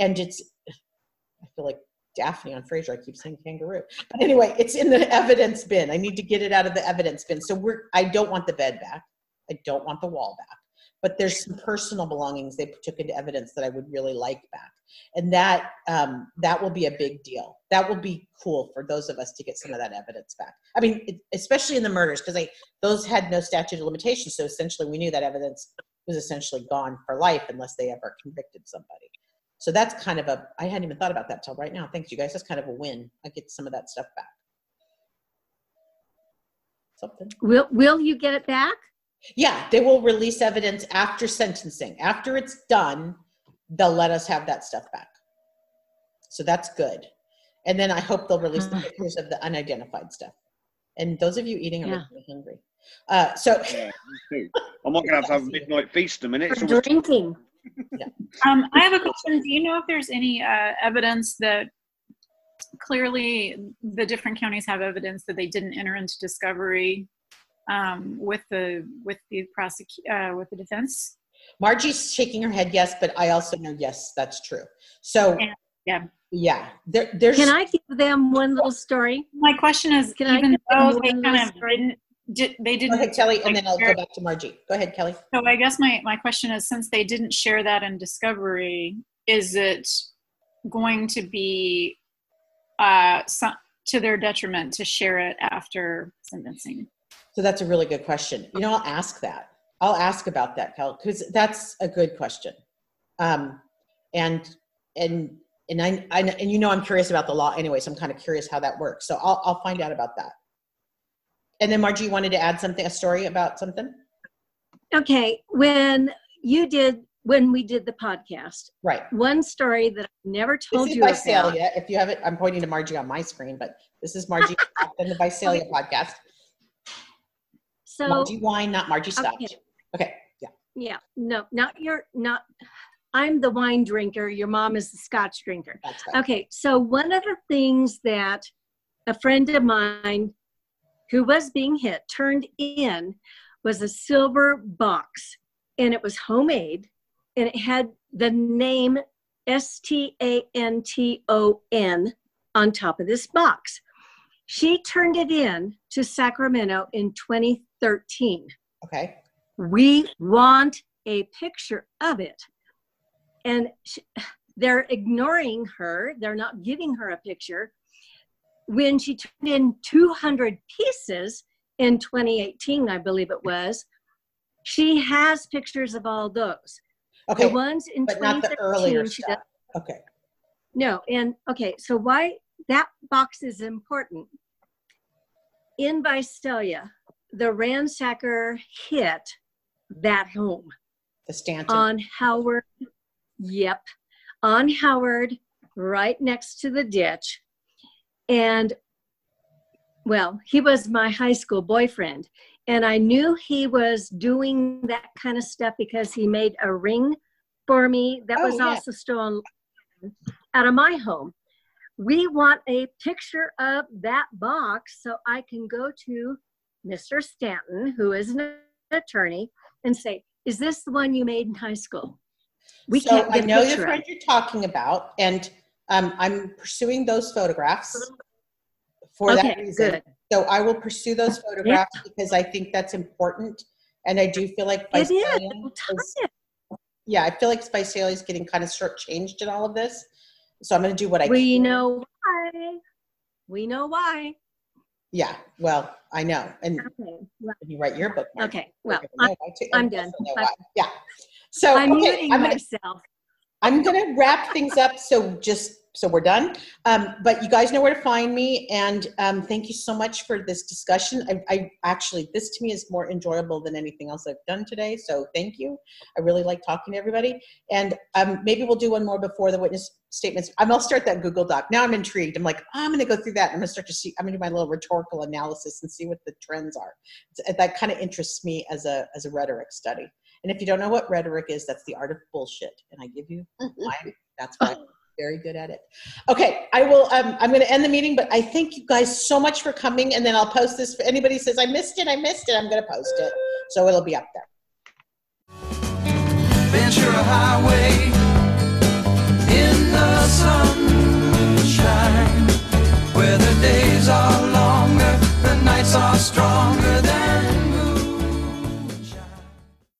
And it's, I feel like Daphne on Frasier. I keep saying kangaroo. But anyway, it's in the evidence bin. I need to get it out of the evidence bin. So we're I don't want the bed back. I don't want the wall back. But there's some personal belongings they took into evidence that I would really like back. And that um, that will be a big deal. That will be cool for those of us to get some of that evidence back. I mean, it, especially in the murders, because I those had no statute of limitations. So essentially, we knew that evidence was essentially gone for life unless they ever convicted somebody. So that's kind of a, I hadn't even thought about that till right now. Thanks, you guys. That's kind of a win. I get some of that stuff back. Something. Will Will you get it back? Yeah, they will release evidence after sentencing. After it's done, they'll let us have that stuff back. So that's good. And then I hope they'll release the pictures of the unidentified stuff. And those of you eating are Yeah. making me hungry. Uh, so Yeah. I'm not going to have to have a midnight feast in a minute. It's almost- drinking. Um, I have a question. Do you know if there's any uh, evidence that clearly the different counties have evidence that they didn't enter into discovery um, with the with the prosecute uh, with the defense? Margie's shaking her head yes, but I also know yes, that's true. So yeah, yeah, there, there's. Can I give them one little story? My question is, Can I even give them though they one kind of didn't, did, they didn't. ahead, Kelly, and then I'll go back to Margie. Go ahead, Kelly. So I guess my, my question is, since they didn't share that in discovery, is it going to be uh, some, to their detriment to share it after sentencing? So that's a really good question. You know, I'll ask that. I'll ask about that, Kel, because that's a good question. Um, and and and I, I and you know I'm curious about the law anyway, so I'm kind of curious how that works. So I'll I'll find out about that. And then Margie, you wanted to add something, a story about something, Okay, when you did when we did the podcast, right? one story that I never told This is you about. Visalia. If you have it, I'm pointing to Margie on my screen, but this is Margie and the Visalia podcast. So Margie wine, not Margie Scotch. Okay. Okay, yeah. Yeah, no, not your, not, I'm the wine drinker, your mom is the scotch drinker. Okay, so one of the things that a friend of mine who was being hit turned in was a silver box and it was homemade and it had the name S T A N T O N on top of this box. She turned it in to Sacramento in 2013 Okay. we want a picture of it and sh- they're ignoring her they're not giving her a picture when she turned in 200 pieces in 2018 i believe it was she has pictures of all those Okay, the ones in but not the earlier she stuff. does- Okay. no, and okay, so why that box is important. In Visalia, the ransacker hit that home The Stanton. on Howard Yep, on Howard, right next to the ditch. And well, he was my high school boyfriend. And I knew he was doing that kind of stuff because he made a ring for me that Oh, was yeah. also stolen out of my home. We want a picture of that box so I can go to Mr. Stanton, who is an attorney, and say, Is this the one you made in high school? We so can't I get a know the friend you're talking about, and um, I'm pursuing those photographs for that reason. good. So I will pursue those photographs because I think that's important, and I do feel like is. Visalia is- yeah, I feel like Visalia is getting kind of shortchanged in all of this. So I'm going to do what I We can. know why. We know why. Yeah, well, I know, and Okay. well, you write your book, Mark, Okay. Well, I'm, I'm done. also know I- why. Yeah. So I'm okay, muting I'm gonna, myself. I'm gonna wrap things up. So just so we're done. Um, but you guys know where to find me, and um, thank you so much for this discussion. I, I actually this to me is more enjoyable than anything else I've done today. So thank you. I really like talking to everybody, and um, maybe we'll do one more before the witness statements. I'm gonna start that Google Doc. Now I'm intrigued. I'm like, I'm gonna go through that. I'm gonna start to see. I'm gonna do my little rhetorical analysis and see what the trends are. It's- that kind of interests me as a as a rhetoric study. And if you don't know what rhetoric is, that's the art of bullshit. And I give you mine. That's why very good at it. Okay, I will. Um, I'm going to end the meeting, but I thank you guys so much for coming, and then I'll post this. for anybody says I missed it, I missed it. I'm going to post it, so it'll be up there. Highway in the sunshine, where the days are longer, the nights are stronger.